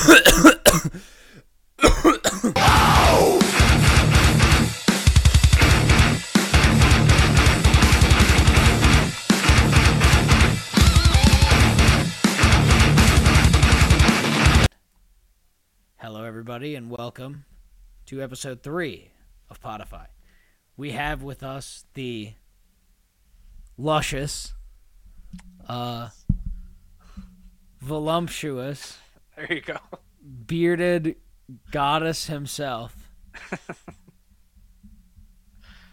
Hello, everybody, and welcome to episode three of Podify. We have with us the luscious, uh, voluptuous, There you go. bearded goddess himself,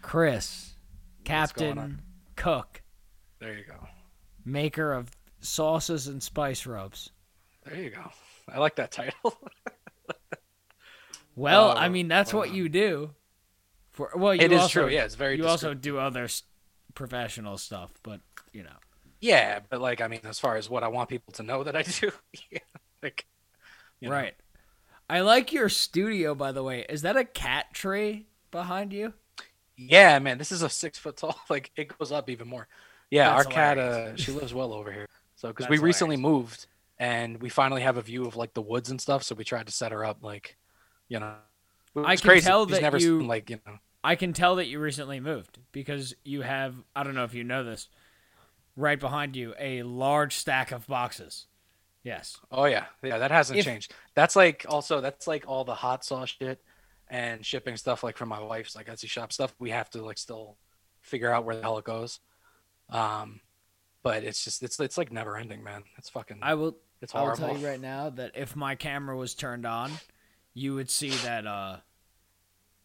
Chris, Captain? Cook, There you go. maker of sauces and spice rubs. There you go. I like that title. Well, Oh, I mean, that's what you do. For well, you it is also, true. Yeah, it's very. You also do other professional stuff, but you know. Yeah, but like I mean, as far as what I want people to know that I do, yeah, like. You know. Right. I like your studio, by the way. Is that a cat tree behind you? Yeah, man, this is a six foot tall. Like it goes up even more. Yeah, That's our cat. Uh, she lives well over here. So because we recently hilarious. moved and we finally have a view of like the woods and stuff, so we tried to set her up like, you know. I can crazy. tell that never you- seen like you know. I can tell that you recently moved because you have, I don't know if you know this, right behind you, a large stack of boxes. Yes. Oh yeah, yeah, that hasn't If- changed. That's like also that's like all the hot sauce shit and shipping stuff like from my wife's like Etsy shop stuff. We have to like still figure out where the hell it goes. Um, but it's just it's it's like never ending, man. It's fucking I will it's I will tell you right now that if my camera was turned on, you would see that uh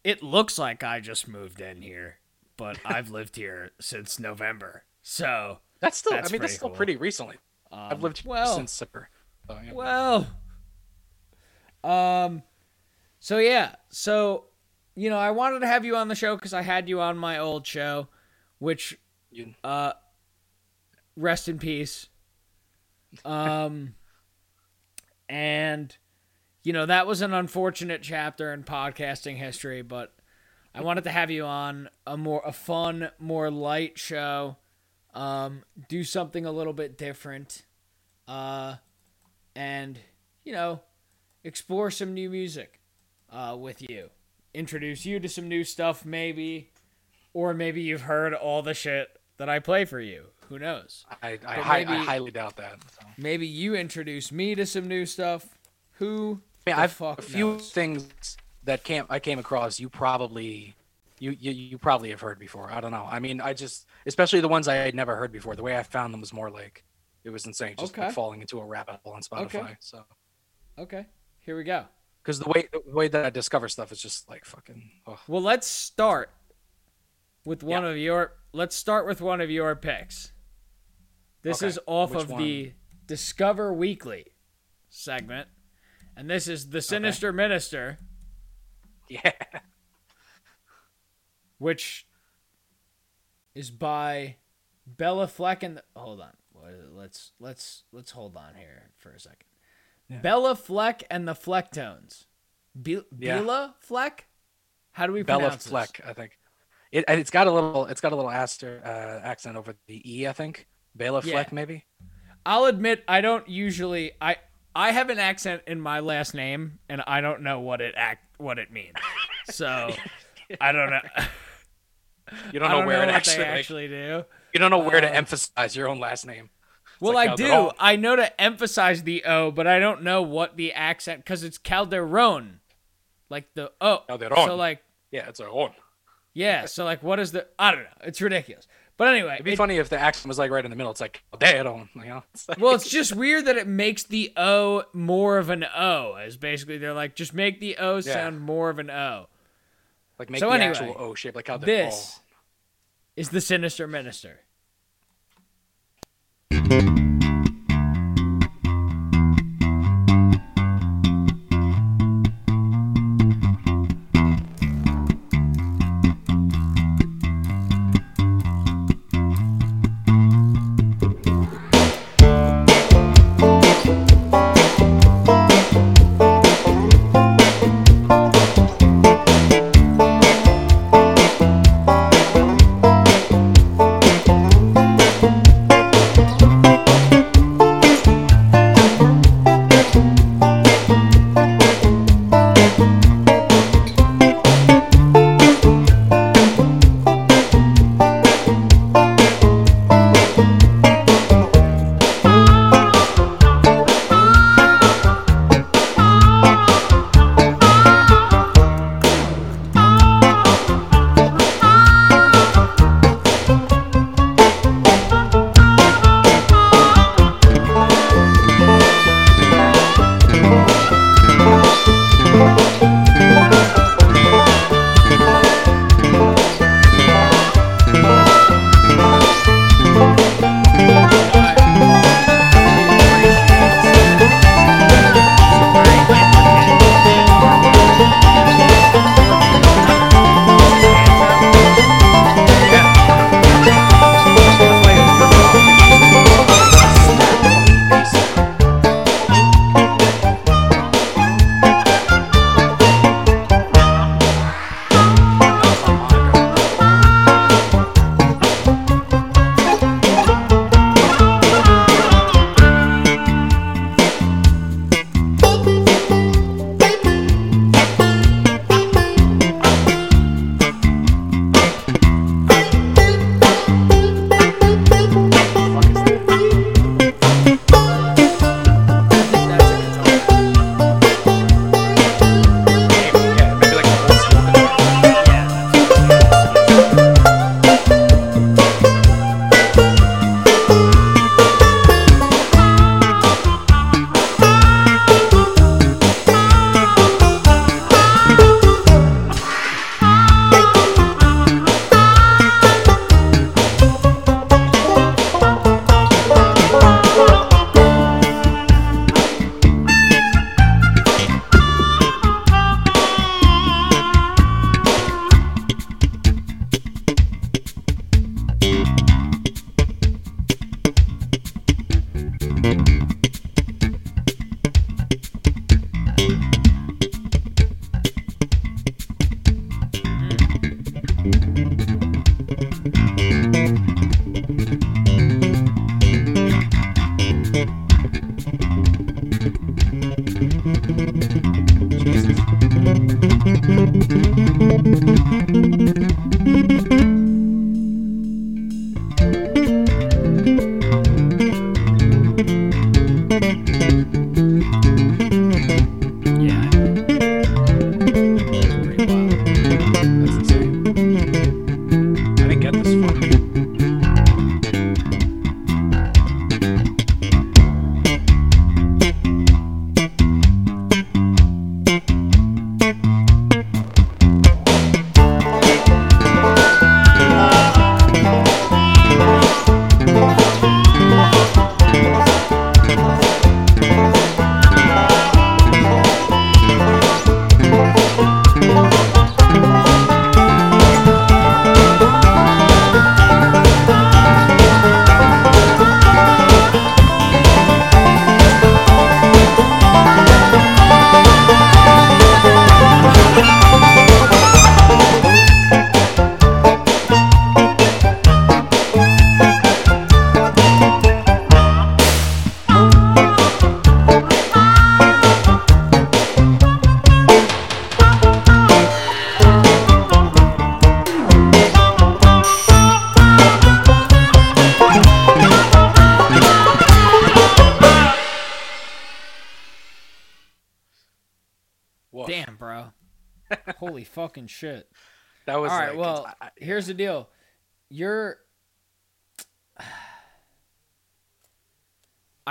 it looks like I just moved in here, but I've lived here since November. So, That's still That's I mean that's still cool. pretty recently. um, I've lived well, since Sipper. So, yeah. Well, um, so yeah, so you know, I wanted to have you on the show because I had you on my old show, which, uh, rest in peace. Um, and you know that was an unfortunate chapter in podcasting history, but I wanted to have you on a more a fun, more light show. Um, do something a little bit different. Uh, and you know explore some new music uh, with you introduce you to some new stuff maybe or maybe you've heard all the shit that i play for you who knows I I, hi- I highly doubt that. So. maybe you introduce me to some new stuff who I mean, I've a few knows? things that came I came across. You probably, you, you you probably have heard before. I don't know. I mean, I just especially the ones I had never heard before. The way I found them was more like it was insane, just like Okay. falling into a rabbit hole on Spotify. Okay. So okay here we go because the way the way that I discover stuff is just like fucking. Oh. well let's start with one Yeah. of your let's start with one of your picks this Okay, is off which of the discover weekly segment and this is the sinister minister Yeah. which is by Bella Fleck and the, hold on. What- Let's let's let's hold on here for a second. Yeah. Bella Fleck and the Flecktones. Be- Yeah. Bella Fleck? How do we Bella pronounce Fleck, I think. it. It's got a little it's got a little aster uh, accent over the e. I think. Bela Yeah. Fleck, maybe. I'll admit I don't usually I I have an accent in my last name and I don't know what it act what it means. So I don't know. You don't know don't where know it actually, actually do. you don't know where to uh, emphasize your own last name. Well, like I do. I know to emphasize the O, but I don't know what the accent because it's Calderon, like the O. Calderon. So like, Yeah, it's our own. yeah. So like, what is the? I don't know. It's ridiculous. But anyway, It'd be it- funny if the accent was like right in the middle. It's like Calderon, you know. It's like, well, it's just weird that it makes the O more of an O. As basically they're like, just make the O Yeah. sound more of an O. like make so the anyway, actual O shape like how This is the sinister minister. Thank you.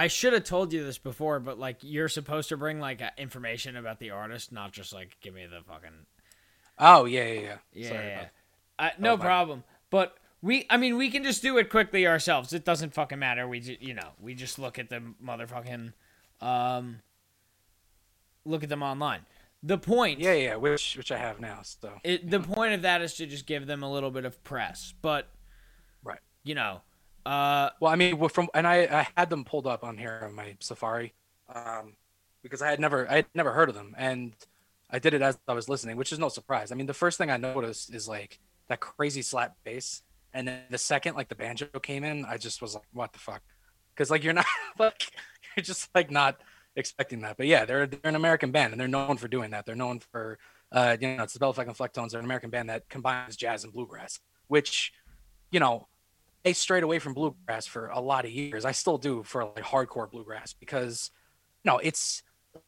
I should have told you this before, but like you're supposed to bring like information about the artist, not just like give me the fucking oh yeah, yeah, yeah. yeah. Sorry yeah. about- Uh, no Oh, problem. But we, I mean, we can just do it quickly ourselves. It doesn't fucking matter. We, ju- you know, we just look at the motherfucking, um, look at them online. The point, Yeah, yeah, which which I have now. So it, the point of that is to just give them a little bit of press. But, Right. you know, uh, Well, I mean, from and I, I had them pulled up on here on my Safari, um, because I had never I had never heard of them, and I did it as I was listening, which is no surprise. I mean, the first thing I noticed is like that crazy slap bass, and then the second like the banjo came in, I just was like, what the fuck? Because like you're not like you're just like not expecting that. But yeah, they're they're an American band, and they're known for doing that. They're known for uh, you know, it's the Bela Fleck and Flecktones. They're an American band that combines jazz and bluegrass, which you know I strayed away from bluegrass for a lot of years. I still do for like hardcore bluegrass because no, it's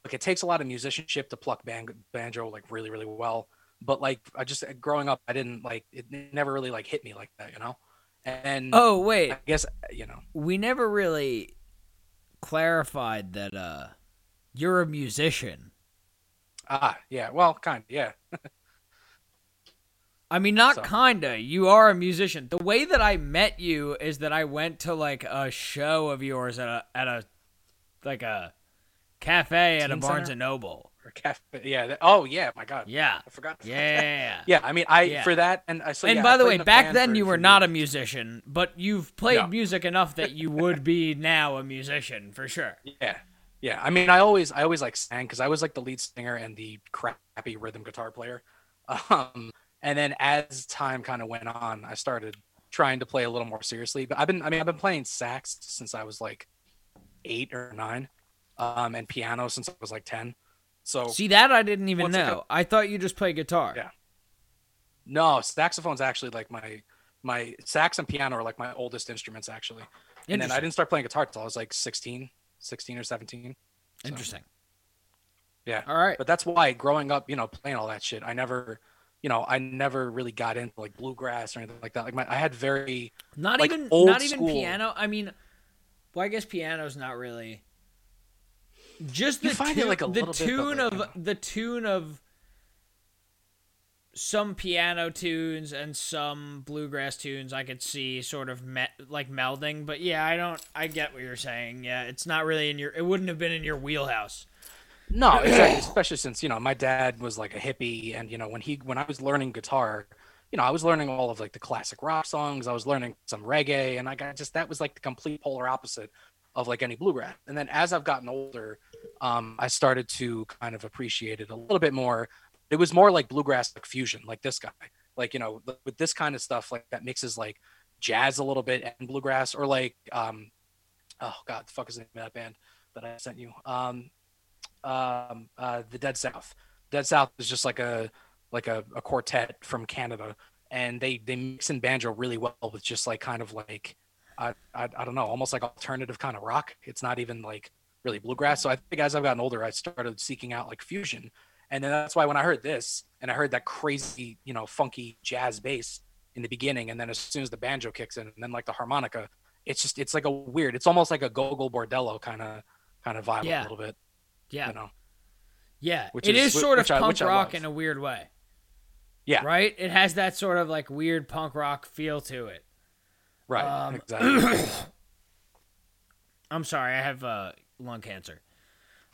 like it takes a lot of musicianship to pluck ban- banjo like really really well. But like I just growing up, I didn't like it. Never really like hit me like that, you know. And oh wait, I guess you know. we never really clarified that uh, you're a musician. Ah, yeah. Well, kind of, yeah. I mean, not So- kinda. You are a musician. The way that I met you is that I went to like a show of yours at a at a like a cafe at a Teen Barnes Center? and Noble. Or cafe. Yeah. that- oh, yeah. My God. Yeah, I forgot. yeah. yeah. I mean, I Yeah. for that, and I. So, and yeah, by I the way, back then you were not a musician, but you've played No. music enough that you would be now a musician for sure. Yeah. Yeah. I mean, I always, I always like sang because I was like the lead singer and the crappy rhythm guitar player. Um, and then as time kind of went on, I started trying to play a little more seriously. But I've been, I mean, I've been playing sax since I was like eight or nine, um, and piano since I was like 10. So See that I didn't even know. I thought you just play guitar. Yeah. no, saxophone's actually like my, my sax and piano are like my oldest instruments actually. And then I didn't start playing guitar until I was like 16, 16 or 17. so. Interesting. Yeah. All right. but that's why growing up you know playing all that shit i never you know i never really got into like bluegrass or anything like that like my, i had very Not like, even not even school. piano. I mean, well, I guess piano's not really. Just the You find it tune, like a the little bit, but, tune of the tune of some piano tunes and some bluegrass tunes I could see sort of met, like melding, but yeah, I don't. I get what you're saying. Yeah, it's not really in your. It wouldn't have been in your wheelhouse. No exactly, especially since you know my dad was like a hippie and you know when he when i was learning guitar you know i was learning all of like the classic rock songs i was learning some reggae and i got just that was like the complete polar opposite of like any bluegrass. And then as i've gotten older um i started to kind of appreciate it a little bit more. It was more like bluegrass like fusion like this guy like you know with this kind of stuff like that mixes like jazz a little bit and bluegrass or like um oh god the fuck is the name of that band that i sent you? Um um, uh, the Dead South. Dead South is just like a like a, a quartet from Canada, and they they mix in banjo really well with just like kind of like I, I I don't know, almost like alternative kind of rock. It's not even like really bluegrass. So I think as I've gotten older, I started seeking out like fusion, and then that's why when I heard this and I heard that crazy you know funky jazz bass in the beginning, and then as soon as the banjo kicks in, and then like the harmonica, it's just it's like a weird. It's almost like a Gogol Bordello kind of kind of vibe Yeah. a little bit. Yeah. You know. Yeah. Which it is- is sort of I- punk rock in a weird way. Yeah. Right? It has that sort of like weird punk rock feel to it. Right. Um, exactly. I'm sorry, I have uh, lung cancer.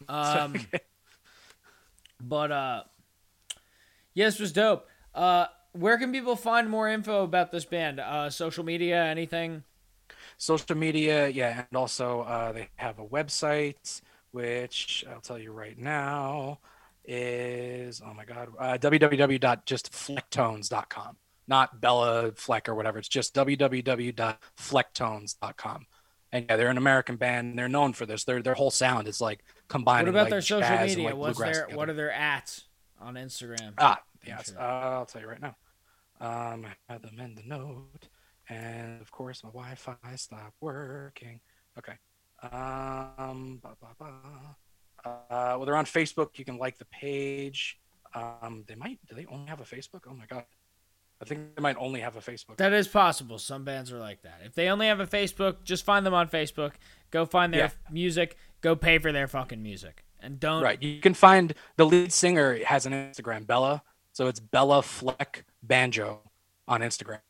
Um, but uh, yeah, this was dope. Uh, where can people find more info about this band? Uh, social media, anything? social media yeah and also uh, they have a website which i'll tell you right now is oh my god uh, www.justflecktones.com not bella fleck or whatever it's just www.flecktones.com and yeah they're an american band and they're known for this their their whole sound is like combined What about like, their social media? like, What's their together. what are their ats on Instagram? Ah, yes. Sure. Uh, I'll tell you right now. Um, I had them in the note, and of course my Wi-Fi stopped working. Okay. Um, ba, ba, ba. Uh, well, they're on Facebook. You can like the page. Um, they might. Do they only have a Facebook? Oh my god. I think they might only have a Facebook. That is possible. Some bands are like that. If they only have a Facebook, just find them on Facebook. Go find their Yeah. music. Go pay for their fucking music, and don't. Right. You can find the lead singer has an Instagram, Bella. So it's Bella Fleck Banjo on Instagram.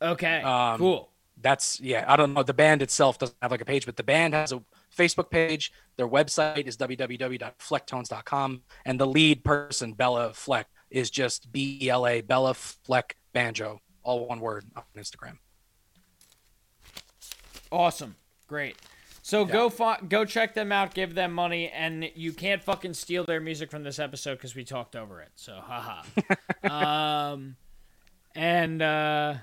Okay. Um, cool. That's yeah i don't know the band itself doesn't have like a page but the band has a facebook page their website is www.flecktones.com and the lead person bella fleck is just b-e-l-a bella fleck banjo all one word on instagram Awesome. Great. So go fi- go check them out, give them money, and you can't fucking steal their music from this episode because we talked over it. So haha. um, and uh,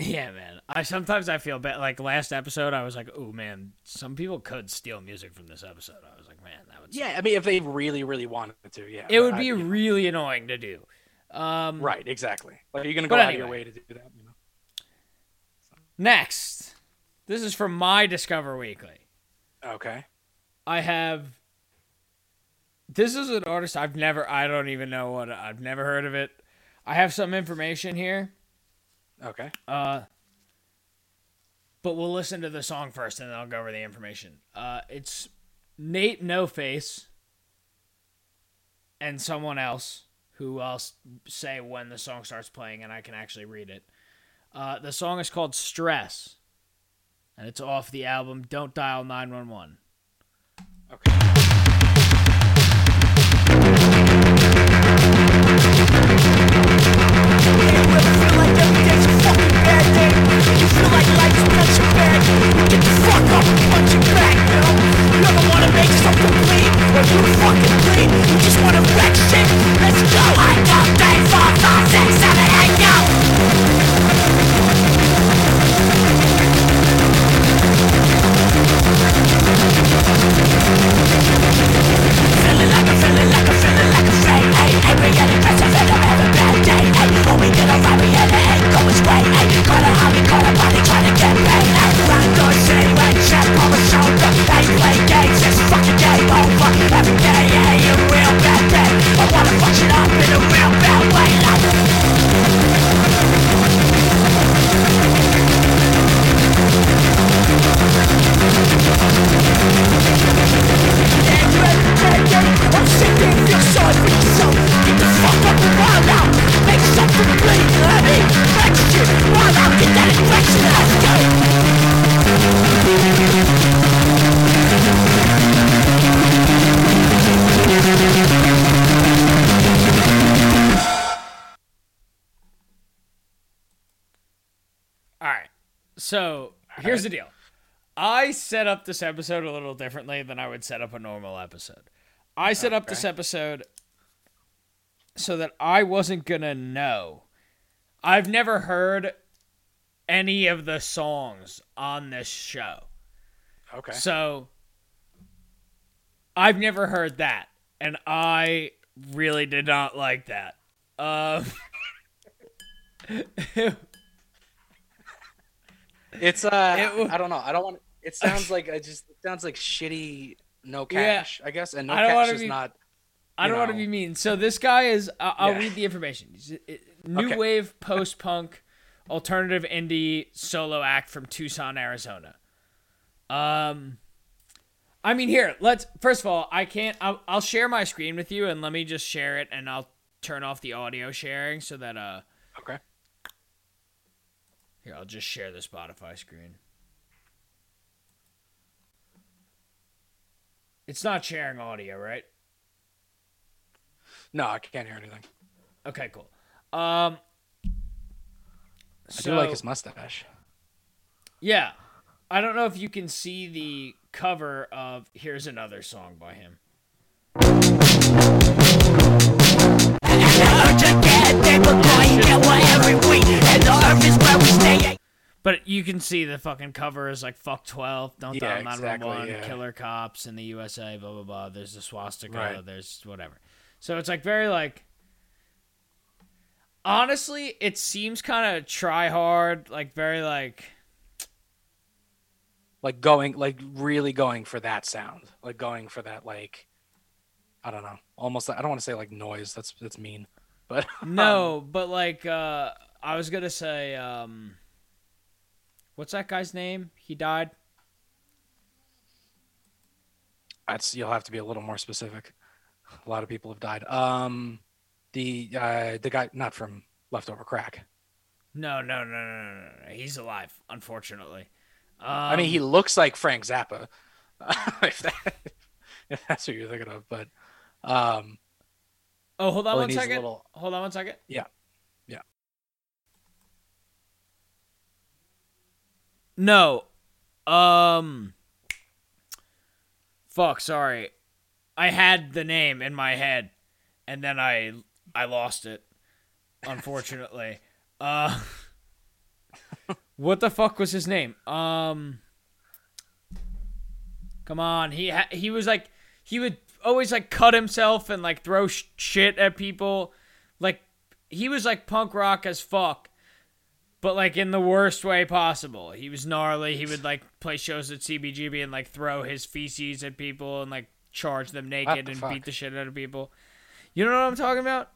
yeah, man. I sometimes I feel bad. Like last episode, I was like, oh man, some people could steal music from this episode. I was like, man, that would. yeah i mean if they really really wanted to yeah It would I- be know, really annoying to do. Um, right exactly like you're gonna go out of your way to do that you know Next, this is from my Discover Weekly. okay I have. This is an artist I've never. I don't even know what. I've never heard of it. I have some information here. Okay Uh. But we'll listen to the song first, and then I'll go over the information. Uh, it's Nate No Face and someone else who I'll say when the song starts playing, and I can actually read it. Uh, the song is called Stress, and it's off the album Don't Dial 911. okay Get the fuck up and punch it back, yo. You ever wanna make something clean? Or you fucking clean? You just wanna wreck shit? Let's go! One, two, three, four, five, six, seven, eight, go! I wanna function up in a real bad way like Myself. Get and ride out. So here's the deal. I set up this episode a little differently than I would set up a normal episode. I set up this episode so that I wasn't going to know. I've never heard any of the songs on this show. okay So I've never heard that, and I really did not like that. Um, It's uh, It w- I don't know. I don't want. It sounds like I just it sounds like shitty. No Yeah. cash, I guess, and no cash is be- not. I don't you want to be mean. So this guy is. I- I'll Yeah. read the information. He's a- a- New Okay. wave post punk alternative indie solo act from Tucson, Arizona. Um, I mean, here let's. First of all, I can't. I'll, I'll share my screen with you, and let me just share it, and I'll turn off the audio sharing so that uh. Okay. Here, I'll just share the Spotify screen. It's not sharing audio, right? No, I can't hear anything. Okay, cool. Um, I do like his mustache. Yeah. I don't know if you can see the cover of Here's Another Song by him. But you can see the fucking cover is like fuck 12, don't Yeah, 911, exactly, yeah. killer cops in the USA, blah, blah, blah. There's the swastika, Right. there's whatever. So it's like very like. Honestly, it seems kind of try hard, like very like. Like going, like really going for that sound, like going for that, like I don't know, almost. I don't want to say like noise. That's that's mean, but No, but like uh I was gonna say, um what's that guy's name? He died? that's you'll have to be a little more specific. A lot of people have died. Um, the uh the guy not from Leftover Crack. No, no, no, no, no, no, no. He's alive, unfortunately. Um, I mean, he looks like Frank Zappa, if, that, if that's what you're thinking of. But um, Oh, hold on well, one second. little- Hold on one second. Yeah. Yeah. No. Um Fuck, sorry. I had the name in my head and then I I lost it unfortunately. uh What the fuck was his name? Um Come on. He ha- he was like he would always like cut himself and like throw sh- shit at people. Like he was like punk rock as fuck but like in the worst way possible. He was gnarly. He would like play shows at CBGB and like throw his feces at people and like charge them naked the and fuck? beat the shit out of people. You know what I'm talking about?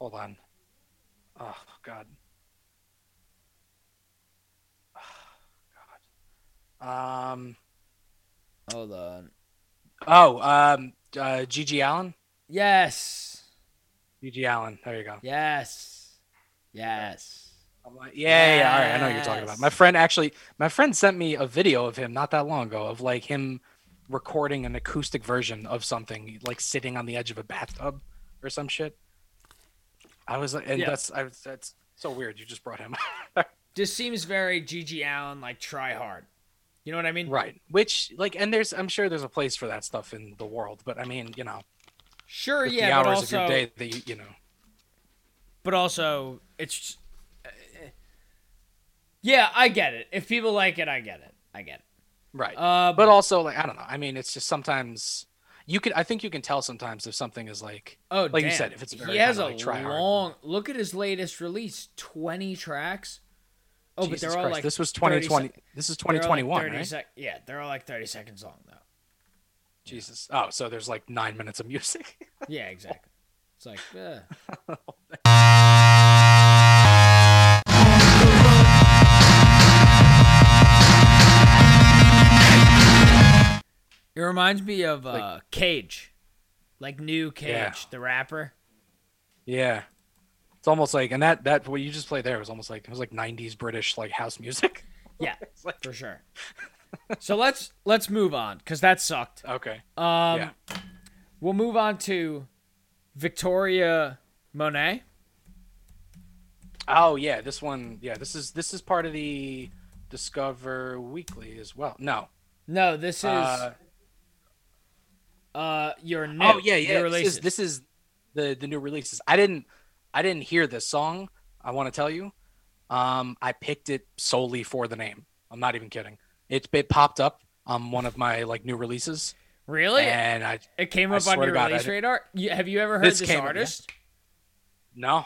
hold on. Oh God. Oh, God. Um. Hold on. Oh. Um. Uh. GG Allin. Yes. GG Allin. There you go. Yes. Yes. I'm like, yeah, yeah, all right. I know what you're talking about. My friend actually, my friend sent me a video of him not that long ago of like him recording an acoustic version of something, like sitting on the edge of a bathtub or some shit. I was like, and Yeah. that's I, was- that's so weird. You just brought him, Just seems very GG Allin like try hard. You know what I mean? right? Which like, and there's, I'm sure there's a place for that stuff in the world, but I mean, you know, Sure, yeah, the but also of your day that you, you know, but also it's uh, Yeah, I get it. If people like it, I get it. I get it. right? Uh but also like, I don't know. I mean, it's just sometimes you can, I think you can tell sometimes if something is like, Oh, Like you said, if it's very he has a like, try hard. long. Look at his latest release, twenty tracks. Oh, but Jesus they're all Christ, like this was 2020. sec- This is they're all, like, 2021, 30 right? sec- yeah, they're all like thirty seconds long though. Jesus. Oh, so there's like nine minutes of music. Yeah, exactly. It's like, eh. It reminds me of uh, Cage, like new Cage, Yeah. the rapper. yeah. It's almost like, and that that what you just played there was almost like it was like 90s British like house music. Yeah, like- for sure. so let's let's move on because that sucked. okay. Um, Yeah. We'll move on to Victoria Monet. Oh yeah, this one. Yeah, this is this is part of the Discover Weekly as well. No. No, this is uh, Uh, your new. oh yeah, yeah. This is, this is the the new releases. I didn't I didn't hear this song. I want to tell you. Um, I picked it solely for the name. I'm not even kidding. It it popped up on one of my like new releases. Really? and I it came I up on swear your God, release radar. You, have you ever heard This this, came up, yeah. artist? no,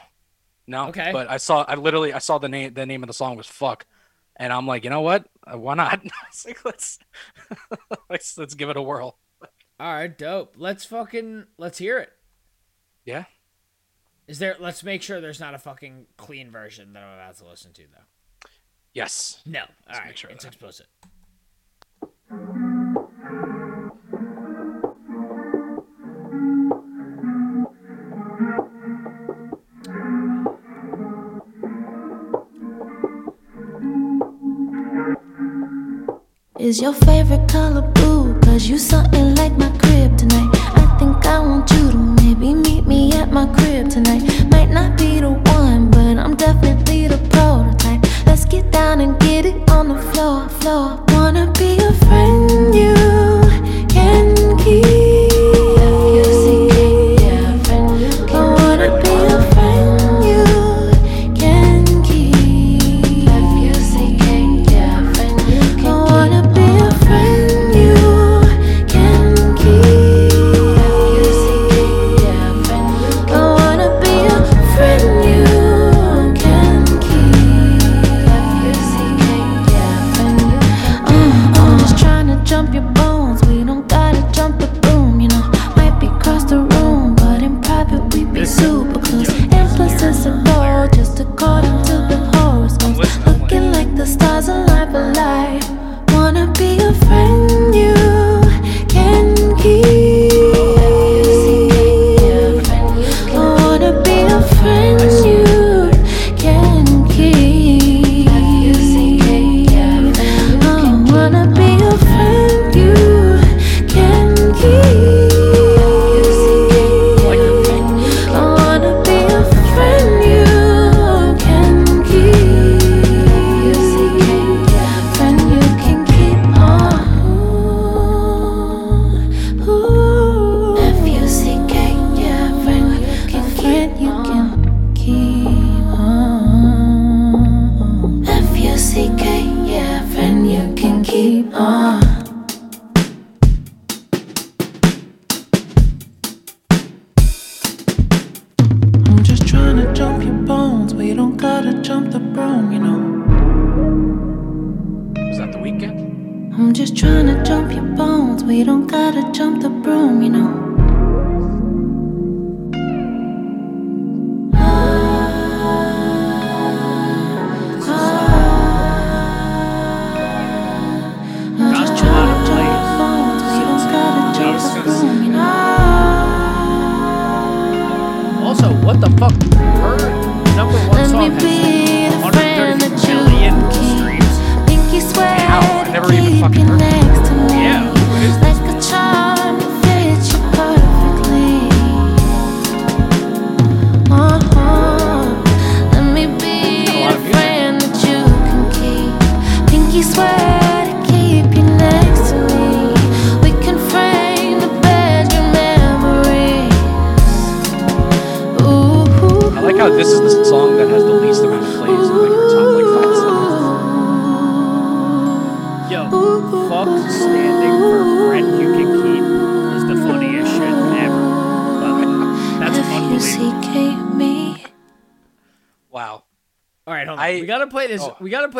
no. Okay. But I saw, I literally, I saw the name. The name of the song was "Fuck," and I'm like, you know what? Uh, Why not? Like, let's let's let's give it a whirl. All right, dope. Let's fucking let's hear it. Yeah. Is there? Let's make sure there's not a fucking clean version that I'm about to listen to, though. Yes. No. All Let's right. make sure it's that. explicit. Is your favorite color blue? Cause you something like my crib tonight. I think I want you to maybe meet me at my crib tonight. Might not be the one, but I'm definitely the prototype. Let's get down and get it on the floor, floor. Wanna be a friend you can keep.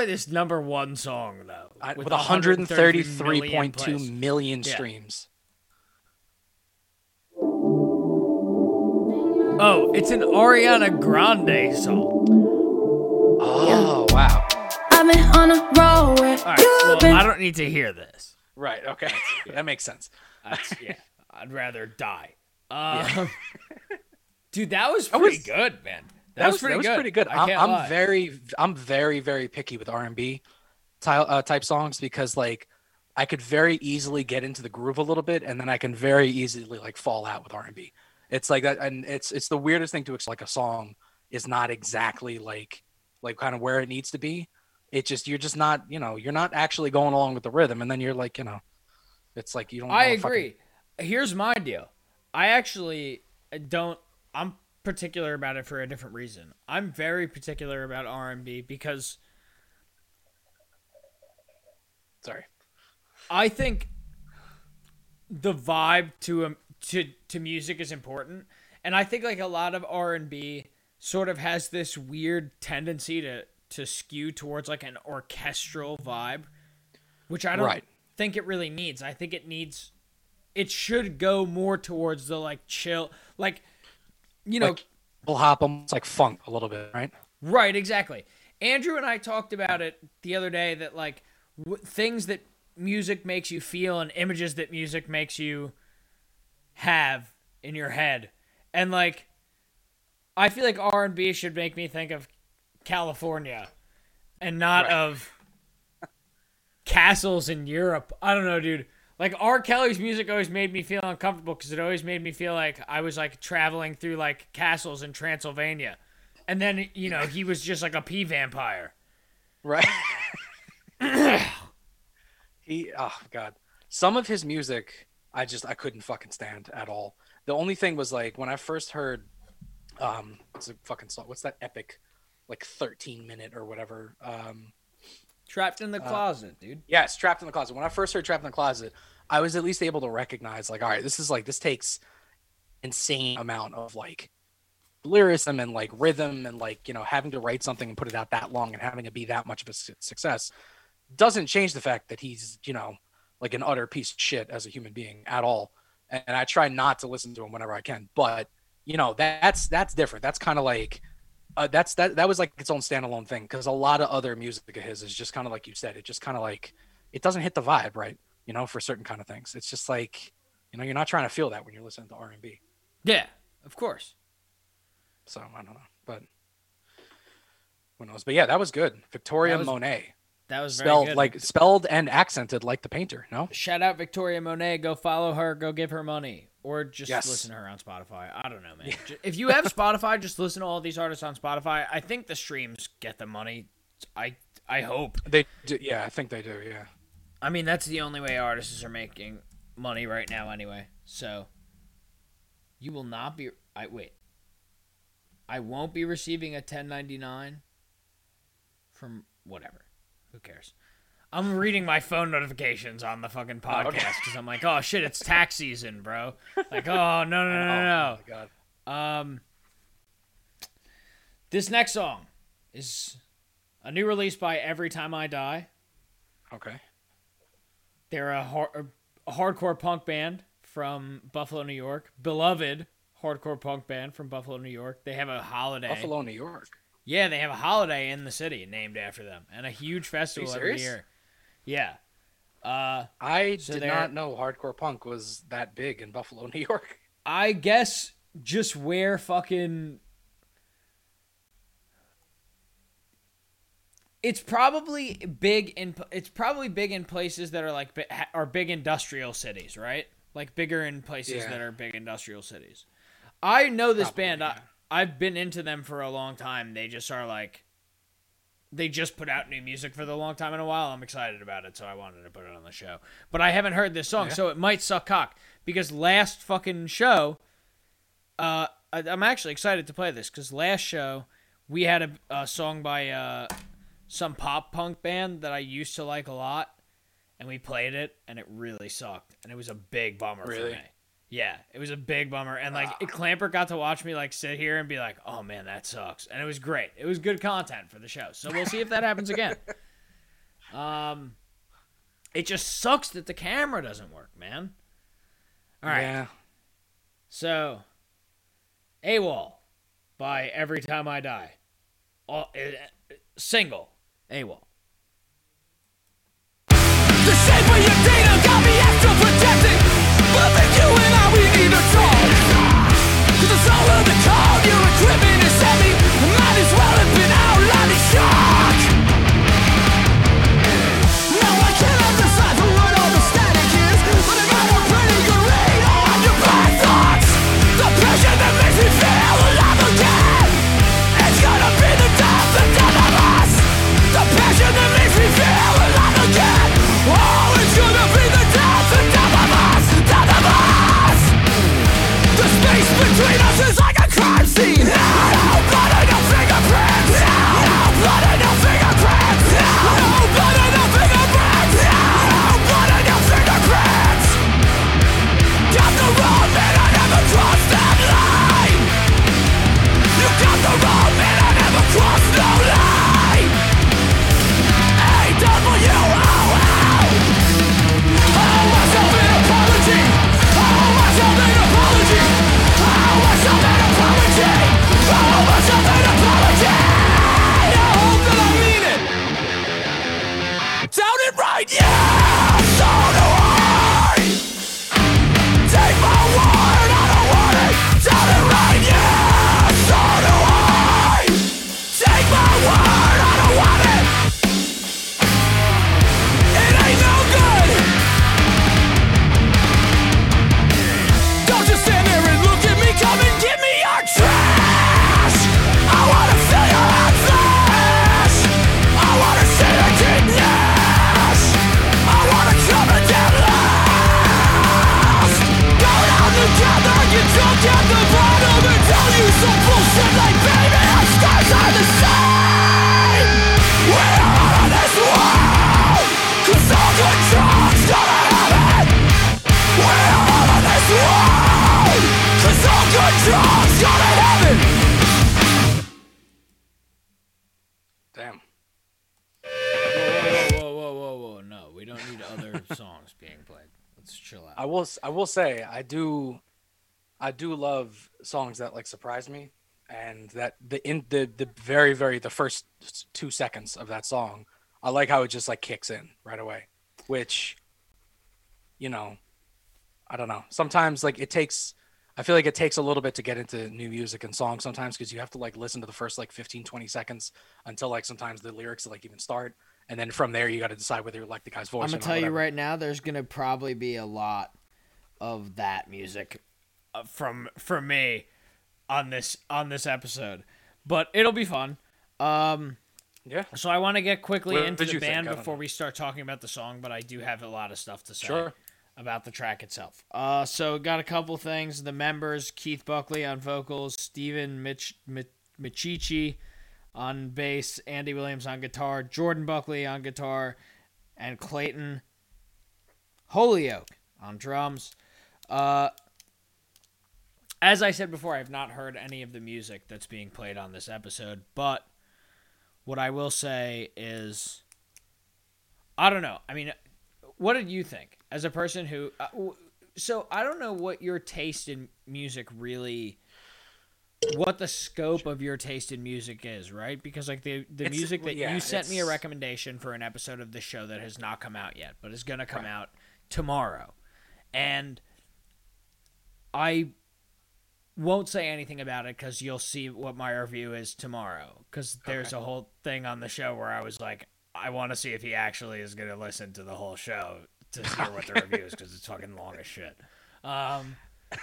This. We gotta play this number one song though. I, with, 133 133.2 million million plays. Yeah. streams. Oh, it's an Ariana Grande song. Oh wow. I've been on a roll with All right, you well, been I don't need to hear this. Right. Okay. that makes sense. That's, yeah, I'd rather die. Um, dude, that was pretty was- good, man. That, That, was, was pretty that was good. pretty good. I I'm, can't I'm very, I'm very, very picky with R and B type uh, type songs because like I could very easily get into the groove a little bit, and then I can very easily like fall out with R and B. It's like that, and it's it's the weirdest thing to like a song is not exactly like like kind of where it needs to be. It just you're just not you know you're not actually going along with the rhythm, and then you're like you know, it's like you don't. I wanna fucking- agree. Here's my deal. I actually don't. I'm particular about it for a different reason. I'm very particular about R&B because Sorry. I think the vibe to um, to to music is important, and I think like a lot of R and B sort of has this weird tendency to to skew towards like an orchestral vibe, which I don't Right. think it really needs. I think it needs it should go more towards the like chill like you know like, will hop, almost like funk a little bit, right? Right, exactly. Andrew and I talked about it the other day that like w- things that music makes you feel and images that music makes you have in your head. And like I feel like R&B should make me think of California and not Right. of castles in Europe. I don't know, dude. Like R. Kelly's music always made me feel uncomfortable because it always made me feel like I was like traveling through like castles in Transylvania, and then you know he was just like a pee vampire. Right. he oh god. Some of his music I just I couldn't fucking stand at all. The only thing was like when I first heard um what's a fucking song what's that epic like 13 minute or whatever um Trapped in the uh, closet, dude. Yes, Trapped in the Closet. When I first heard Trapped in the Closet, I was at least able to recognize, like, all right, this is like this takes insane amount of like lyricism and like rhythm and like you know having to write something and put it out that long and having it be that much of a su- success doesn't change the fact that he's you know like an utter piece of shit as a human being at all. And, and I try not to listen to him whenever I can, but you know that's that's different. That's kind of like uh, that's that that was like its own standalone thing because a lot of other music of his is just kind of like you said it just kind of like it doesn't hit the vibe right you know for certain kind of things it's just like you know you're not trying to feel that when you're listening to r&b Yeah, of course. so i don't know but who knows but yeah that was good victoria That was monet That was very spelled good. like spelled and accented like the painter no shout out Victoria Monet. Go follow her. Go give her money, or just Yes. listen to her on Spotify. I don't know, man. Ju- If you have Spotify, just listen to all these artists on Spotify. I think the streams get the money. I I hope. they do, yeah i think they do yeah I mean, that's the only way artists are making money right now, anyway. So you will not be. I wait. I won't be receiving a 1099 from whatever. Who cares? I'm reading my phone notifications on the fucking podcast okay. because I'm like, oh shit, it's tax season, bro. Like, oh no no no no no. oh my god Um, this next song is a new release by Every Time I Die. okay They're a, har- a hardcore punk band from Buffalo, New York. Beloved hardcore punk band from Buffalo, New York. They have a holiday. buffalo new york Yeah, they have a holiday in the city named after them and a huge festival every year. Yeah. Uh, i So did not know hardcore punk was that big in buffalo new york I guess just where fucking it's probably big in it's probably big in places that are like are big industrial cities, right? Like bigger in places Yeah. that are big industrial cities. I know this Probably, band. yeah. I, I've been into them for a long time. They just are like they just put out new music for the long time in a while. I'm excited about it, so I wanted to put it on the show. But I haven't heard this song, Yeah. so it might suck cock because last fucking show uh, I, I'm actually excited to play this because last show we had a, a song by uh, some pop punk band that I used to like a lot, and we played it, and it really sucked, and it was a big bummer Really? for me. Yeah, it was a big bummer, and like Clamper got to watch me like sit here and be like, "Oh man, that sucks," and it was great. It was good content for the show, so we'll see if that happens again. Um, it just sucks that the camera doesn't work, man. All right. yeah So, AWOL by Every Time I Die. All, uh, single. AWOL. Cause the soul of the call, your equipment is Damn. Whoa, whoa, whoa, whoa, whoa, No, we don't need other songs being played. Let's chill out. I will. I will say I do. I do love songs that like surprise me and that the in the the very very the first 2 seconds of that song I like how it just like kicks in right away which you know I don't know. Sometimes like it takes I feel like it takes a little bit to get into new music and songs sometimes because you have to like listen to the first like 15 20 seconds until like sometimes the lyrics like even start and then from there you got to decide whether you like the guy's voice I'm gonna tell you right now, there's gonna probably be a lot of that music from from me on this on this episode, but it'll be fun. Um, yeah so I want to get quickly What into the think? band before we start talking about the song, but I do have a lot of stuff to say Sure. about the track itself. Uh, so got a couple things. The members: Keith Buckley on vocals, Stephen Mich- Mich- Micciche on bass, Andy Williams on guitar, Jordan Buckley on guitar, and Clayton Holyoak on drums. Uh, as I said before, I have not heard any of the music that's being played on this episode, but what I will say is, I don't know. I mean, what did you think as a person who? Uh, w- so I don't know what your taste in music really. What the scope of your taste in music is, right? Because like the the It's- music that yeah, you sent me a recommendation for an episode of the show that has not come out yet, but is going to come out tomorrow, and I won't say anything about it because you'll see what my review is tomorrow. Because there's a whole thing on the show where I was like, I want to see if he actually is going to listen to the whole show to hear what the review is because it's fucking long as shit. Um,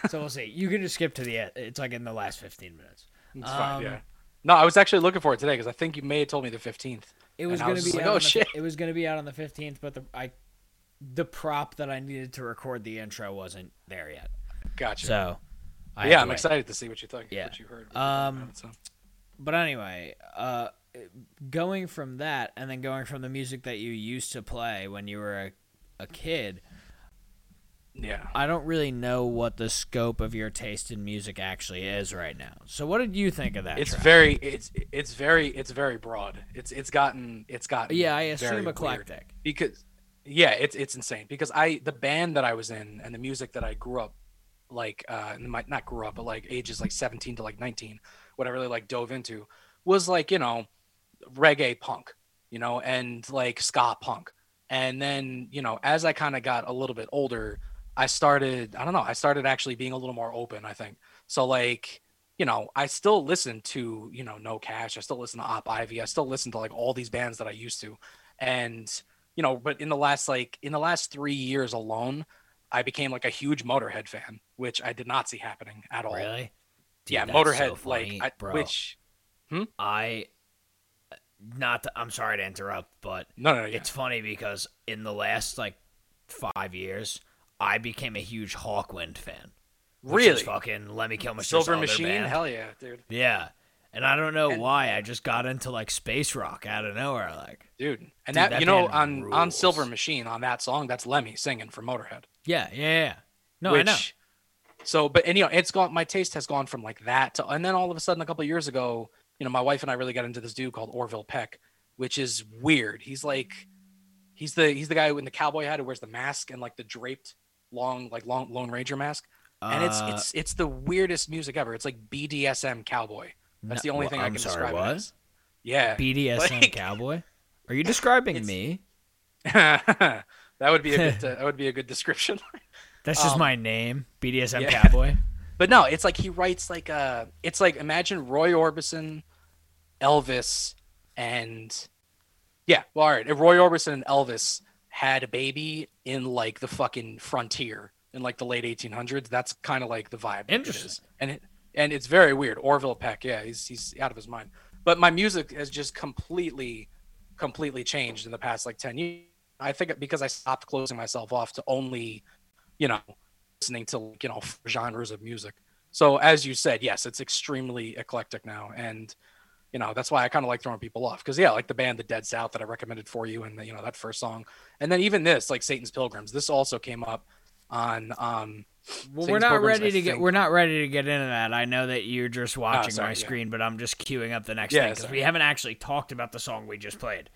so we'll see. You can just skip to the end. It's like in the last 15 minutes. It's fine, Um, yeah. No, I was actually looking for it today because I think you may have told me the 15th. It was going to be like, out oh, on the, shit. It was going to be out on the 15th, but the I the prop that I needed to record the intro wasn't there yet. Gotcha. So I yeah, I'm wait. excited to see what you think. Yeah. What you heard. Um, it, so. but anyway, uh, going from that and then going from the music that you used to play when you were a, a kid, Yeah. I don't really know what the scope of your taste in music actually is right now. So, what did you think of that? It's track? very it's it's very it's very broad. It's it's gotten it's gotten yeah, I assume eclectic. because yeah, it's it's insane because I the band that I was in and the music that I grew up like uh not grew up but like ages like 17 to like 19 what I really like dove into was like you know reggae punk you know and like ska punk. And then you know as I kind of got a little bit older I started I don't know I started actually being a little more open I think. So like you know I still listen to you know No Cash I still listen to Op Ivy I still listen to like all these bands that I used to. And you know but in the last like in the last three years alone i became like a huge motorhead fan which i did not see happening at all Really? Dude, yeah motorhead so funny, like I, bro. which hmm? I not. To, I'm sorry to interrupt, but no no, no yeah. it's funny because in the last like five years, I became a huge Hawkwind fan. really fucking Lemmy Kilmister silver machine band. hell yeah dude Yeah. And I don't know And- why I just got into like space rock out of nowhere. Like, dude and Dude, that, that you know on on silver machine on that song that's lemmy singing for motorhead yeah, yeah, yeah. No, which I know. so but and you know it's gone my taste has gone from like that to and then all of a sudden a couple of years ago you know my wife and i really got into this dude called orville peck which is weird he's like he's the he's the guy in the cowboy hat who wears the mask and like the draped long like long lone ranger mask and it's Uh, it's it's the weirdest music ever it's like bdsm cowboy that's no- the only wha- thing i I'm can sorry, describe what? as yeah BDSM Like- cowboy? Are you describing me? that would be a good uh, that would be a good description That's just um, my name, BDSM yeah. cowboy. But no, it's like he writes like uh it's like imagine Roy Orbison, Elvis, and yeah, well, all right. If Roy Orbison and Elvis had a baby in like the fucking frontier in like the late 1800s, that's kind of like the vibe. Interesting. is. And it and it's very weird. Orville Peck, yeah, he's he's out of his mind. But my music has just completely, completely changed in the past like 10 years. I think because I stopped closing myself off to only, you know, listening to you know genres of music. So as you said, yes, it's extremely eclectic now, and you know that's why I kind of like throwing people off because yeah, like the band The Dead South that I recommended for you, and the, you know that first song, and then even this like Satan's Pilgrims. This also came up on um Well, we're not ready to get we're not ready to get into that. I know that you're just ah, watching sorry, my yeah. screen, but I'm just queuing up the next Yeah, thing because we haven't actually talked about the song we just played.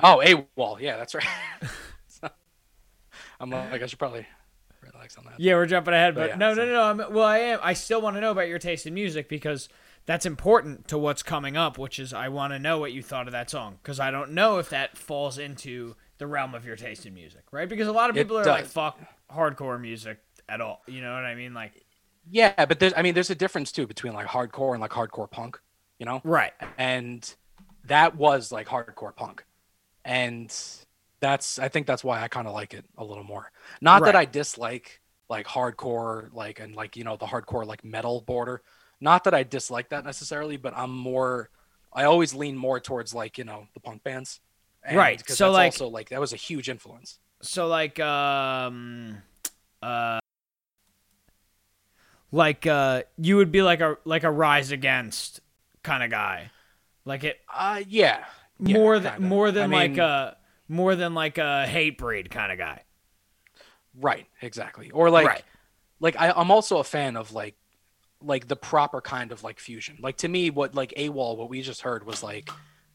oh a wall. yeah, that's right. I'm like I should probably relax on that. Yeah, we're jumping ahead, But but yeah, no, so- no, no, no. I'm, well, I am. I still want to know about your taste in music because that's important to what's coming up. Which is, I want to know what you thought of that song because I don't know if that falls into the realm of your taste in music, right? Because a lot of It people are like, "Fuck hardcore music at all." You know what I mean? Like, Yeah, but there's I mean there's a difference too between like hardcore and like hardcore punk, you know? right? And that was like hardcore punk. And that's I think that's why I kind of like it a little more. Not that I dislike like hardcore like and like you know the hardcore like metal border. Not that I dislike that necessarily, but I'm more I always lean more towards like, you know, the punk bands. And- Right, so, that's like- also like that was a huge influence. So like, um, uh, like uh, you would be like a like a Rise Against kind of guy, like it Uh yeah. Yeah, more than kinda. more than I like mean- a more than like a Hatebreed kind of guy. Right, exactly. Or like Right. like I, I'm also a fan of like like the proper kind of like fusion. Like to me, what like AWOL, what we just heard was like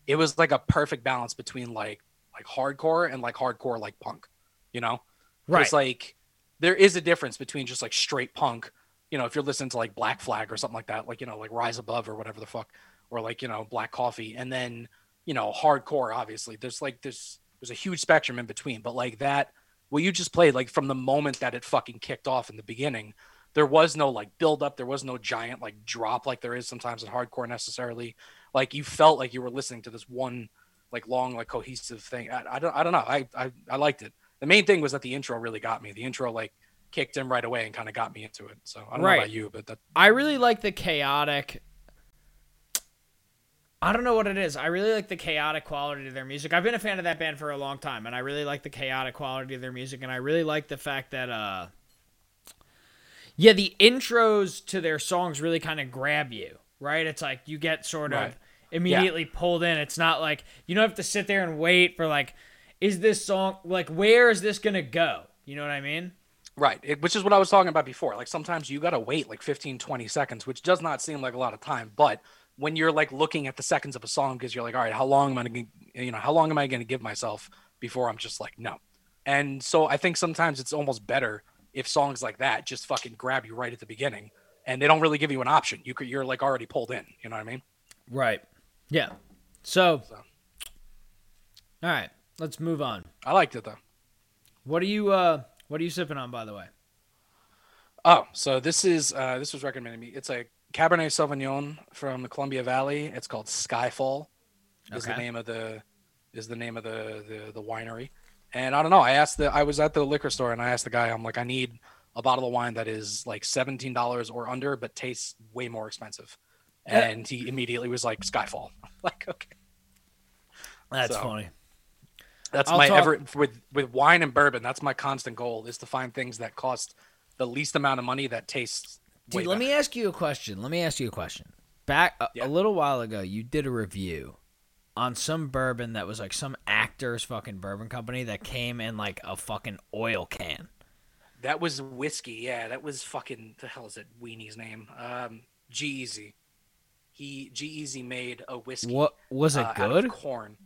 it was like a perfect balance between like like hardcore and like hardcore like punk, you know? Right. It's like there is a difference between just like straight punk, you know, if you're listening to like Black Flag or something like that, like you know, like Rise Above or whatever the fuck, or like you know Black Coffee, and then you know hardcore. Obviously, there's like there's there's a huge spectrum in between, but like that, what you just played, like from the moment that it fucking kicked off in the beginning, there was no like build up, there was no giant like drop like there is sometimes in hardcore necessarily. Like you felt like you were listening to this one like long like cohesive thing. I, I don't I don't know. I, I I liked it. The main thing was that the intro really got me. The intro like kicked in right away and kind of got me into it. So I don't Right. know about you, but that I really like the chaotic. I don't know what it is. I really like the chaotic quality of their music. I've been a fan of that band for a long time, and I really like the chaotic quality of their music, and I really like the fact that, uh, yeah, the intros to their songs really kind of grab you, right? It's like you get sort of Right. immediately pulled in. It's not like you don't have to sit there and wait for like, is this song like where is this gonna go? You know what I mean? Right, it, which is what I was talking about before. Like sometimes you got to wait like 15, 20 seconds, which does not seem like a lot of time. But when you're like looking at the seconds of a song, because you're like, all right, how long am I going to, you know, how long am I going to give myself before I'm just like, no. And so I think sometimes it's almost better if songs like that just fucking grab you right at the beginning and they don't really give you an option. You could, you're like already pulled in. You know what I mean? Right. Yeah. So, So. all right, let's move on. I liked it though. What are you uh what are you sipping on by the way? Oh, so this is uh, this was recommended to me. It's a Cabernet Sauvignon from the Columbia Valley. It's called Skyfall. Is the name of the is the name of the, the the winery. And I don't know. I asked the I was at the liquor store and I asked the guy. I'm like, I need a bottle of wine that is like seventeen dollars or under, but tastes way more expensive. And he immediately was like, Skyfall. like, okay, That's So, funny. That's I'll my talk- ever with with wine and bourbon. That's my constant goal is to find things that cost the least amount of money that tastes. Dude, let better. me ask you a question. Let me ask you a question. Back a, Yeah. a little while ago, you did a review on some bourbon that was like some actor's fucking bourbon company that came in like a fucking oil can. That was whiskey. Yeah, that was fucking the hell is it? Weenie's name. Um, G-Eazy. He G-Eazy made a whiskey. What was it uh, good? corn.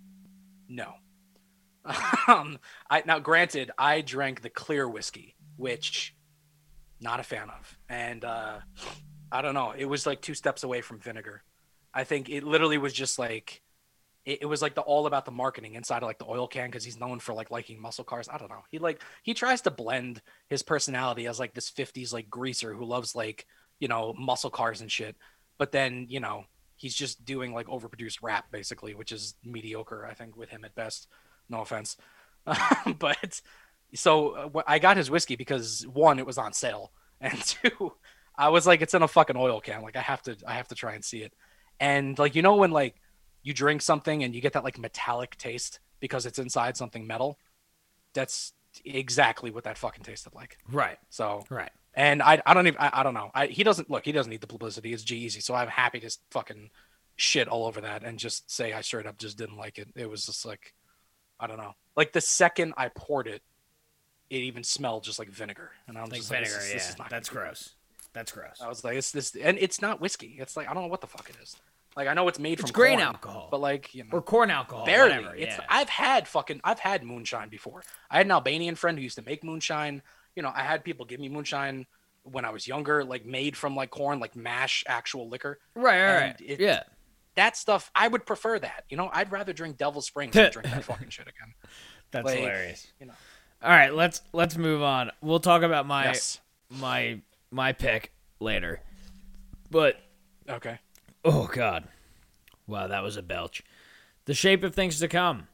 No. Um, I now granted, I drank the clear whiskey, which not a fan of, and uh, I don't know. It was like two steps away from vinegar. I think it literally was just like it, it was like the all about the marketing inside of like the oil can because he's known for like liking muscle cars. I don't know. He like he tries to blend his personality as like this 50s like greaser who loves like you know muscle cars and shit, but then you know he's just doing like overproduced rap basically, which is mediocre I think with him at best. No offense, but so uh, I got his whiskey because one it was on sale and two I was like it's in a fucking oil can like I have to I have to try and see it. And like you know when like you drink something and you get that like metallic taste because it's inside something metal? That's exactly what that fucking tasted like. Right. so Right. and I, I don't even I, I don't know. I, he doesn't look he doesn't need the publicity. It's G-Eazy so I'm happy to fucking shit all over that and just say I straight up just didn't like it. It was just like I don't know like the second I poured it it even smelled just like vinegar and I'm Like just like, vinegar, this is- this is yeah. not That's gonna good. gross. That's gross. I was like, it's this, and it's not whiskey. It's like I don't know what the fuck it is. Like I know it's made It's from grain corn, alcohol. but like you know, Or corn alcohol. barely. Whatever. It's yeah. I've had fucking I've had moonshine before. I had an Albanian friend who used to make moonshine, you know, I had people give me moonshine when I was younger, like made from like corn, like mash actual liquor. Right, right. it- yeah. That stuff, I would prefer that. You know, I'd rather drink Devil Springs than drink that fucking shit again. That's like, hilarious. you know. All right, let's let's move on. We'll talk about my Yes. my my pick later. But Okay. oh god. Wow, that was a belch. The Shape of Things to Come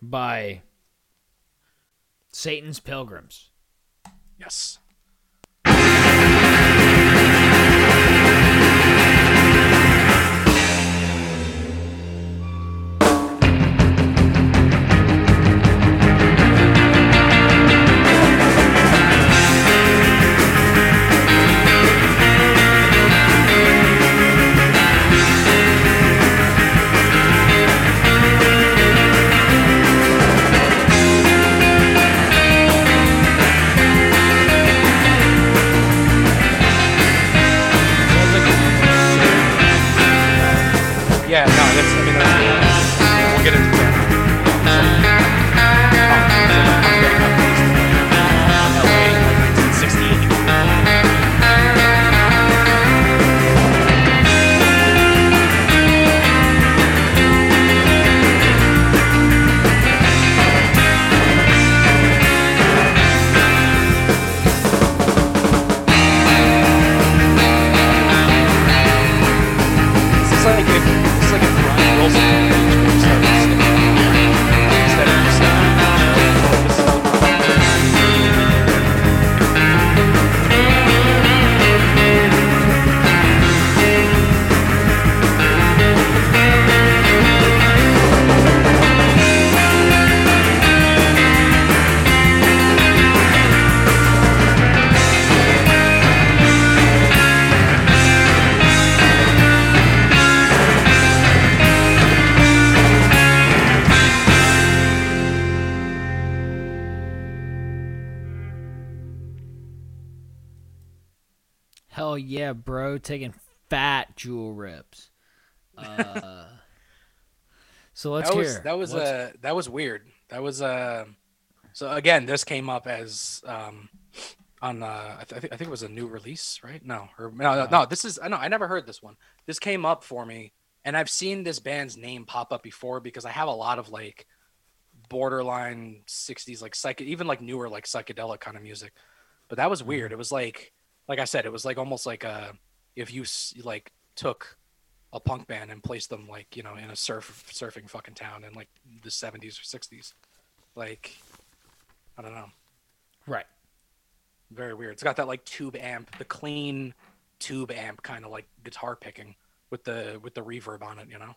by Satan's Pilgrims. Yes. Taking fat jewel rips. Uh, so let's that was hear. that was What's- uh that was weird. That was uh so again this came up as um on uh I, th- I think I think it was a new release, right? No, or no, no, no this is I know I never heard this one. This came up for me and I've seen this band's name pop up before because I have a lot of like borderline 60s like psych even like newer like psychedelic kind of music. But that was weird. It was like like I said it was like almost like a if you like took a punk band and placed them like you know in a surf surfing fucking town in like the 70s or 60s like i don't know. Right. very weird. It's got that like tube amp the clean tube amp kind of like guitar picking with the with the reverb on it you know?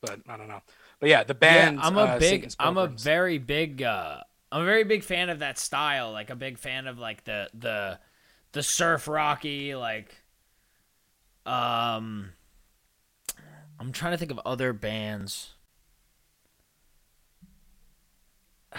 But i don't know. But yeah the band yeah, I'm a uh, big I'm a very big uh I'm a very big fan of that style, like a big fan of like the the the surf rocky like um I'm trying to think of other bands.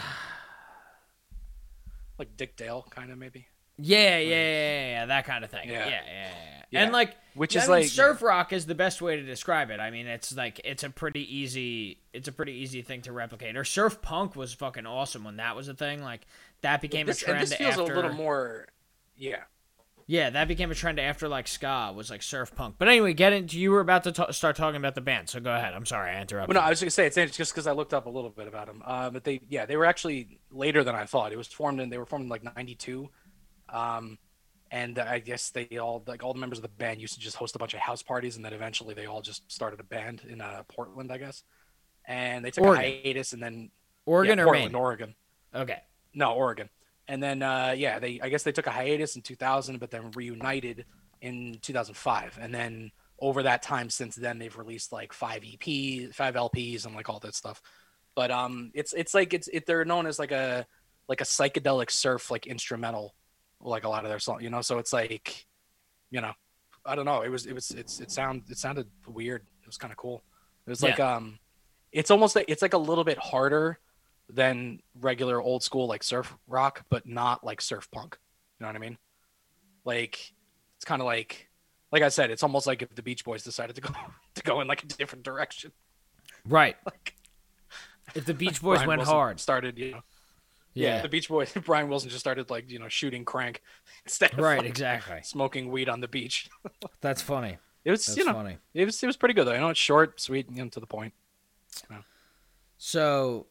like dick dale kind of maybe Yeah, yeah, yeah, yeah, yeah, that kind of thing. Yeah, Yeah. yeah, yeah. And like, Which I is mean, like- surf rock is the best way to describe it. I mean, it's like it's a pretty easy, it's a pretty easy thing to replicate. Or surf punk was fucking awesome when that was a thing. Like that became this, a trend and this feels after. a little more yeah Yeah, that became a trend after like ska was like surf punk. But anyway, get into you were about to ta- start talking about the band, so go ahead. I'm sorry I interrupted. Well, no, I was gonna say it's it's just because I looked up a little bit about them. Uh, but they, yeah, they were actually later than I thought. It was formed and they were formed in like '92, um, and I guess they all like all the members of the band used to just host a bunch of house parties, and then eventually they all just started a band in uh, Portland, I guess. And they took Oregon. a hiatus, and then Oregon yeah, or Portland, Maine? Oregon. Okay. No, Oregon. And then uh, yeah, they I guess they took a hiatus in 2000, but then reunited in 2005. And then over that time since then, they've released like five EP, five LPs, and like all that stuff. But um, it's it's like it's it, they're known as like a like a psychedelic surf like instrumental, like a lot of their songs, you know. So it's like, you know, I don't know. It was it was it's it sound it sounded weird. It was kind of cool. It was like um, it's almost like it's like a little bit harder than regular old school like surf rock, but not like surf punk. You know what I mean? Like it's kind of like like I said, it's almost like if the Beach Boys decided to go to go in like a different direction. Right. Like If the Beach Boys went hard. started, you know. Yeah. the Beach Boys. Brian Wilson just started like you know shooting crank instead of Right, like, exactly. smoking weed on the beach. That's funny. It was That's you know funny. it was it was pretty good though. You know, it's short, sweet, you know, to the point. So,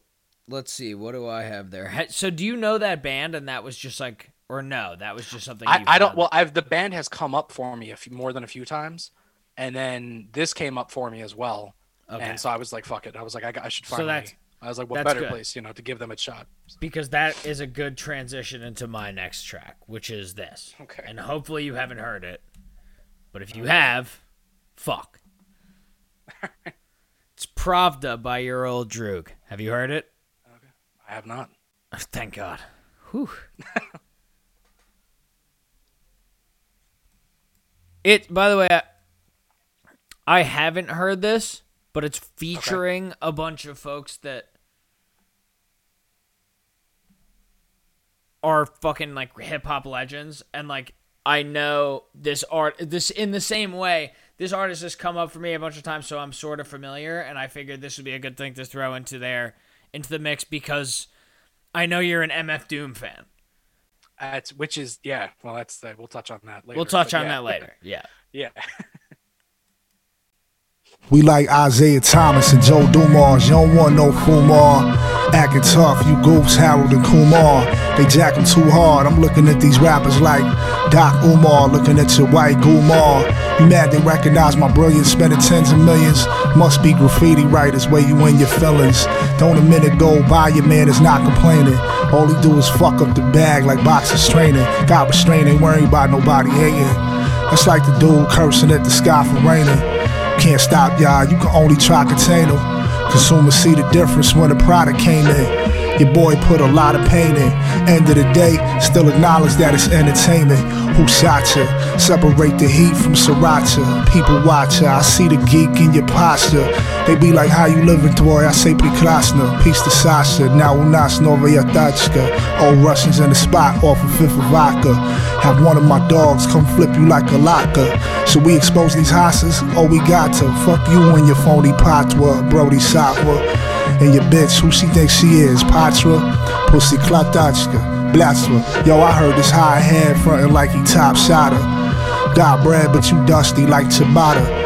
let's see. What do I have there? So, do you know that band? And that was just like, or no, that was just something. I, I don't. Well, I've the band has come up for me a few more than a few times, and then this came up for me as well. Okay. And so I was like, "Fuck it." I was like, "I, got- I should So finally." that's- I was like, "What that's better good. place, you know, to give them a shot?" because that is a good transition into my next track, which is this. Okay. And hopefully you haven't heard it, but if you have, fuck. it's Pravda by Your Old Droog. Have you heard it? Okay. I have not. Oh, thank God. Whew. it. By the way, I, I haven't heard this, but it's featuring a bunch of folks that are fucking like hip hop legends, and like I know this art. This in the same way. This artist has come up for me a bunch of times, so I'm sort of familiar, and I figured this would be a good thing to throw into there, into the mix because I know you're an MF Doom fan. That's which is yeah. Well, that's uh, we'll touch on that later. We'll touch on yeah. that later. Yeah. Yeah. We like Isaiah Thomas and Joe Dumars. You don't want no Fumar. Acting tough, you goofs, Harold and Kumar. They jack 'em too hard. I'm looking at these rappers like Doc Umar, looking at your white Gumar. You mad they recognize my brilliance, spending tens of millions. Must be graffiti writers where you in your feelings. Don't a minute go by, your man is not complaining. All he do is fuck up the bag like boxers training. Got restraint, ain't worried about nobody hating. That's like the dude cursing at the sky for raining. Can't stop y'all, you can only try contain 'em. Consumers see the difference when the product came in. Your boy put a lot of pain in. End of the day, still acknowledge that it's entertainment. Who shot ya? Separate the heat from sriracha. People watch ya. I see the geek in your posture. They be like, how you living, boy? I say прекрасно. Peace to Sasha. Now у нас новая тачка. Old Russians in the spot off of Fifth of Vodka. Have one of my dogs come flip you like a locker. Should we expose these hosses? Oh, we got to. Fuck you and your phony patwa, Brody Satwa. And your bitch, who she thinks she is? Patra? Pussy Klatachka. Blasphema. Yo, I heard this high hand frontin' like he top shotter. Got bread, but you dusty like ciabatta.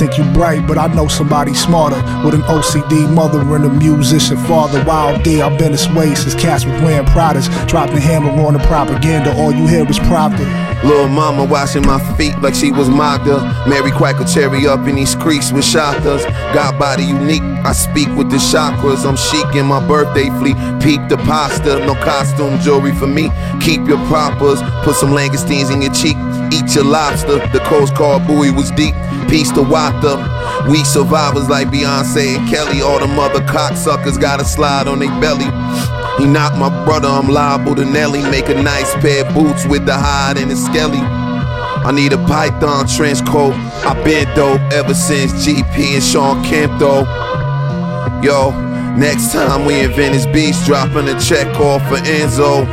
Think you bright, but I know somebody smarter. With an OCD mother and a musician father. Wild D, I've been this way since cats was wearing Pradas. Dropped the hammer on the propaganda, all you hear is Pravda. Little mama washing my feet like she was Magda. Mary Quacker cherry up in these creeks with shotas. Got body unique, I speak with the chakras. I'm chic in my birthday fleet. Peep the pasta, no costume jewelry for me. Keep your propers, put some langoustines in your cheek. Eat your lobster, the Coast Guard buoy was deep. Peace to Wata. We survivors like Beyonce and Kelly. All them other cocksuckers gotta slide on their belly. He knocked my brother, I'm liable to Nelly. Make a nice pair of boots with the hide and the skelly. I need a python trench coat. i been dope ever since GP and Shawn Kemp though. Yo, next time we in Venice Beach, dropping a check off for Enzo.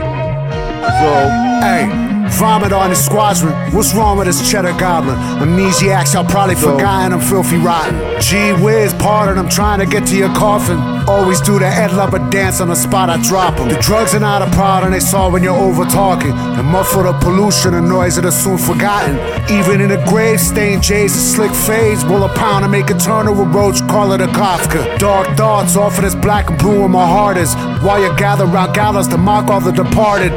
So. Hey, vomit on the squadron. What's wrong with this cheddar goblin? Amnesiacs, y'all probably forgotten I'm filthy rotten. Gee whiz, pardon, I'm trying to get to your coffin. Always do the Ed Lover dance on the spot I drop 'em. The drugs are not a problem, they saw when you're over talking. The muffle the pollution, the noise that are soon forgotten. Even in the grave, stained J's and slick fades. Will a pound and make a turn of a roach, call it a Kafka. Dark thoughts, often as black and blue where my heart is. While you gather round gallows to mock all the departed.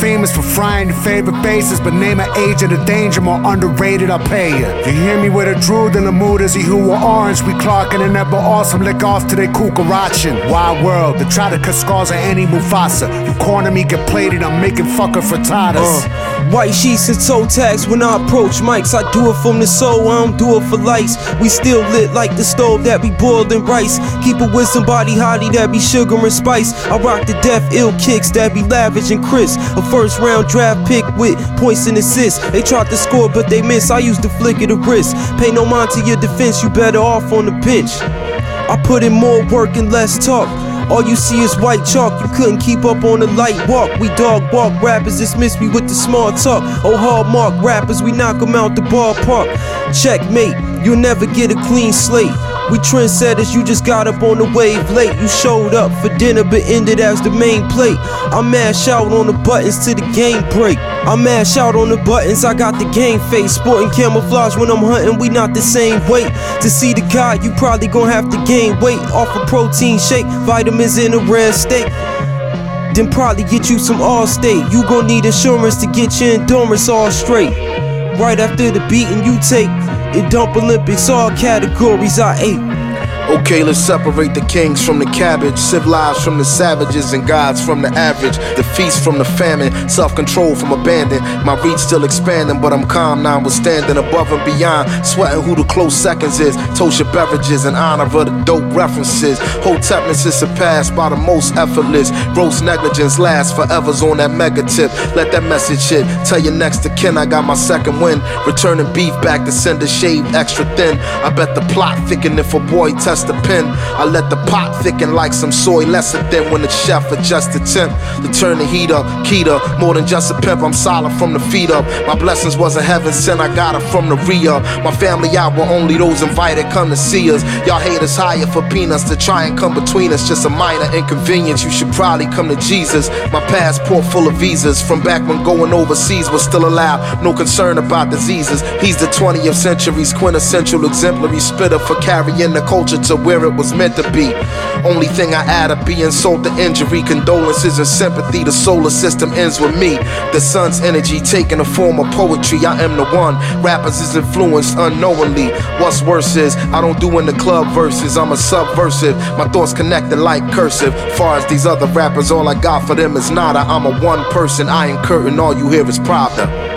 Famous for frying your favorite faces, but name an age of the danger more underrated, I'll pay you. You hear me with a drool in the mood as he who were orange. We clocking and never awesome, lick off to they kukarachin. Wild world, they try to cut scars on any Mufasa. You corner me, get plated, I'm making fucker frittatas. Uh, white sheets and toe tags when I approach mics. I do it from the soul, I don't do it for lights. We still lit like the stove that be boiled in rice. Keep it with somebody hottie that be sugar and spice. I rock the death ill kicks that be lavish and crisp. A first round draft pick with points and assists. They tried to score, but they miss. I used the flick of the wrist. Pay no mind to your defense, you better off on the bench. I put in more work and less talk. All you see is white chalk, you couldn't keep up on the light walk. We dog walk rappers, dismiss me with the small talk. Oh, hallmark rappers, we knock 'em out the ballpark. Checkmate, you'll never get a clean slate. We trendsetters, you just got up on the wave late. You showed up for dinner, but ended as the main plate. I mash out on the buttons to the game break. I mash out on the buttons, I got the game face. Sporting camouflage when I'm hunting, we not the same weight. To see the guy, you probably gon' have to gain weight off a protein shake, vitamins in a rare state. Then probably get you some all state. You gon' need insurance to get your endurance all straight. Right after the beating you take, it dump Olympics, all categories I ate. Okay, let's separate the kings from the cabbage, civilized from the savages, and gods from the average. The feast from the famine, self control from abandon. My reach still expanding, but I'm calm now, standing above and beyond. Sweating who the close seconds is. Toast your beverages in honor of the dope references. Hotepness is surpassed by the most effortless. Gross negligence lasts forever's on that mega tip. Let that message hit. Tell your next to kin I got my second win. Returning beef back to send a shaved extra thin. I bet the plot thickened if a boy test the pen. I let the pot thicken like some soy lesser than when the chef adjusts the temp to turn the heat up. Keto, more than just a pimp, I'm solid from the feet up. My blessings wasn't heaven sent, I got it from the re up. My family out were only those invited come to see us. Y'all haters hire for peanuts to try and come between us. Just a minor inconvenience, you should probably come to Jesus. My passport full of visas from back when going overseas was still allowed. No concern about diseases. He's the 20th century's quintessential exemplary spitter for carrying the culture to where it was meant to be. Only thing I add up being sold to injury, condolences and sympathy. The solar system ends with me. The sun's energy taking the form of poetry. I am the one. Rappers is influenced unknowingly. What's worse is I don't do in the club verses. I'm a subversive. My thoughts connected like cursive. Far as these other rappers, all I got for them is nada. I'm a one person iron curtain. All you hear is Pravda.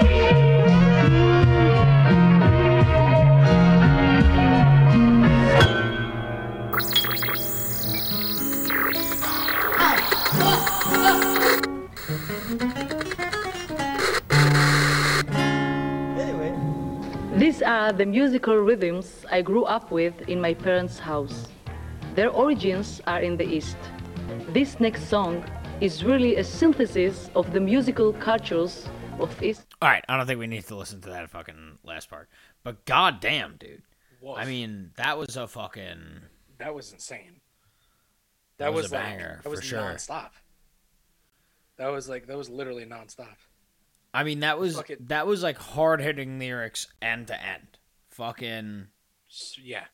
The musical rhythms I grew up with in my parents' house. Their origins are in the East. This next song is really a synthesis of the musical cultures of East. All right, I don't think we need to listen to that fucking last part. But goddamn, dude. I mean, that was a fucking. that was insane. That That, was was, a like banger, that was for sure. nonstop. That was like that was literally nonstop. I mean, that was Fucking- that was like hard hitting lyrics end to end. Fucking. Yeah,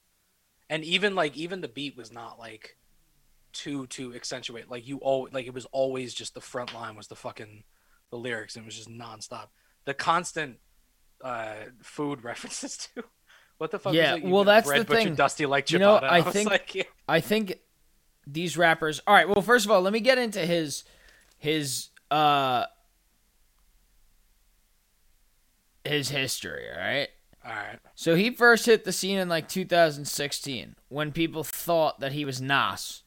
and even like even the beat was not like too too accentuate. Like you all like it was always just the front line was the fucking the lyrics. And it was just nonstop. The constant uh food references to What the fuck? Yeah? Well, that's bread the thing. Dusty like You know, ciabatta. I think- like, yeah. I think these rappers. All right. Well, first of all, let me get into his his uh his history. All right. All right. So he first hit the scene in like 2016 when people thought that he was Nas.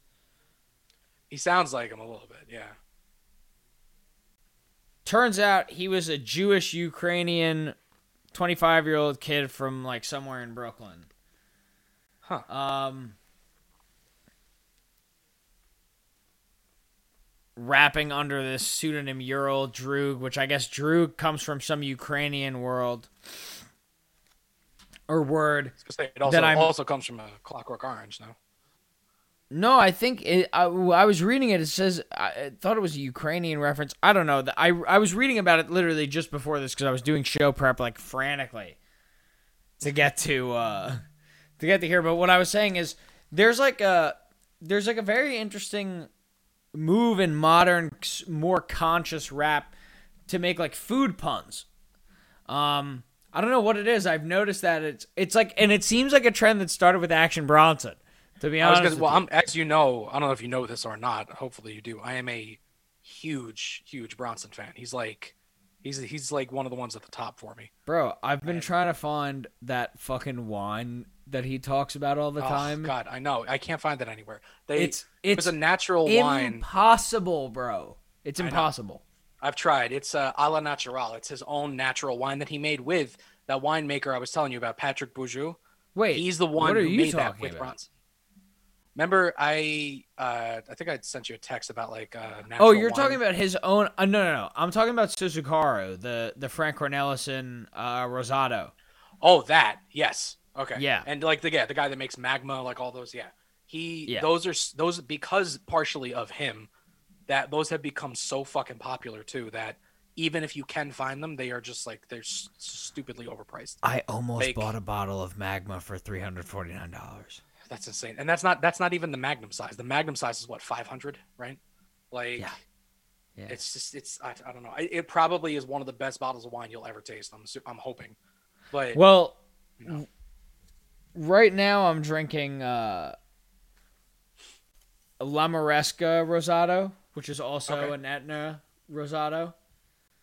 He sounds like him a little bit. Yeah. Turns out he was a Jewish Ukrainian 25 year old kid from like somewhere in Brooklyn. Huh. Um, rapping under this pseudonym Your Old Droog, which I guess Droog comes from some Ukrainian world or word. Say, It also, I'm- also comes from a Clockwork Orange, no? No, I think it, I, I was reading it. It says I I thought it was a Ukrainian reference. I don't know. I I was reading about it literally just before this because I was doing show prep like frantically to get to uh to get to here. But what I was saying is there's like a there's like a very interesting move in modern, more conscious rap to make like food puns. Um, I don't know what it is. I've noticed that it's it's like, and it seems like a trend that started with Action Bronson. To be honest, gonna, well. I'm, as you know, I don't know if you know this or not. Hopefully you do. I am a huge, huge Bronson fan. He's like, he's he's like one of the ones at the top for me. Bro, I've been trying to find that fucking wine that he talks about all the Oh, time. God, I know. I can't find that anywhere. They, It's it it's was a natural wine. impossible, bro. It's impossible. I've tried. It's uh, a la natural. It's his own natural wine that he made with that winemaker I was telling you about, Patrick Bourgeois. Wait, He's the one who made that with about? Bronson. Remember, I uh, I think I sent you a text about like uh, natural Oh, you're wine. talking about his own. Uh, no, no, no. I'm talking about Susucaru, the the Frank Cornelissen uh, Rosado. Oh, that yes. Okay. Yeah. And like the yeah, the guy that makes magma, like all those, yeah. He Yeah. those are those because partially of him that those have become so fucking popular too that even if you can find them, they are just like they're s- stupidly overpriced. I almost bought a bottle of Magma for three hundred forty nine dollars. That's insane. And that's not that's not even the magnum size. The magnum size is what 500, right? Like Yeah. Yeah. it's just it's I, I don't know. It, it probably is one of the best bottles of wine you'll ever taste. I'm I'm hoping. But Well, w- right now I'm drinking uh, a La Maresca Rosado, which is also Okay. an Etna Rosado.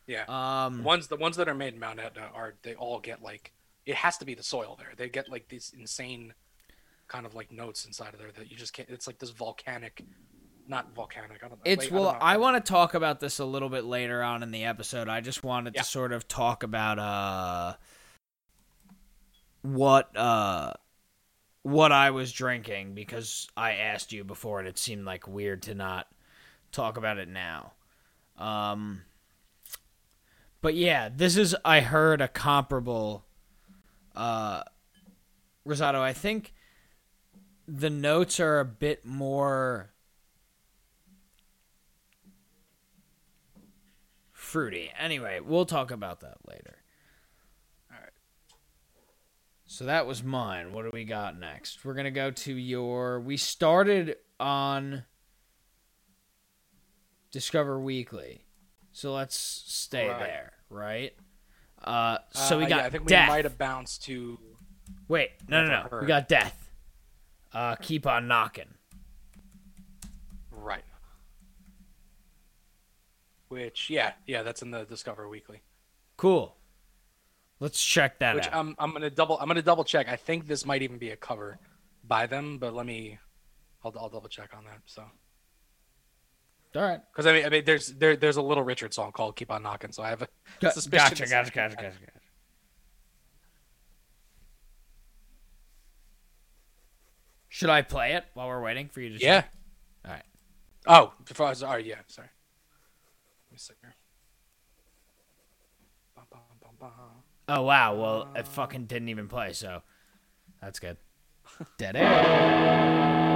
yeah. Um, The ones the ones that are made in Mount Etna are they all get like it has to be the soil there. They get like these insane kind of like notes inside of there that you just can't. It's like this volcanic, not volcanic. I don't know. It's like, well, don't. I want to talk about this a little bit later on in the episode. I just wanted Yeah. to sort of talk about uh what uh what I was drinking because I asked you before and it seemed like weird to not talk about it now. Um but yeah, this is I heard a comparable uh Rosado. I think the notes are a bit more fruity. Anyway, we'll talk about that later. All right. So that was mine. What do we got next? We're going to go to your we started on Discover Weekly. So let's stay Right. there, right? Uh so we Uh, got yeah, I think death. we might have bounced to Wait, no, no, no. We got death. Uh keep on knocking. right. Which yeah yeah that's in the Discover Weekly. Cool. Let's check that Which out. I'm I'm gonna double I'm gonna double check. I think this might even be a cover by them, but let me I'll, I'll double check on that. So All right. because I mean I mean there's there there's a Little Richard song called Keep on Knocking, so I have a Got- suspicion. Gotcha, gotcha, gotcha, gotcha, gotcha. Should I play it while we're waiting for you to? Yeah. All right. Oh, before I was oh yeah, sorry. Let me sit here. Bum, bum, bum, bum. Oh wow. Well, it fucking didn't even play, so that's good. Dead air.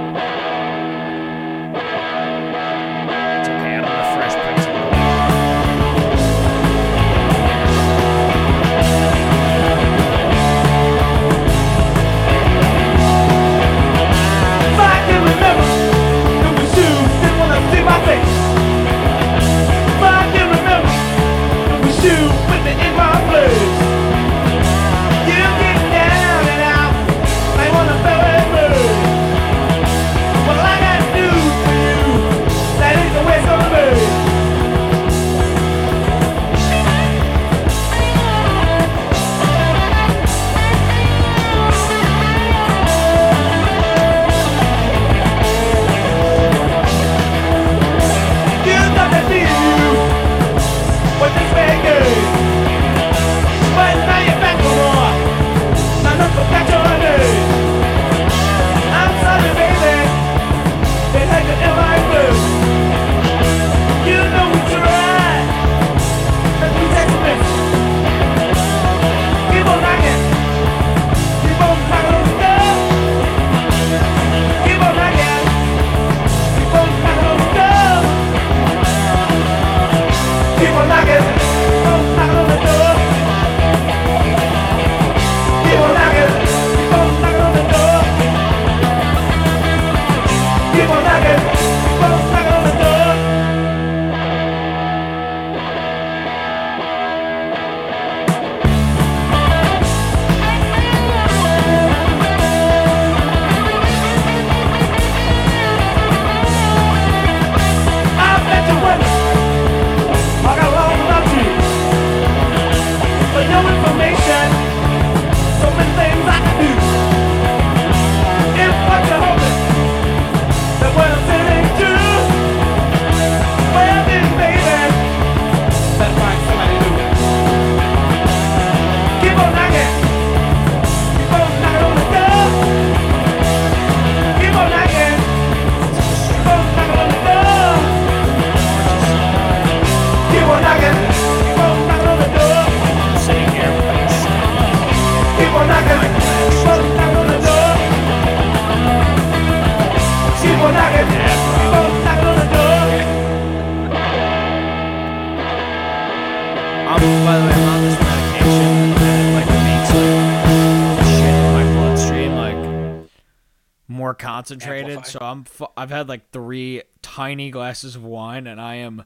Concentrated. Amplify. So I'm fu- I've had like three tiny glasses of wine, and I am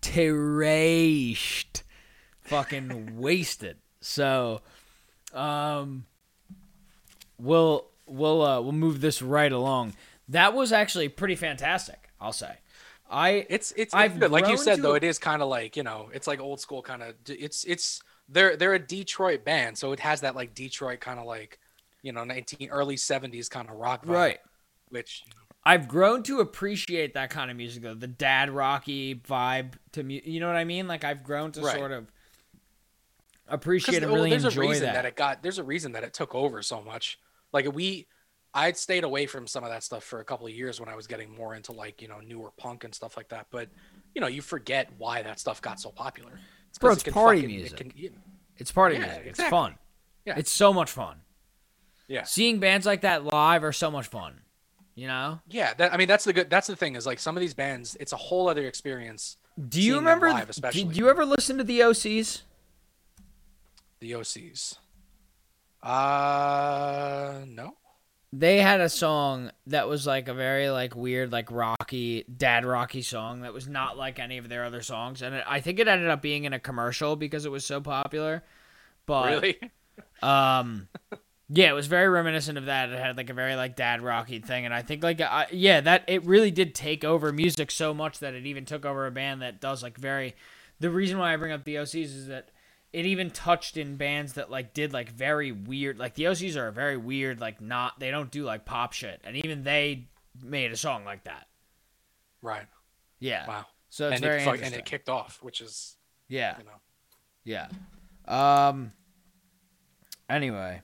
terraced, fucking wasted. So, um, we'll we'll uh, we'll move this right along. That was actually pretty fantastic. I'll say. I It's it's, I've good. Like you said though, a- it is kind of like you know, it's like old school kind of. It's it's they're they're a Detroit band, so it has that like Detroit kind of like you know, nineteen early seventies kind of rock vibe, right. Which you know, I've grown to appreciate that kind of music though, the dad rocky vibe to mu- you know what I mean? Like I've grown to Right. sort of appreciate and well, really there's enjoy a reason that. that. it got. There's a reason that it took over so much. Like we, I'd stayed away from some of that stuff for a couple of years when I was getting more into like you know newer punk and stuff like that. But you know, you forget why that stuff got so popular. It's Bro, 'cause it's it party fucking- it music. can- yeah, It's party Yeah, music. It's fun. Yeah. It's so much fun. Yeah. Seeing bands like that live are so much fun. You know? Yeah, that, I mean that's the good. That's the thing is like some of these bands, it's a whole other experience. Do you remember live, especially. did you ever listen to the OCs? The OCs. Uh, no. They had a song that was like a very like weird like rocky dad rocky song that was not like any of their other songs and it, I think it ended up being in a commercial because it was so popular. But really? Um, yeah, it was very reminiscent of that. It had like a very like dad rocky thing, and I think like I, yeah, that it really did take over music so much that it even took over a band that does like very. The reason why I bring up the OCs is that it even touched in bands that like did like very weird. Like the OCs are a very weird like not they don't do like pop shit, and even they made a song like that. Right. Yeah. Wow. So it's and very it interesting. and it kicked off, which is yeah. you know. Yeah. Um. Anyway,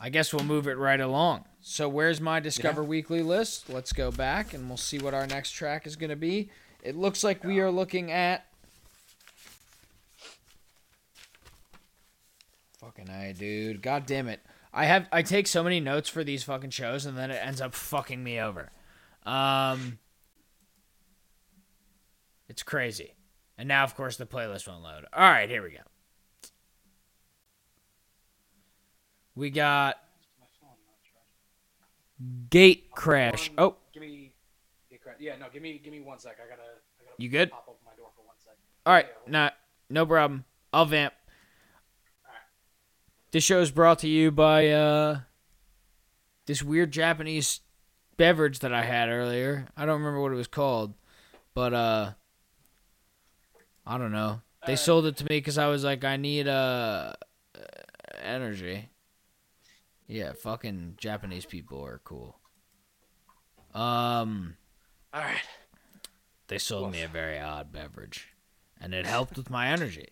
I guess we'll move it right along. So, where's my Discover Weekly list? Let's go back and we'll see what our next track is going to be. It looks like we are looking at. Fucking I, dude. God damn it. I have I take so many notes for these fucking shows and then it ends up fucking me over. Um It's crazy. And now of course the playlist won't load. All right, here we go. We got Gate Crash. Oh, Give me. Yeah, no. Give me. Give me one sec. I gotta. I gotta You good? Pop open my door for one sec. all right. Nah, no problem. I'll vamp. This show is brought to you by uh this weird Japanese beverage that I had earlier. I don't remember what it was called, but uh I don't know. They sold it to me cuz I was like I need uh energy. Yeah, fucking Japanese people are cool. Um All right. they sold me a very odd beverage and it helped with my energy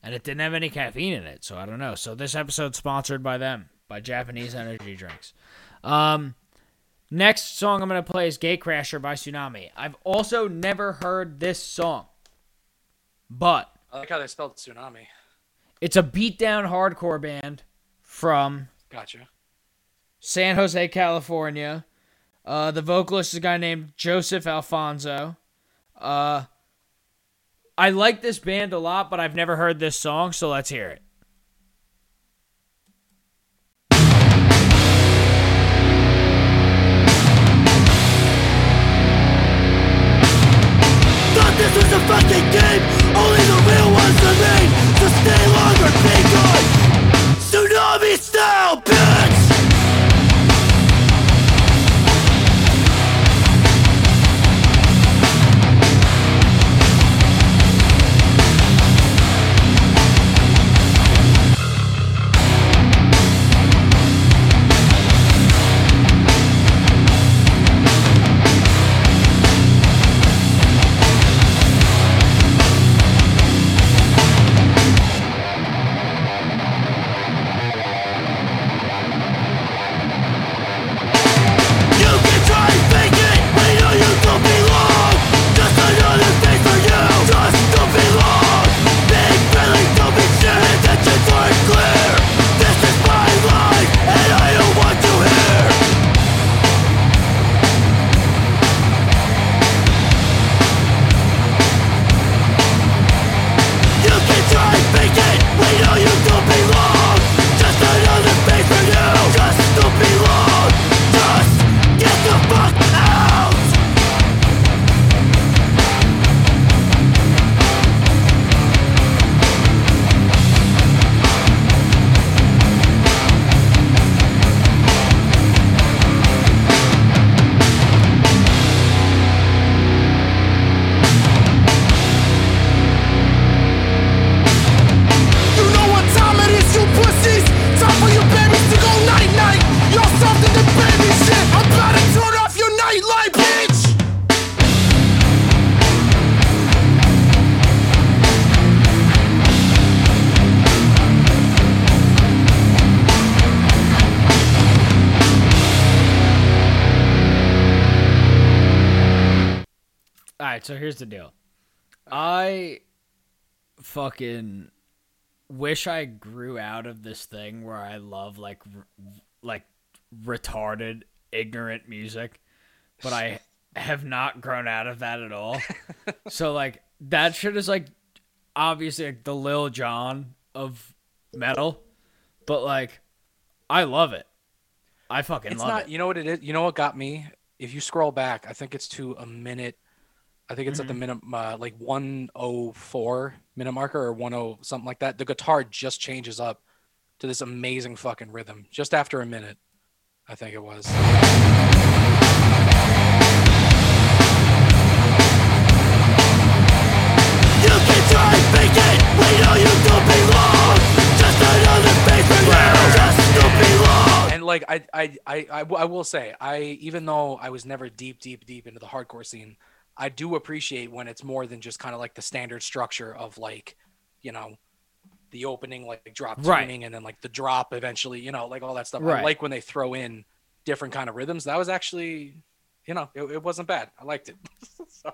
and it didn't have any caffeine in it so i don't know so this episode's sponsored by them by japanese energy drinks um next song i'm going to play is gatecrasher by tsunami i've also never heard this song but I like how they spelled tsunami. it's a beatdown hardcore band from Gotcha. San Jose, California. Uh, the vocalist is a guy named Joseph Alfonso. Uh, I like this band a lot, but I've never heard this song, so let's hear it. Thought this was a fucking game Only the real ones remain So stay longer, be good Tsunami style, bitch fucking wish I grew out of this thing where I love like r- like retarded ignorant music, but I have not grown out of that at all. so like that shit is like obviously like the Lil Jon of metal, but like I love it. I fucking It's love not. it. You know what it is? You know what got me? If you scroll back, I think it's to a minute. I think it's Mm-hmm. at the minute, uh, like 104 minute marker or 10 something like that. The guitar just changes up to this amazing fucking rhythm just after a minute. I think it was. You can try and fake it. We know you don't belong. Just another for. Just don't belong. and like I, I I I will say I even though I was never deep deep deep into the hardcore scene, I do appreciate when it's more than just kind of like the standard structure of like, you know, the opening like drop Right. tuning and then like the drop eventually, you know, like all that stuff. I like when they throw in different kind of rhythms. That was actually, you know, it, it wasn't bad. I liked it. so,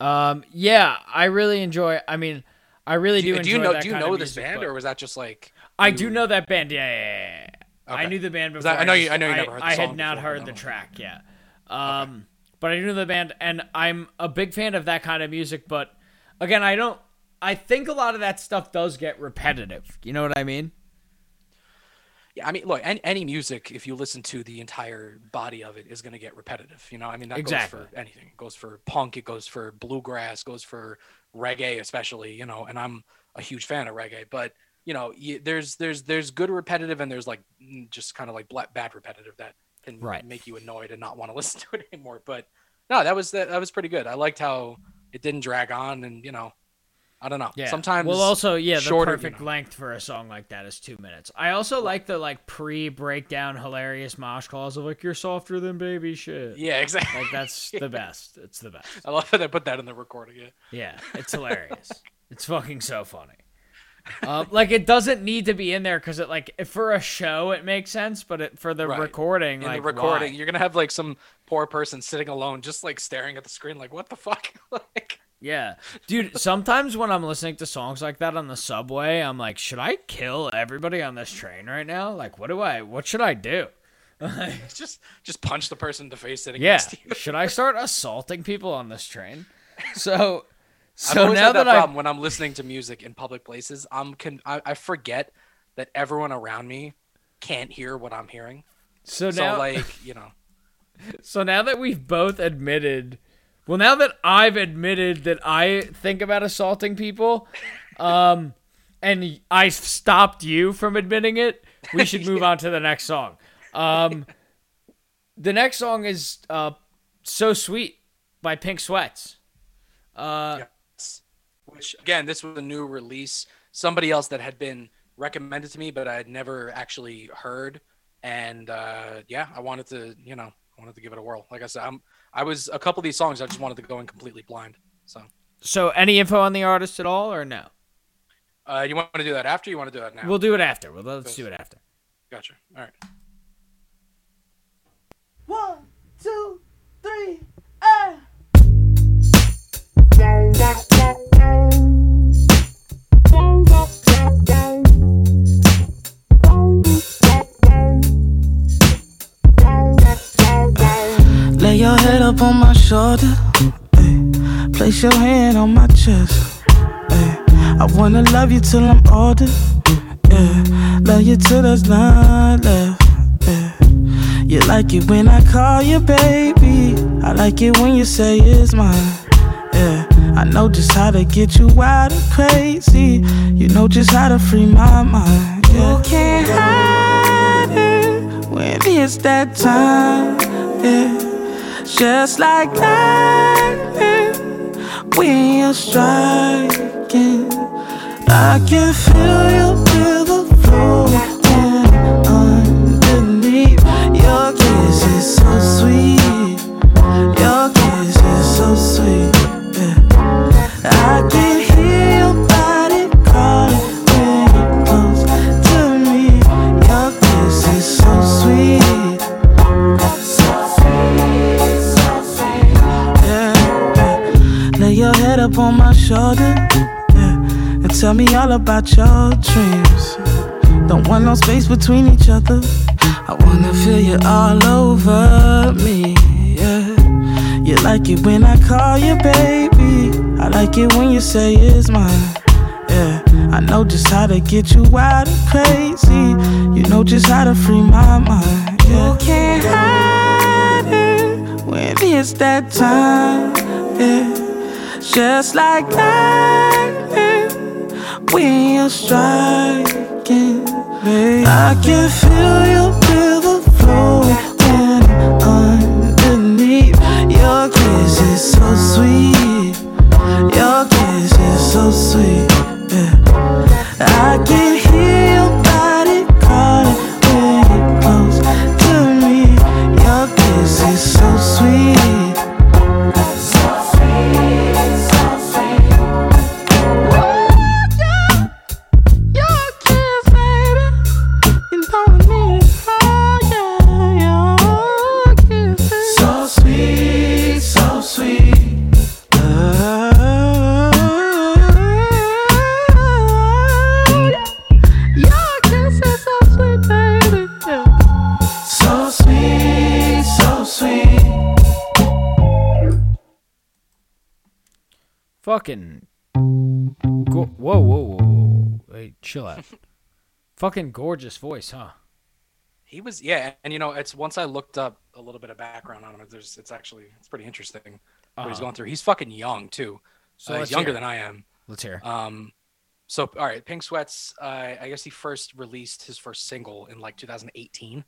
Um, yeah, I really enjoy. I mean, I really do do, do you know do you know this music, band but- or was that just like I you- do know that band. Yeah, yeah, yeah, yeah. I knew the band before. I- I know you- I know you never heard the I had not before, heard the track. Yeah. Um, but I knew the band, and I'm a big fan of that kind of music. But again, I don't. I think a lot of that stuff does get repetitive. You know what I mean? Yeah, I mean, look, any, any music, if you listen to the entire body of it, is going to get repetitive. You know, I mean, that Exactly. goes for anything. It goes for punk, it goes for bluegrass, goes for reggae, especially. You know, and I'm a huge fan of reggae, but you know, y there's there's there's good repetitive, and there's like just kind of like bad repetitive that can Right. make you annoyed and not want to listen to it anymore. But no, that was that, that was pretty good. I liked how it didn't drag on, and you know, I don't know. Yeah. Sometimes Well, also, yeah, the shorter, you perfect know. length for a song like that is two minutes. I also like the like pre-breakdown hilarious mosh calls of like "You're softer than baby shit." Yeah, exactly. Like that's the best. It's the best. I love that they put that in the recording. Yeah. Yeah, it's hilarious. it's fucking so funny. Um, like it doesn't need to be in there because it like for a show it makes sense, but it, for the Right. recording, in like the recording, why? you're gonna have like some poor person sitting alone, just like staring at the screen, like what the fuck? like, Yeah, dude. Sometimes when I'm listening to songs like that on the subway, I'm like, should I kill everybody on this train right now? Like, what do I? What should I do? just just punch the person in the face sitting Yeah, next to you. should I start assaulting people on this train? So, so now that, that, I problem when I'm listening to music in public places. I'm con- I, I forget that everyone around me can't hear what I'm hearing. so So now like you know, So now that we've both admitted, well, now that I've admitted that I think about assaulting people, um, and I stopped you from admitting it, we should move on to the next song. Um, the next song is uh, "So Sweet" by Pink Sweats. Uh, yes. Which again, this was a new release. Somebody else that had been recommended to me, but I had never actually heard. And uh, yeah, I wanted to, you know, I wanted to give it a whirl. Like I said, I'm, I was a couple of these songs. I just wanted to go in completely blind. So, so, any info on the artist at all, or no? uh, you want to do that after? You want to do that now? We'll do it after. Well, let's do it after. Gotcha. All right. One, two, three, ah. Lay your head up on my shoulder. ay. Place your hand on my chest. ay. I wanna love you till I'm older. Yeah. Love you till there's none left. Yeah. You like it when I call you baby. I like it when you say it's mine. Yeah. I know just how to get you wild and crazy. You know just how to free my mind. Yeah. You can't hide it when it's that time. Yeah. Just like lightning when you're striking. I can feel your river flowing underneath. Your kiss is so sweet. Your kiss is so sweet. Shoulder. Yeah. And tell me all about your dreams. Don't want no space between each other. I wanna feel you all over me. Yeah. You like it when I call you baby. I like it when you say it's mine. Yeah. I know just how to get you wild and crazy. You know just how to free my mind. Yeah. You can't hide it when it's that time. Yeah. Just like lightning when you're striking. Babe. I can feel your river flowing underneath. Your kiss is so sweet. Your kiss is so sweet. Chill out. Fucking gorgeous voice, huh? He was yeah, and you know, it's once I looked up a little bit of background on him. There's it's actually it's pretty interesting what he's Uh-huh. going through. He's fucking young too. So let's he's younger hear than I am. Let's hear. Um, so all right, Pink Sweats. Uh, I guess he first released his first single in like 2018,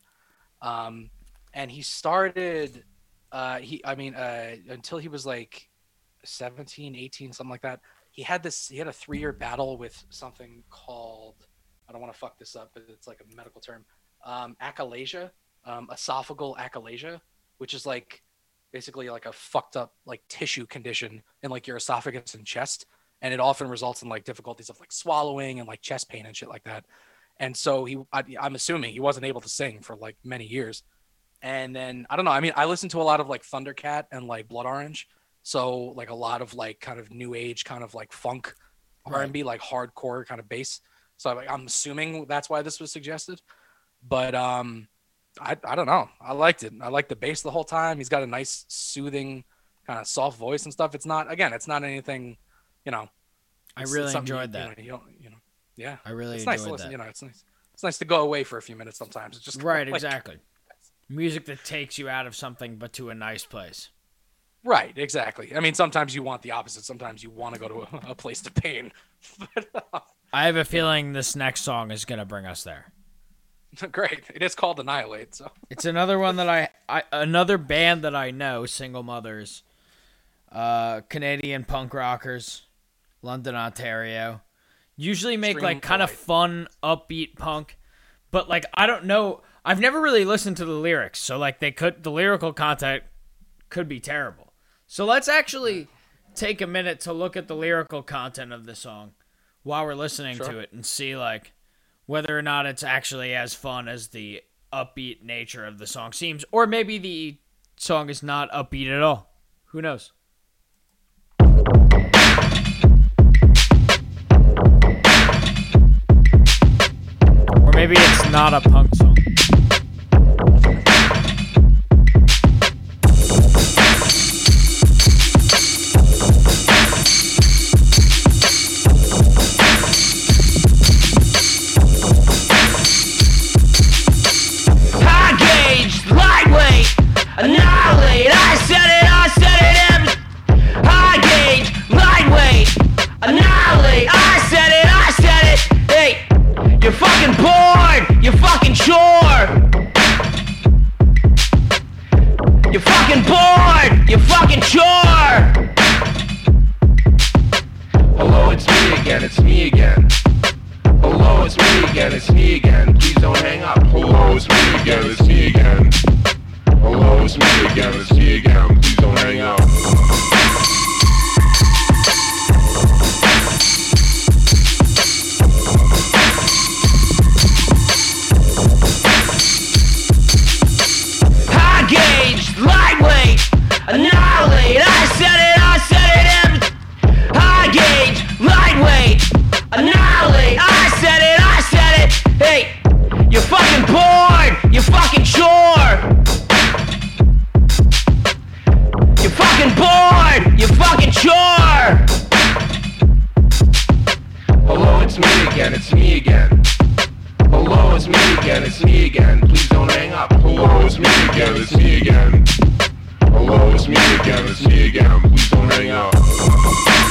um, and he started. Uh, he, I mean, uh, until he was like 17, 18, something like that. He had this. He had a three-year battle with something called. I don't want to fuck this up, but it's like a medical term. Um, achalasia, um, esophageal achalasia, which is like basically like a fucked up like tissue condition in like your esophagus and chest and it often results in like difficulties of like swallowing and like chest pain and shit like that and so he I, i'm assuming he wasn't able to sing for like many years and then i don't know i mean i listened to a lot of like thundercat and like blood orange so like a lot of like kind of new age kind of like funk Right. r&b like hardcore kind of bass so I'm, I'm assuming that's why this was suggested but um I, I don't know. I liked it. I liked the bass the whole time. He's got a nice, soothing, kind of soft voice and stuff. It's not again, it's not anything, you know. I really enjoyed you, that. You know, you know, yeah. I really it's nice to enjoyed listen. that. You know, it's nice. It's nice to go away for a few minutes sometimes. It's just Right, like- exactly. Music that takes you out of something but to a nice place. Right, exactly. I mean, sometimes you want the opposite. Sometimes you want to go to a, a place to pain. I have a feeling this next song is going to bring us there. Great. It is called Annihilate. So It's another one that I, I another band that I know, Single Mothers, uh, Canadian punk rockers, London, Ontario. Usually make Extreme like kind of fun, upbeat punk, but like I don't know. I've never really listened to the lyrics, so like they could the lyrical content could be terrible. So let's actually take a minute to look at the lyrical content of the song while we're listening to it and see like whether or not it's actually as fun as the upbeat nature of the song seems, or maybe the song is not upbeat at all. Who knows? Or maybe it's not a punk song. fucking bored, you fucking chore. Hello, it's me again, it's me again. Hello, it's me again, it's me again. Please don't hang up. Hello, it's me again, it's me again. Hello, it's me again, it's me again. door. You're fucking bored. You're fucking chore. Hello, it's me again. It's me again. Hello, it's me again. It's me again. Please don't hang up. Hello, it's me again. It's me again. Hello, it's me again. It's me again. Please don't hang up.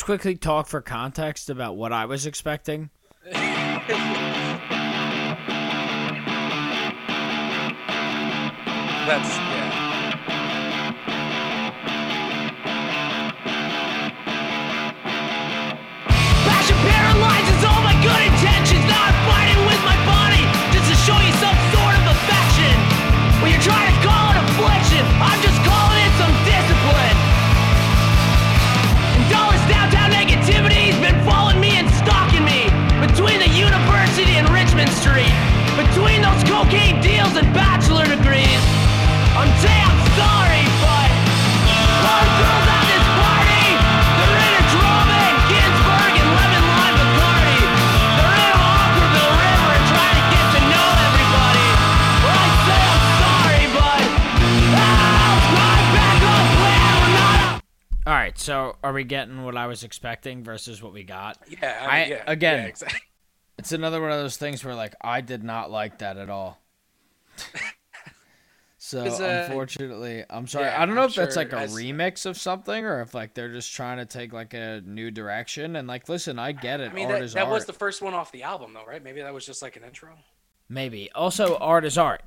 Just quickly talk for context about what I was expecting? That's yeah. Passion paralyzes all my good intentions. Now I'm fighting with my body just to show you some sort of affection. When you're trying to call it affliction, I'm just between those cocaine deals and bachelor degrees. I'm saying I'm sorry, but all the girls at this party, they're into Drummond, Ginsburg, and Lemon Lime Bacardi. They're into Aquaville River and trying to get to know everybody. Well, I say I'm sorry, but I'll right back on plan. We're not. All right, so are we getting what I was expecting versus what we got? Yeah, I I, mean, yeah, again, yeah, exactly. It's another one of those things where like I did not like that at all. so uh, unfortunately, I'm sorry. yeah, I don't know I'm if that's like a as- remix of something or if like they're just trying to take like a new direction. And like, listen, I get it. I mean, art that, that art. was the first one off the album, though, right? Maybe that was just like an intro. Maybe. Also, art is art.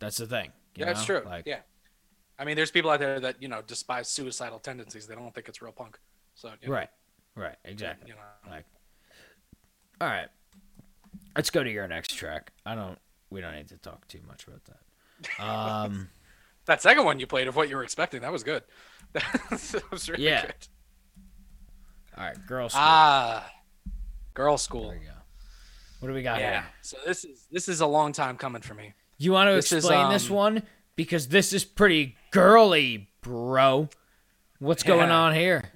That's the thing. you Yeah, that's true. Like, yeah. I mean, there's people out there that you know despise suicidal tendencies. They don't think it's real punk. So you know, Right. Right. Exactly. You know, Like, all right. Let's go to your next track. I don't. We don't need to talk too much about that. Um. that second one you played of what you were expecting, that was good. that was really Yeah. good. all right. Girl. School. Ah, girl school. There you go. What do we got Yeah. here? So this is this is a long time coming for me. You want to This is, explain this um, one because this is pretty girly, bro. What's going on here?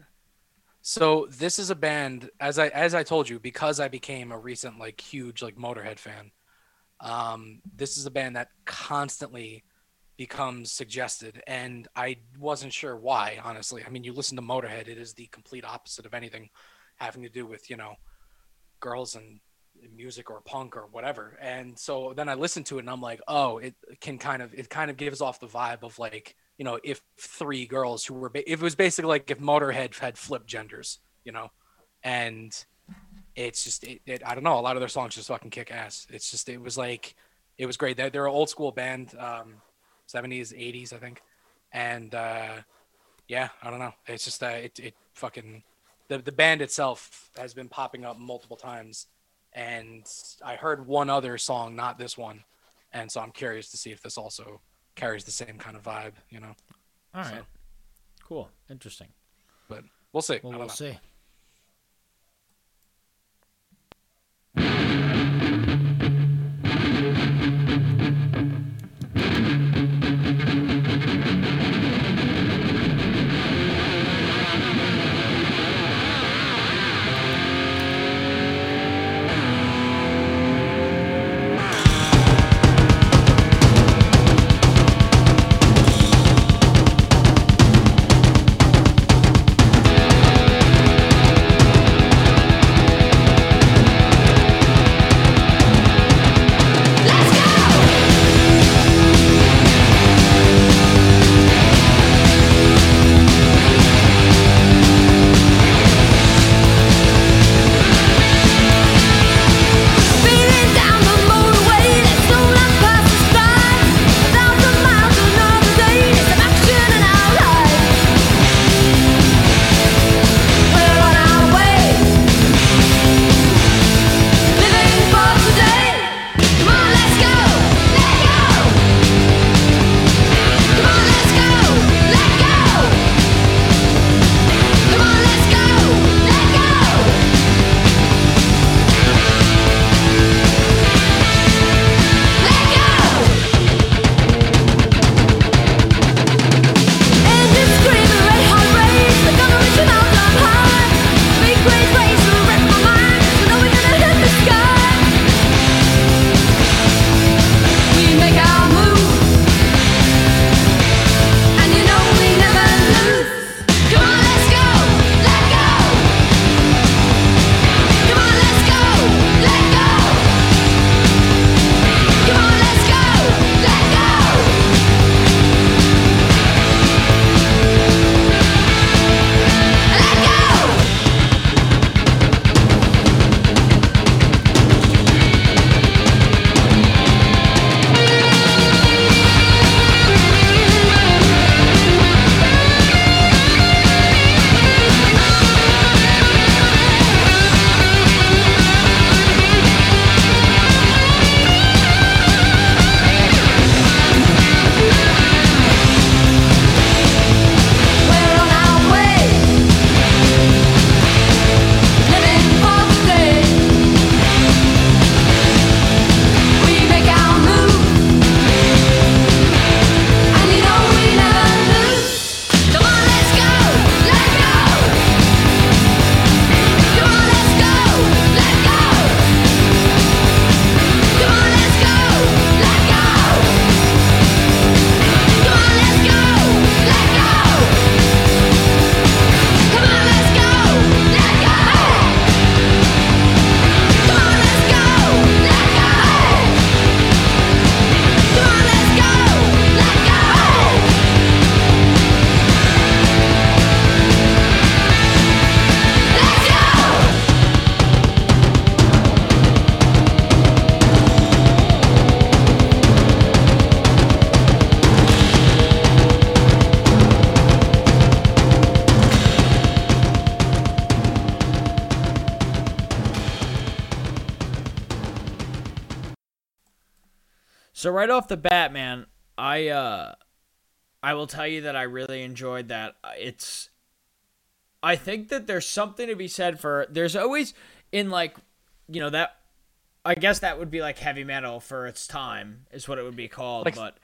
So this is a band, as I as I told you, because I became a recent like huge like Motorhead fan. Um, this is a band that constantly becomes suggested, and I wasn't sure why. Honestly, I mean, you listen to Motorhead, it is the complete opposite of anything having to do with you know girls and music or punk or whatever. And so then I listened to it, and I'm like, oh, it can kind of it kind of gives off the vibe of like you know if three girls who were ba- if it was basically like if Motorhead had flipped genders, you know, and it's just it, it I don't know a lot of their songs just fucking kick ass. It's just it was like it was great. They're, they're an old school band, um, 70s, 80s, I think, and uh, yeah, I don't know. It's just uh, it it fucking the the band itself has been popping up multiple times, and I heard one other song, not this one, and so I'm curious to see if this also carries the same kind of vibe, you know. All right. So, Cool. Interesting. but we'll see. Well, I we'll know. see. Right off the bat, man, I uh I will tell you that I really enjoyed that. It's I think that there's something to be said for there's always in like you know that I guess that would be like heavy metal for its time is what it would be called, Like- but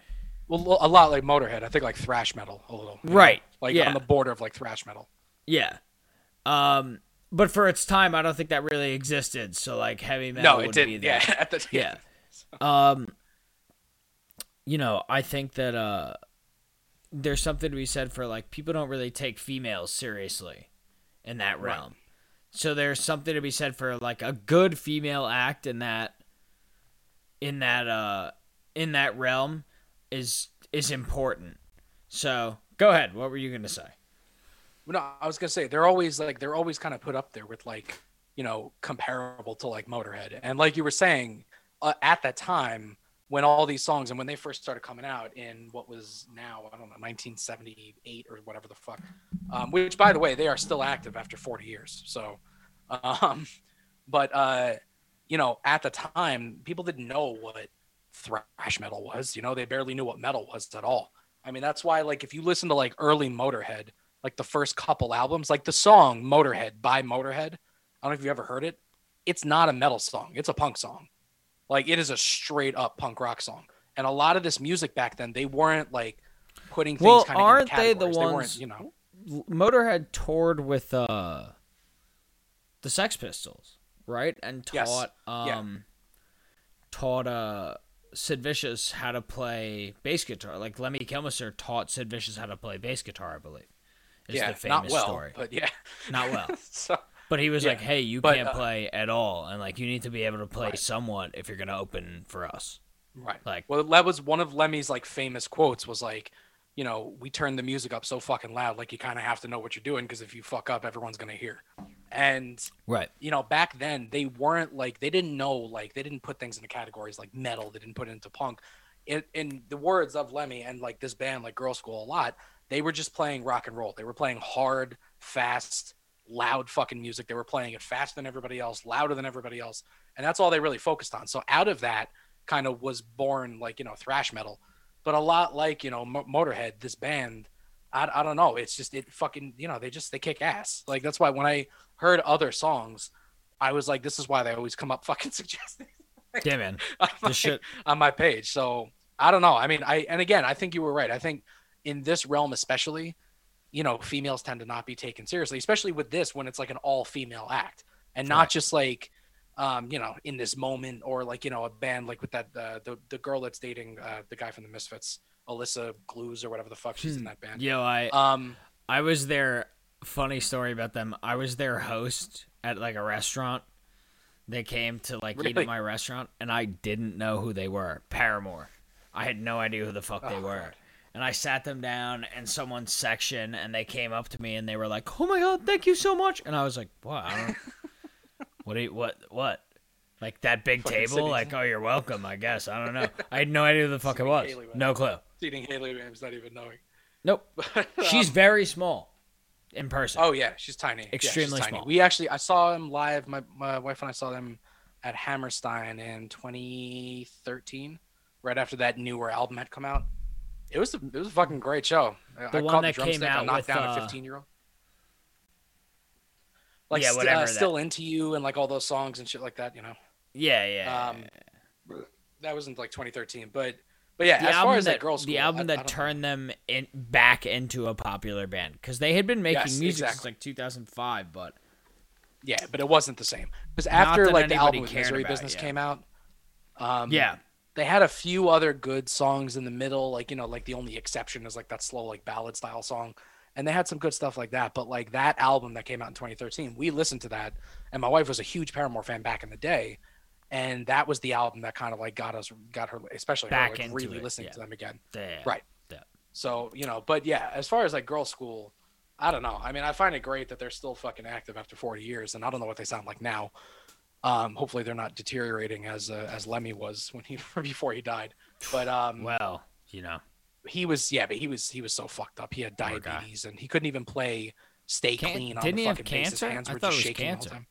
Well, a lot like Motorhead. I think like thrash metal a little. you know? Right, Like yeah. on the border of like thrash metal. yeah. Um but for its time I don't think that really existed. So like heavy metal No, it would didn't. be Yeah, at the- time. yeah. Um you know, I think that uh there's something to be said for like people don't really take females seriously in that Right. realm. So there's something to be said for like a good female act in that in that uh in that realm is is important. So go ahead. What were you gonna say? No, I was gonna say they're always like they're always kind of put up there with like you know comparable to like Motorhead, and like you were saying uh, at that time when all these songs and when they first started coming out in what was now I don't know 1978 or whatever the fuck, um, which by the way they are still active after 40 years. So, um, but uh, you know at the time people didn't know what thrash metal was. You know they barely knew what metal was at all. I mean that's why like if you listen to like early Motorhead like the first couple albums, like the song Motorhead by Motorhead. I don't know if you've ever heard it. It's not a metal song, it's a punk song. Like it is a straight up punk rock song. And a lot of this music back then, they weren't like putting things Well, kind of aren't they the weren't, ones? you know. Motorhead toured with uh the Sex Pistols, right? And Yes. taught Yeah. um taught uh Sid Vicious how to play bass guitar. Like Lemmy Kilmister taught Sid Vicious how to play bass guitar, I believe. Is yeah, the famous not well, story. but yeah. Not well. so, But he was Yeah, like, "Hey, you but, can't uh, play at all, and like you need to be able to play somewhat if you're gonna open for us." Right. Like, well, that was one of Lemmy's like famous quotes was like, you know, we turn the music up so fucking loud, like you kind of have to know what you're doing because if you fuck up, everyone's gonna hear. And Right. you know, back then they weren't like they didn't know like they didn't put things into categories like metal. They didn't put it into punk. In, in the words of Lemmy and like this band like Girlschool a lot, they were just playing rock and roll. They were playing hard, fast, loud fucking music. They were playing it faster than everybody else, louder than everybody else, and that's all they really focused on. So out of that kind of was born like you know thrash metal, but a lot like you know Mo- Motorhead, this band. I, I don't know. It's just it fucking you know they just they kick ass. Like that's why when I heard other songs, I was like, this is why they always come up fucking suggesting Yeah, man. on The my, shit. on my page. So I don't know. I mean, I and again, I think you were right. I think in this realm, especially, you know, females tend to not be taken seriously, especially with this when it's like an all female act and not Right. just like, um, you know, in this moment or like you know a band like with that uh, the the girl that's dating uh, the guy from the Misfits, Alyssa Glues or whatever the fuck she's in that band. Yo, I Um, I was there. funny story about them. I was their host at like a restaurant. They came to like eat Really? at my restaurant, and I didn't know who they were. Paramore. I had no idea who the fuck they Oh, were. God. And I sat them down in someone's section, and they came up to me and they were like, "Oh my god, thank you so much!" And I was like, "What? What? You, what? What? Like that big Fucking table? Like, oh, you're welcome. I guess. I don't know. I had no idea who the fuck it was. No clue. Seating Hayley Williams, not even knowing. Nope. But, She's um, very small in person. Oh yeah, she's tiny. Yeah, she's Extremely tiny. small. We actually I saw him live. My my wife and I saw them at Hammerstein in 2013, right after that newer album had come out. It was a, it was a fucking great show. The I one that the came out knocked with, down uh, a 15 year old. Like Yeah, whatever uh, still into you and like all those songs and shit like that. You know. Yeah, yeah. Um, that was in like 2013, but but yeah, the as album far as that like girls, the album that turned them in back into a popular band because they had been making Yes, music since like 2005, but Yeah, but it wasn't the same because after like the album Misery Business yeah. came out, um, Yeah. They had a few other good songs in the middle, like you know, like the only exception is like that slow like ballad style song, and they had some good stuff like that. But like that album that came out in 2013, we listened to that, and my wife was a huge Paramore fan back in the day, and that was the album that kind of like got us, got her, especially Back her, like, really it, listening yeah. to them again. Yeah, Right. yeah. So you know, but yeah, as far as like Girlschool, I don't know. I mean, I find it great that they're still fucking active after 40 years, and I don't know what they sound like now. Um, hopefully, they're not deteriorating as uh, as Lemmy was when he before he died. But um, well, you know, he was yeah, but he was he was so fucked up. He had diabetes, and he couldn't even play "Stay Can- Clean" on didn't the fucking bass. His cancer? hands I were just shaking the cancer. whole time.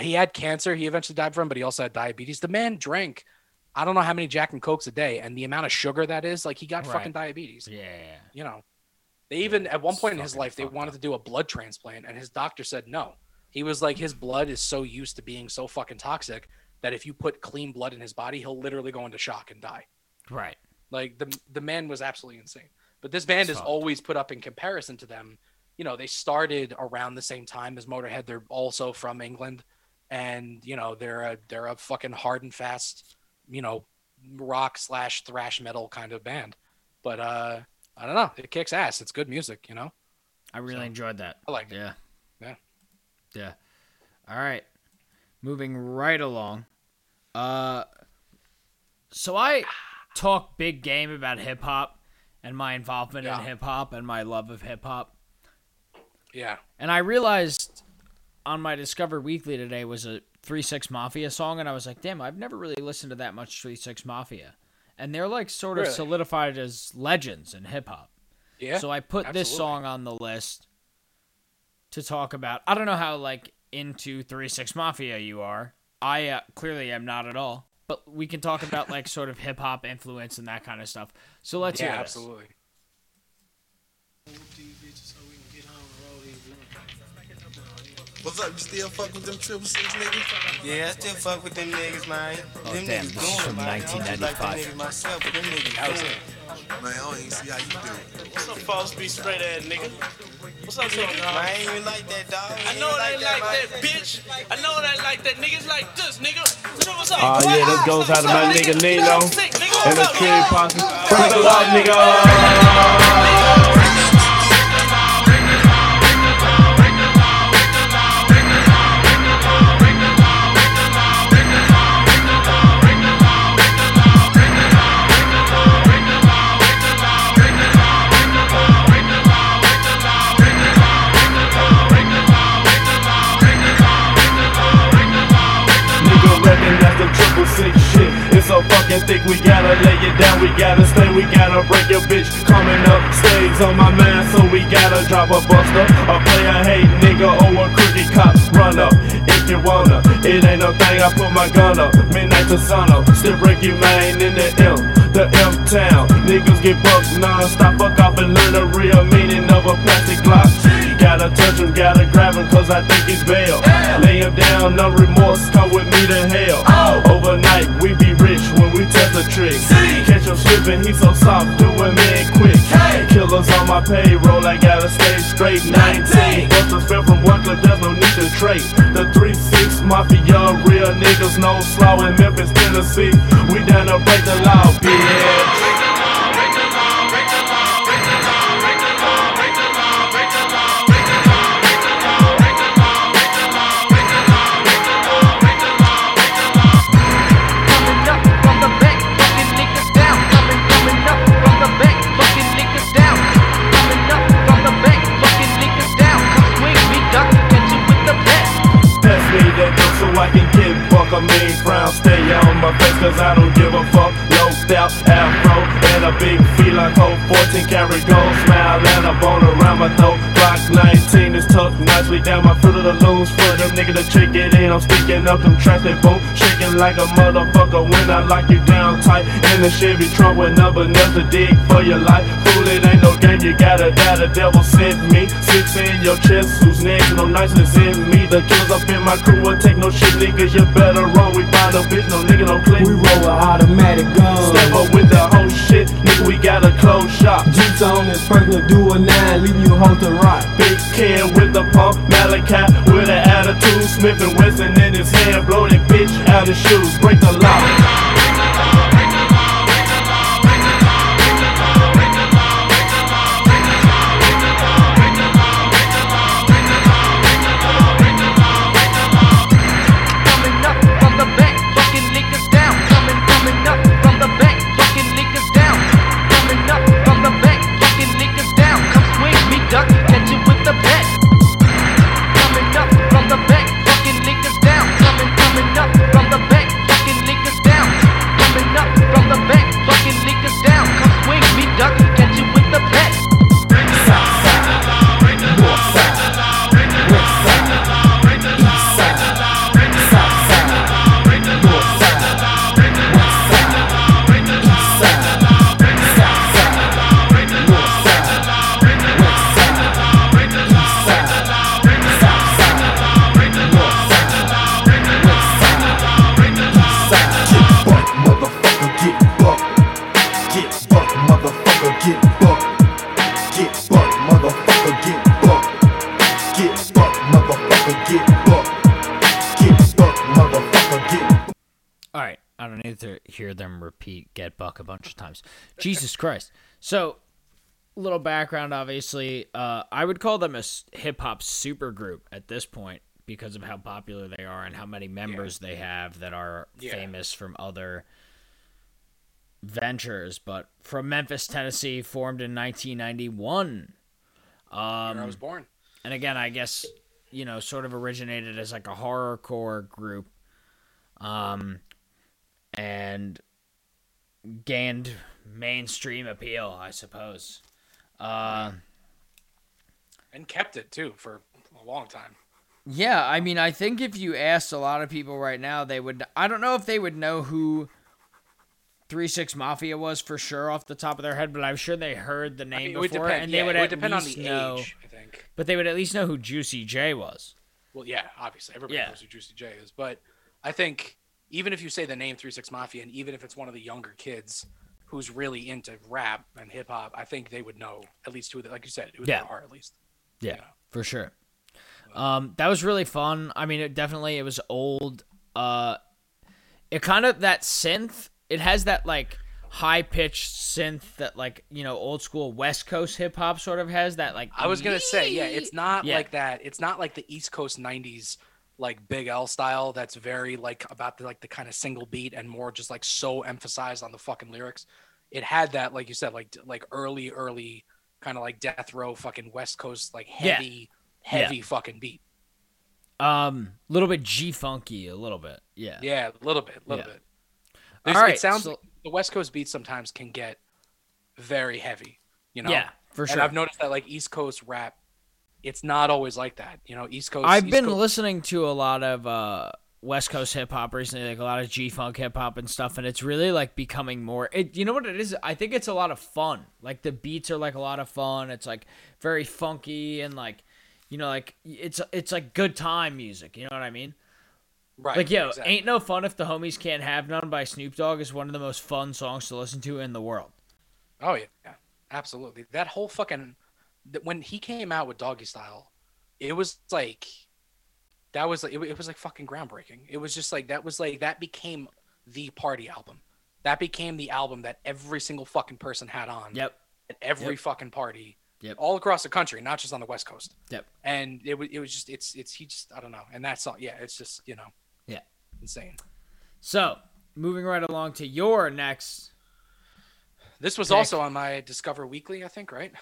He had cancer. He eventually died from, but he also had diabetes. The man drank. I don't know how many Jack and Cokes a day, and the amount of sugar that is, like he got Right. fucking diabetes. Yeah. You know, they even at one point in his life they wanted to do a blood transplant, and his doctor said no. He was like, his blood is so used to being so fucking toxic that if you put clean blood in his body, he'll literally go into shock and die. Right. Like the the man was absolutely insane. But this band is always put up in comparison to them. You know, they started around the same time as Motorhead. They're also from England, and you know they're a they're a fucking hard and fast, you know, rock slash thrash metal kind of band. But uh, I don't know. It kicks ass. It's good music. You know. I really enjoyed that. I like it. Yeah. Yeah. All right. Moving right along. Uh so I talk big game about hip hop and my involvement Yeah. in hip hop and my love of hip hop. Yeah. And I realized on my Discover Weekly today was a 3 6 Mafia song, and I was like, damn, I've never really listened to that much 3 6 Mafia. And they're like sort of Really? solidified as legends in hip hop. Yeah. So I put this song on the list to talk about. I don't know how like into 3 6 Mafia you are. I uh, clearly am not at all. But we can talk about like sort of hip hop influence and that kind of stuff. So let's Yeah, hear this. absolutely. What's up? You still fuck with them triple six niggas? Yeah, I still fuck with them niggas, man. Oh, them damn, niggas this is from it. I don't like 1995. them niggas myself, but them niggas doing. Man, I don't even see how you do it. What's up, false be straight ass nigga? What's up, nigga? Man, I ain't even like that, dog. I know it ain't like that, bitch. I know it ain't like that, niggas like this, nigga. So what's up? Oh yeah, this goes out to my nigga Nino and the What's up, Tree nigga? Posse. Bring it up, nigga. Nigga so fucking thick, we gotta lay it down, we gotta stay, we gotta break your bitch. Coming up, stays on my mind, so we gotta drop a buster. A player hate nigga or a crooked cop. Run up if you wanna. It ain't no thing, I put my gun up. Midnight to sun up, still break you man in the M. The M town, niggas get bucked non-stop. Fuck off and learn the real meaning of a plastic block. Gotta touch him, gotta grab him, cause I think he's bail. Lay him down, no remorse, come with me to hell. Oh. Overnight, we be rich when we test the trick. Catch him slipping, he so soft, do it man quick. Killers on my payroll, I gotta stay straight. 19, busters fell from one clip, there's no need to trade. The 3-6 Mafia, real niggas, no slaw in Memphis, Tennessee. We down to break the law, bitch. Nigga to it in. I'm sticking up them tracks they boom. Shaking like a motherfucker when I lock you down tight. In the Chevy trunk with number to dig for your life. Fool, it ain't no game. You gotta die. The devil sent me. Six in your chest. Who's next? No niceness in me. The killers up in my crew will take no shit, niggas. You better run. We find a bitch. No nigga, no click. We roll with automatic guns. Step up with the whole shit. Nigga, we got a close shop. Jeeps on this Franklin, do a nine, leaving you hold to rock. Kid with the pump, Malachi with an attitude. Smith and Wesson in his hand, blow that bitch out his shoes, break the lock. Times. Jesus Christ! So, little background. Obviously, uh, I would call them a hip hop super group at this point because of how popular they are and how many members they have that are Yeah. famous from other ventures. But from Memphis, Tennessee, formed in 1991. Um, Where I was born. and again, I guess you know, sort of originated as like a horrorcore group, um, and gained mainstream appeal, I suppose. Uh, and kept it too for a long time. yeah, I mean, I think if you asked a lot of people right now, they would. I don't know if they would know who Three Six Mafia was for sure off the top of their head, but I'm sure they heard the name mean, before, depend- and yeah, they would would at depend on the know. age, I think. But they would at least know who Juicy J was. Well, yeah, obviously everybody Yeah. knows who Juicy J is, but I think even if you say the name Three Six Mafia, and even if it's one of the younger kids who's really into rap and hip hop, I think they would know at least who, they, like you said, who Yeah. they are at least. Yeah, for sure. Um, that was really fun. I mean, it definitely it was old. Uh, it kind of that synth. It has that like high pitched synth that like you know old school West Coast hip hop sort of has. That like I was gonna say, yeah, it's not Yeah. like that. It's not like the East Coast '90s like Big L style. That's very like about the like the kind of single beat and more just like so emphasized on the fucking lyrics. It had that, like you said, like like early, early kind of like death row fucking West Coast like Yeah. heavy, Yeah. heavy fucking beat. um a little bit G funky, a little bit. Yeah. Yeah, a little bit, a little Yeah. bit. All There's, right, it sounds so- like the West Coast beats sometimes can get very heavy, you know. Yeah, for sure. And sure. I've noticed that like East Coast rap, it's not always like that. You know, East Coast. I've East been Coast- listening to a lot of uh, West Coast hip hop recently, like a lot of G funk hip hop and stuff, and it's really like becoming more. It, you know what it is? I think it's a lot of fun. Like the beats are like a lot of fun. It's like very funky and like, you know, like it's it's like good time music. You know what I mean? Right. Like yo, exactly. ain't no fun if the homies can't have none by Snoop Dogg is one of the most fun songs to listen to in the world. Oh yeah, yeah, absolutely. That whole fucking when he came out with Doggy Style, it was like that was like it, it was like fucking groundbreaking. It was just like that was like that became the party album. That became the album that every single fucking person had on. Yep. At every Yep. fucking party. Yep. All across the country, not just on the West Coast. Yep. And it was it was just it's it's he just I don't know. And that's all yeah, it's just, you know, Yeah. insane. So moving right along to your next. This was Pick. also on my Discover Weekly, I think, right?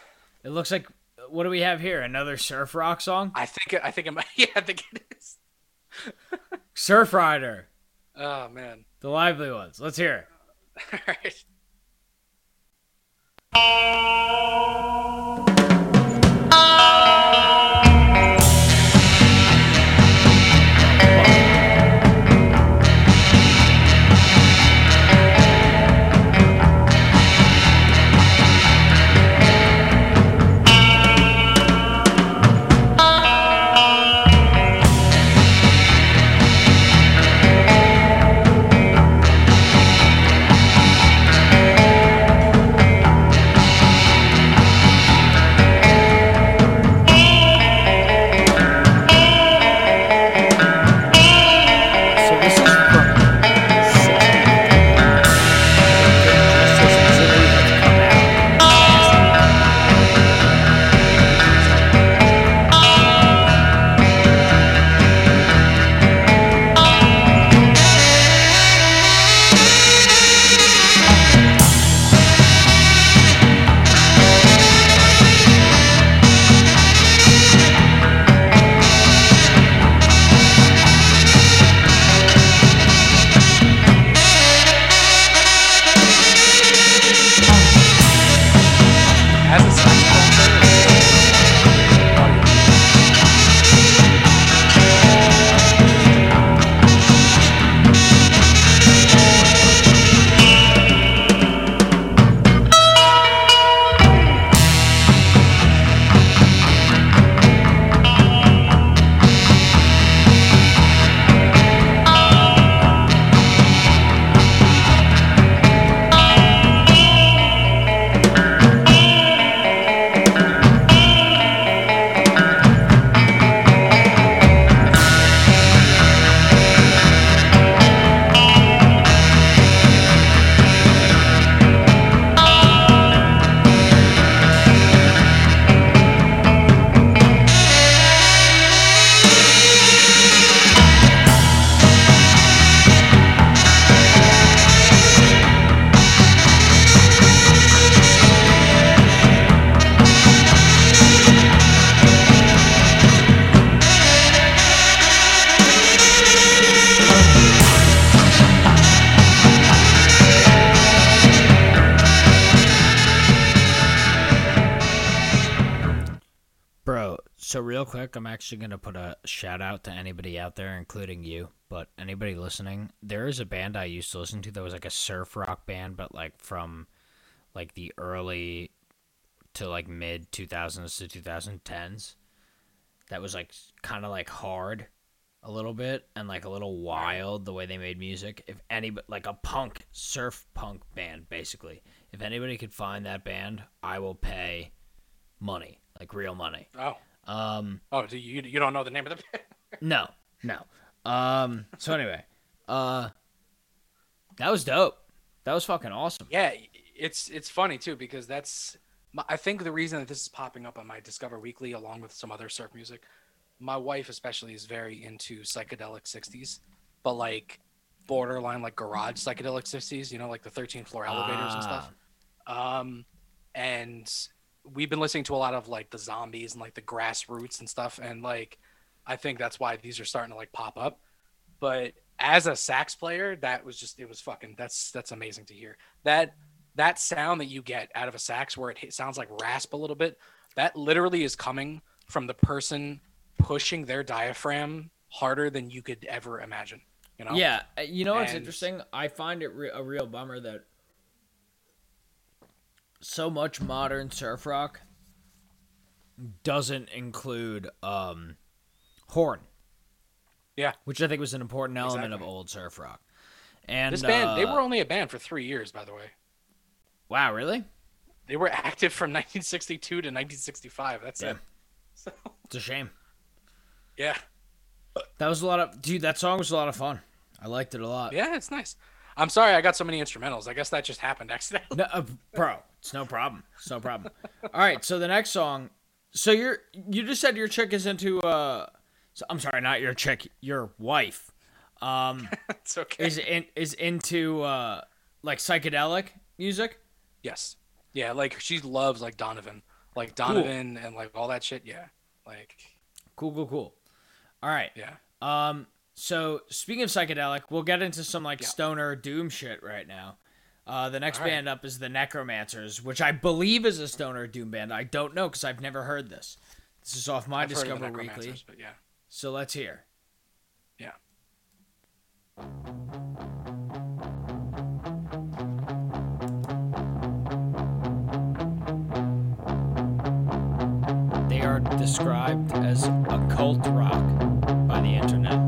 It looks like what do we have here? Another surf rock song? I think I think it might yeah, I think it is. Surf Rider. Oh man. The lively ones. Let's hear it. All right. Eso. Actually gonna put a shout out to anybody out there, including you, but anybody listening. There is a band I used to listen to that was like a surf rock band, but like from like the early to like mid 2000s to 2010s. That was like kind of like hard a little bit and like a little wild the way they made music. If anybody like a punk surf punk band basically. If anybody could find that band, I will pay money, like real money. Oh. Um Oh, do you you don't know the name of the band? no, no. Um. So anyway, uh, that was dope. That was fucking awesome. Yeah, it's it's funny too because that's my, I think the reason that this is popping up on my Discover Weekly along with some other surf music. My wife especially is very into psychedelic 60s, but like borderline like garage psychedelic 60s, you know, like the 13th floor elevators and stuff. Um and we've been listening to a lot of like the zombies and like the grassroots and stuff and like I think that's why these are starting to like pop up. But as a sax player, that was just it was fucking that's that's amazing to hear. That that sound that you get out of a sax where it sounds like rasp a little bit, that literally is coming from the person pushing their diaphragm harder than you could ever imagine. You know? Yeah, you know what's And- interesting? I find it re- a real bummer that so much modern surf rock doesn't include um horn. Yeah. Which I think was an important element of old surf rock. And this band, they uh, were only a band for three years, by the way. Wow, really? They were active from 1962 to 1965. That's it. It's a shame. Yeah. That was a lot of dude, that song was a lot of fun. I liked it a lot. Yeah, it's nice. I'm sorry I got so many instrumentals. I guess that just happened accidentally. No, uh, bro, it's no problem. It's no problem. All right, so the next song. So you're you just said your chick is into uh so, I'm sorry, not your chick, your wife. Um it's okay. Is in, is into uh like psychedelic music? Yes. Yeah, like she loves like Donovan, like Donovan and like all that shit. Yeah, like Cool, cool, cool. All right. Yeah. Um so speaking of psychedelic, we'll get into some like stoner doom shit right now. Uh, the next right. band up is the Necromancers, which I believe is a stoner doom band. I don't know because I've never heard this. This is off my I've heard of the Discover Weekly. But yeah. So let's hear. Yeah. They are described as occult rock by the internet.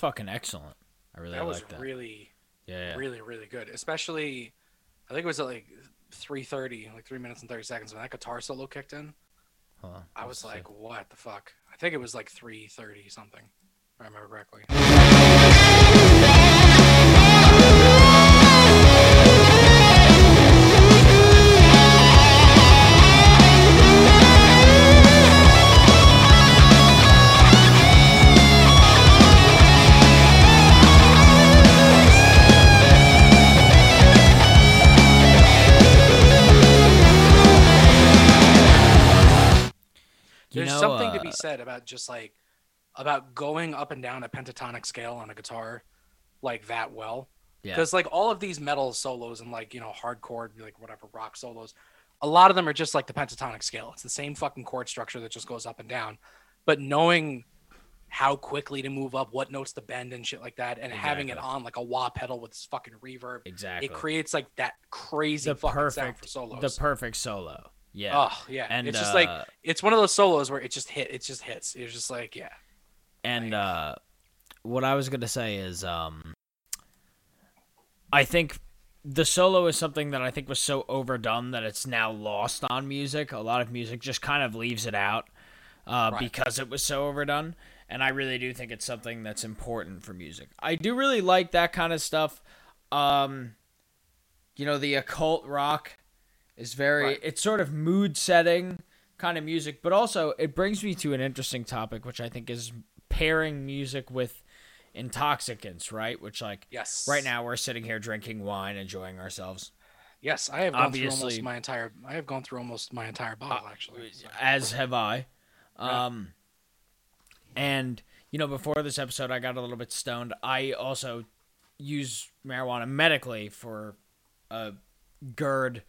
Fucking excellent. I really that was like that. really, Yeah, yeah. really, really good. Especially, I think it was at like three thirty, like three minutes and thirty seconds when that guitar solo kicked in. On, I was like, "What the fuck?" I think it was like three thirty something. Said about just like about going up and down a pentatonic scale on a guitar like that well. Yeah. Because like all of these metal solos and like you know hardcore like whatever rock solos, a lot of them are just like the pentatonic scale. It's the same fucking chord structure that just goes up and down. But knowing how quickly to move up, what notes to bend and shit like that, and having it on like a wah pedal with this fucking reverb, Exactly. it creates like that crazy the fucking sound perfect for solos. the perfect solo. Yeah. Oh yeah, And it's just uh, like it's one of those solos where it just hit, it just hits. It's just like yeah, And uh, what I was gonna say is, um, I think the solo is something that I think was so overdone that it's now lost on music. A lot of music just kind of leaves it out uh, Right. because it was so overdone. And I really do think it's something that's important for music. I do really like that kind of stuff. Um, you know, the occult rock is very Right. it's sort of mood setting kind of music, but also it brings me to an interesting topic, which I think is pairing music with intoxicants, right? Which like Yes. right now we're sitting here drinking wine, enjoying ourselves. yes, I have gone through almost my entire. I have gone through almost my entire bottle actually. as have I. Um, and you know, before this episode, I got a little bit stoned. I also use marijuana medically for a GERD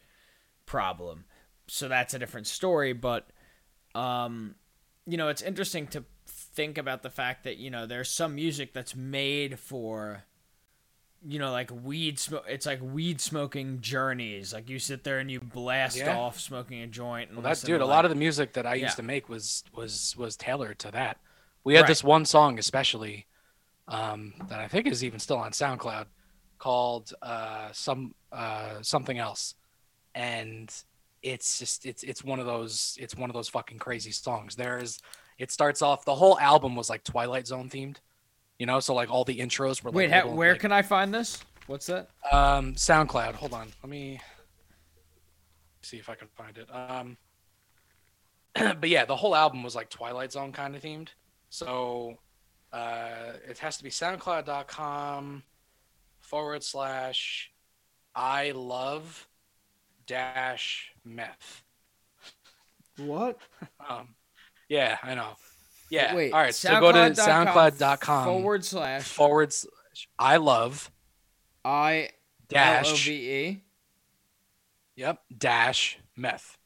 problem. so that's a different story. But um, you know, it's interesting to think about the fact that you know there's some music that's made for you know like weed smoke it's like weed smoking journeys like you sit there and you blast Yeah. off smoking a joint and Well, that dude, a lot of the music that I used to make was was was tailored to that. We had Right. this one song especially um, that I think is even still on SoundCloud called uh, some uh, something else, and it's just it's it's one of those it's one of those fucking crazy songs. There's it starts off the whole album was like Twilight Zone themed, you know, so like all the intros were like wait little, where like, can i find this what's that um, SoundCloud. Hold on, let me see if I can find it. Um, but yeah, the whole album was like Twilight Zone kind of themed. So uh, it has to be SoundCloud.com forward slash I love dash meth. What? Um, yeah, I know. Yeah. Wait, All right. So go to SoundCloud.com SoundCloud.com forward slash forward slash I love i dash L-O-V-E. Yep. Dash meth.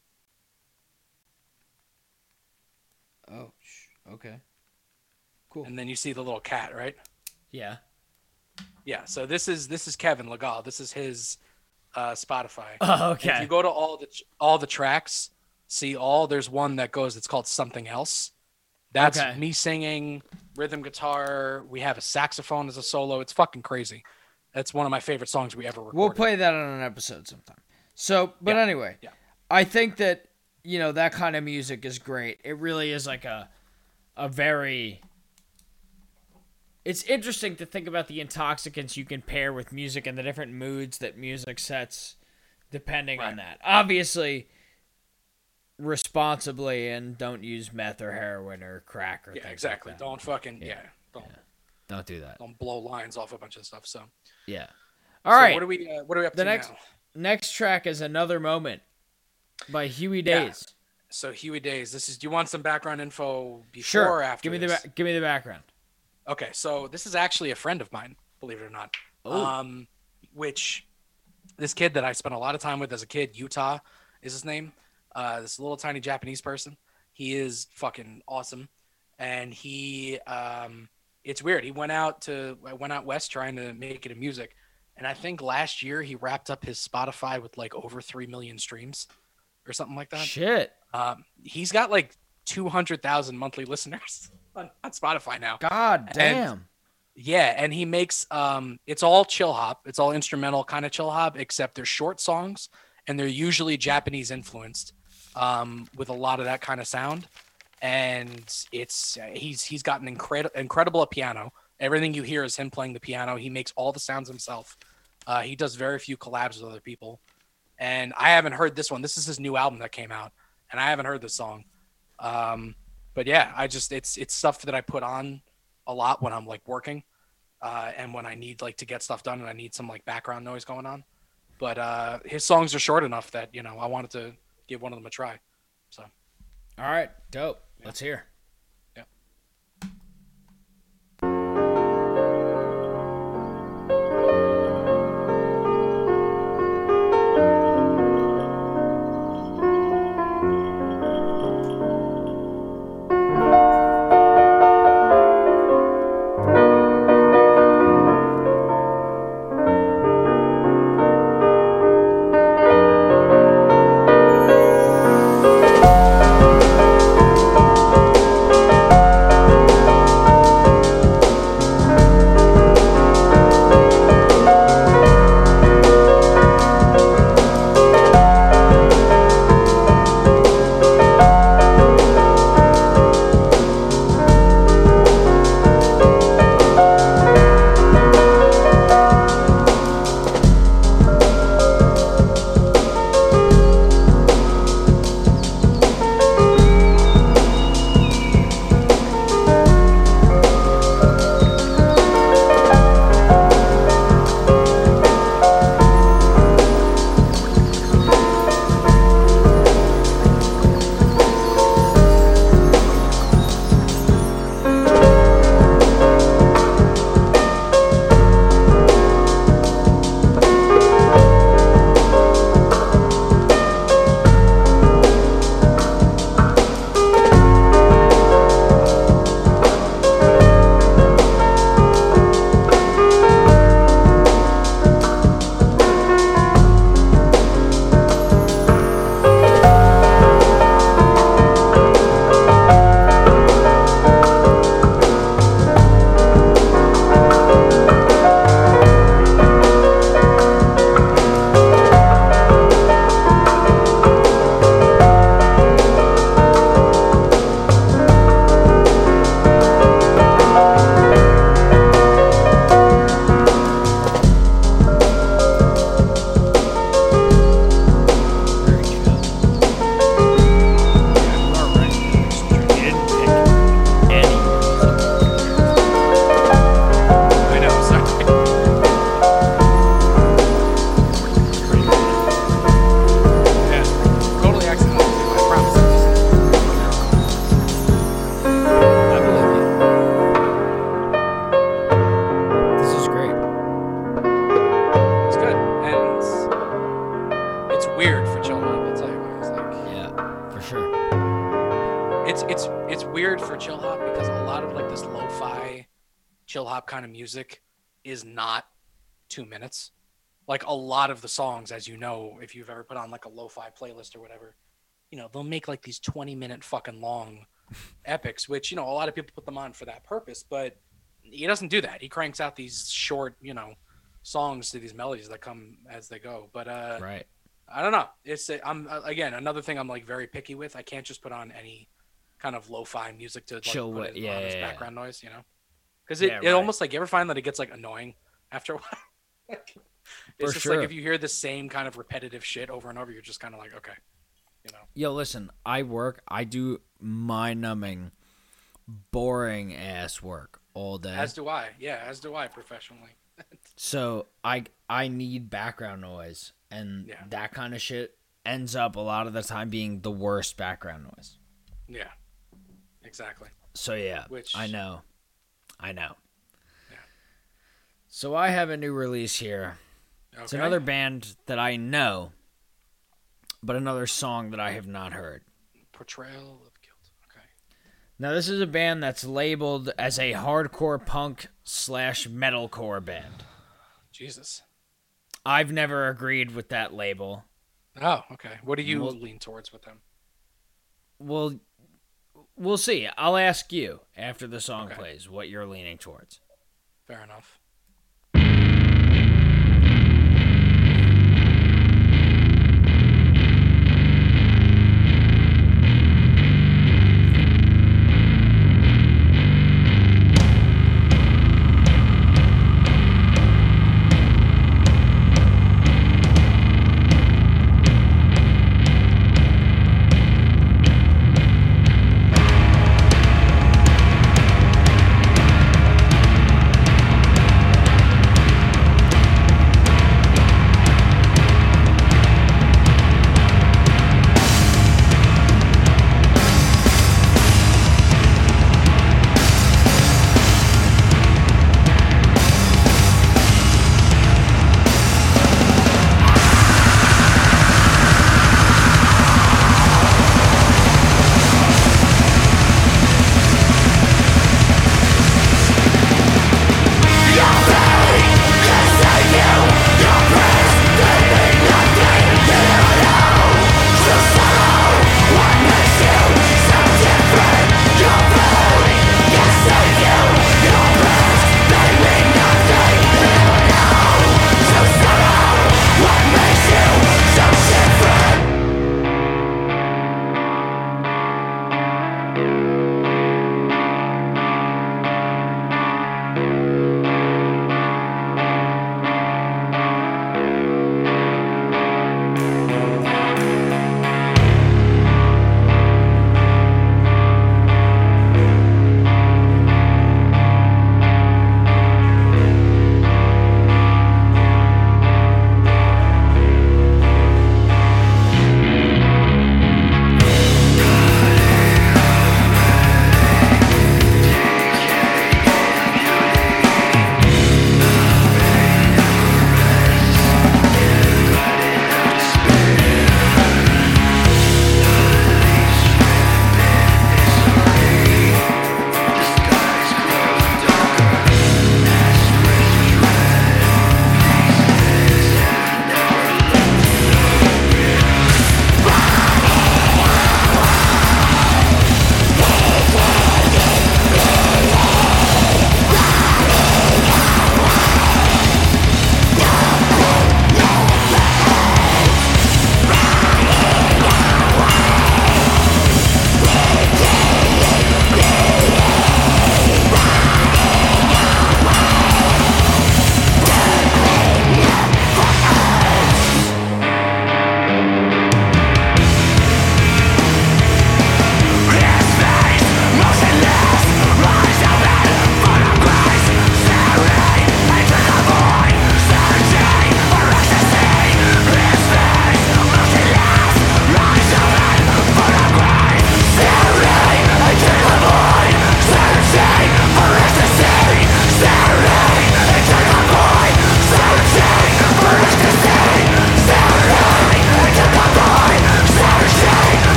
oh okay Cool. And then you see the little cat, right? yeah Yeah. So this is this is Kevin Legal. This is his uh, Spotify. Oh, And If you go to all the all the tracks, see all there's one that goes. It's called something else. That's Okay. me singing rhythm guitar. We have a saxophone as a solo. It's fucking crazy. That's one of my favorite songs we ever recorded. We'll play that on an episode sometime. So, but Yeah, anyway, yeah. I think that you know that kind of music is great. It really is like a a very it's interesting to think about the intoxicants you can pair with music and the different moods that music sets depending on that. Obviously responsibly and don't use meth or heroin or crack or Yeah, things exactly. like that. Don't fucking yeah. Don't Don't do that. don't blow lines off a bunch of stuff. So Yeah. All So right. What are we uh, What are we up to? the to next now? next track is another moment by Huey Yeah. Days. So Huey Days. This is. Do you want some background info before Sure. or after? give me the this? ba- give me the background. Okay, so this is actually a friend of mine, believe it or not. Oh. Um, which this kid that I spent a lot of time with as a kid, Utah is his name. Uh, this little tiny Japanese person. He is fucking awesome, and he um, it's weird. He went out to I went out west trying to make it in music, and I think last year he wrapped up his Spotify with like over three million streams, or something like that. Shit. Um, he's got like two hundred thousand monthly listeners on, on Spotify now. God And- damn. yeah, and he makes um it's all chill hop. It's all instrumental kind of chill hop, except they're short songs and they're usually Japanese influenced, um, with a lot of that kind of sound. And it's he's he's got an incredible incredible at piano. Everything you hear is him playing the piano. He makes all the sounds himself. Uh, he does very few collabs with other people. And I haven't heard this one. This is his new album that came out, and I haven't heard this song. Um, but yeah, I just it's it's stuff that I put on a lot when I'm like working, uh, and when I need like to get stuff done and I need some like background noise going on. But uh, his songs are short enough that you know I wanted to give one of them a try. So All right, dope. Let's hear. Two minutes. Like a lot of the songs, as you know, if you've ever put on like a lo-fi playlist or whatever, you know, they'll make like these 20 minute fucking long epics, which, you know, a lot of people put them on for that purpose, but he doesn't do that. He cranks out these short, you know, songs to these melodies that come as they go. But uh Right. I don't know. It's I'm uh, again another thing I'm like very picky with. I can't just put on any kind of lo-fi music to like, Chill with- it yeah, on yeah, background noise, you know? Because it, Yeah, it right. almost like you ever find that it gets like annoying after a while. It's just sure. like if you hear the same kind of repetitive shit over and over, you're just kind of like, okay, you know. Yo, listen, I work, I do mind numbing, boring ass work all day. As do I. Yeah, as do I professionally. So I I need background noise, and Yeah. that kind of shit ends up a lot of the time being the worst background noise. Yeah, exactly. So yeah, Which- I know, I know. So I have a new release here. It's another band that I know, but another song that I have not heard. Portrayal of guilt. Okay. Now this is a band that's labeled as a hardcore punk slash metalcore band. Jesus. I've never agreed with that label. Oh, okay. What do you Well- lean towards with them? Well, we'll see. I'll ask you after the song Okay. plays what you're leaning towards. Fair enough.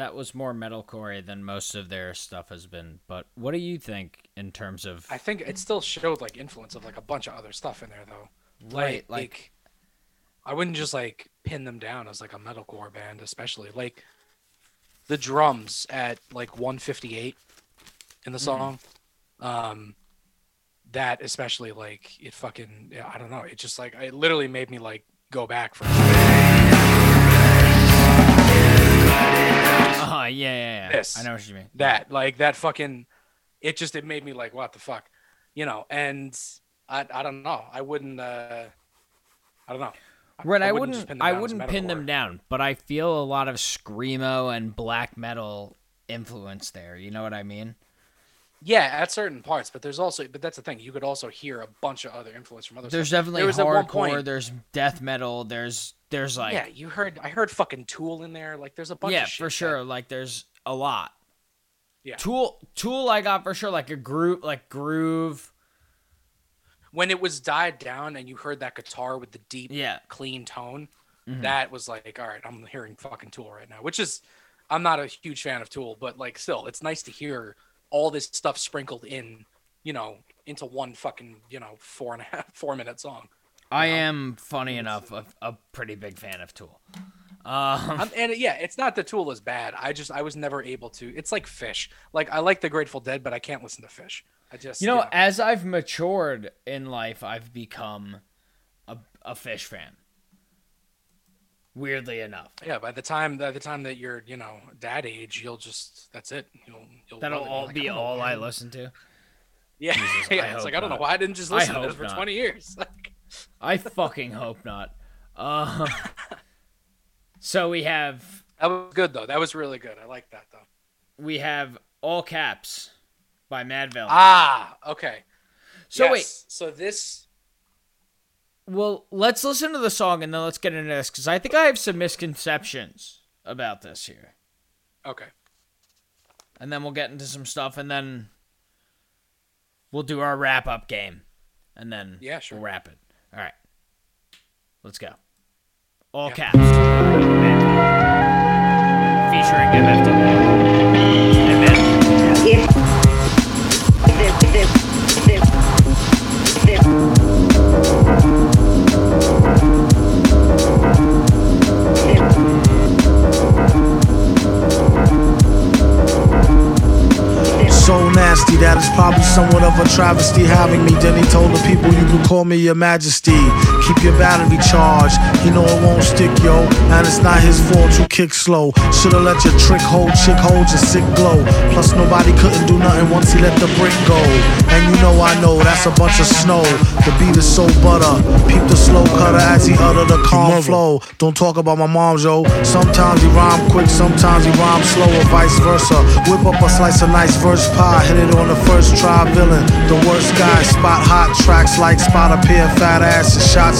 That was more metalcore than most of their stuff has been. But what do you think in terms of I think it still showed like influence of like a bunch of other stuff in there though. Right, Like, like- I wouldn't just like pin them down as like a metalcore band, especially like the drums at like 158 in the Mhm. song. Um, that especially like it fucking yeah, I don't know. It just like it literally made me like go back for. Uh, yeah, yeah, yeah. This. I know what you mean. That like that fucking it just it made me like what the fuck. You know, and I I don't know. I wouldn't uh I don't know. Right, I, wouldn't. them I wouldn't pin them down, but I feel a lot of screamo and black metal influence there. You know what I mean? Yeah, at certain parts, but there's also but that's the thing. You could also hear a bunch of other influence from other There's stuff. definitely there hardcore. point, There's death metal. There's there's like yeah, you heard I heard fucking Tool in there. Like there's a bunch yeah of shit. for sure. Like there's a lot. Yeah. Tool Tool I got for sure like a groove like groove. When it was died down and you heard that guitar with the deep, Yeah. clean tone, Mhm. that was like, all right, I'm hearing fucking Tool right now. Which is, I'm not a huge fan of Tool, but like still, it's nice to hear all this stuff sprinkled in, you know, into one fucking, you know, four and a half, four minute song. I am funny enough a, a pretty big fan of Tool. Um, and yeah, it's not that Tool is bad. I just I was never able to. It's like Phish. Like I like the Grateful Dead, but I can't listen to Phish. I just you know, as I've matured in life, I've become a, a Phish fan. Weirdly enough, yeah. By the time by the time that you're you know dad age, you'll just that's it. You'll you'll that'll all Like, be I don't know all I listen to. Yeah, Jesus, yeah. It's like I don't know why I didn't just listen to this for not. 20 years. Like, I fucking hope not. Uh, so we have that was good though. That was really good. I like that though. we have all caps by Madvillain. Ah, okay. So Yes, wait. So this Well, let's listen to the song and then let's get into this because I think I have some misconceptions about this here, okay. and then we'll get into some stuff, and then we'll do our wrap up game, and then Yeah, sure. we'll wrap it. All right, let's go. All Yeah. caps. Featuring MFW. That it's probably somewhat of a travesty having me. Then he told the people you can call me your majesty. Keep your battery charged. You know it won't stick, yo. And it's not his fault you kick slow. Should've let your trick hold, chick hold your sick glow. Plus nobody couldn't do nothing once he let the brick go. And you know I know that's a bunch of snow. The beat is so butter. Peep the slow cutter as he utter the calm flow. Don't talk about my mom, yo. Sometimes he rhyme quick, sometimes he rhyme slow, or vice versa. Whip up a slice of nice verse pie, hit it on the first try. Villain, the worst guy. Spot hot tracks like spot a pair of fat asses. Shots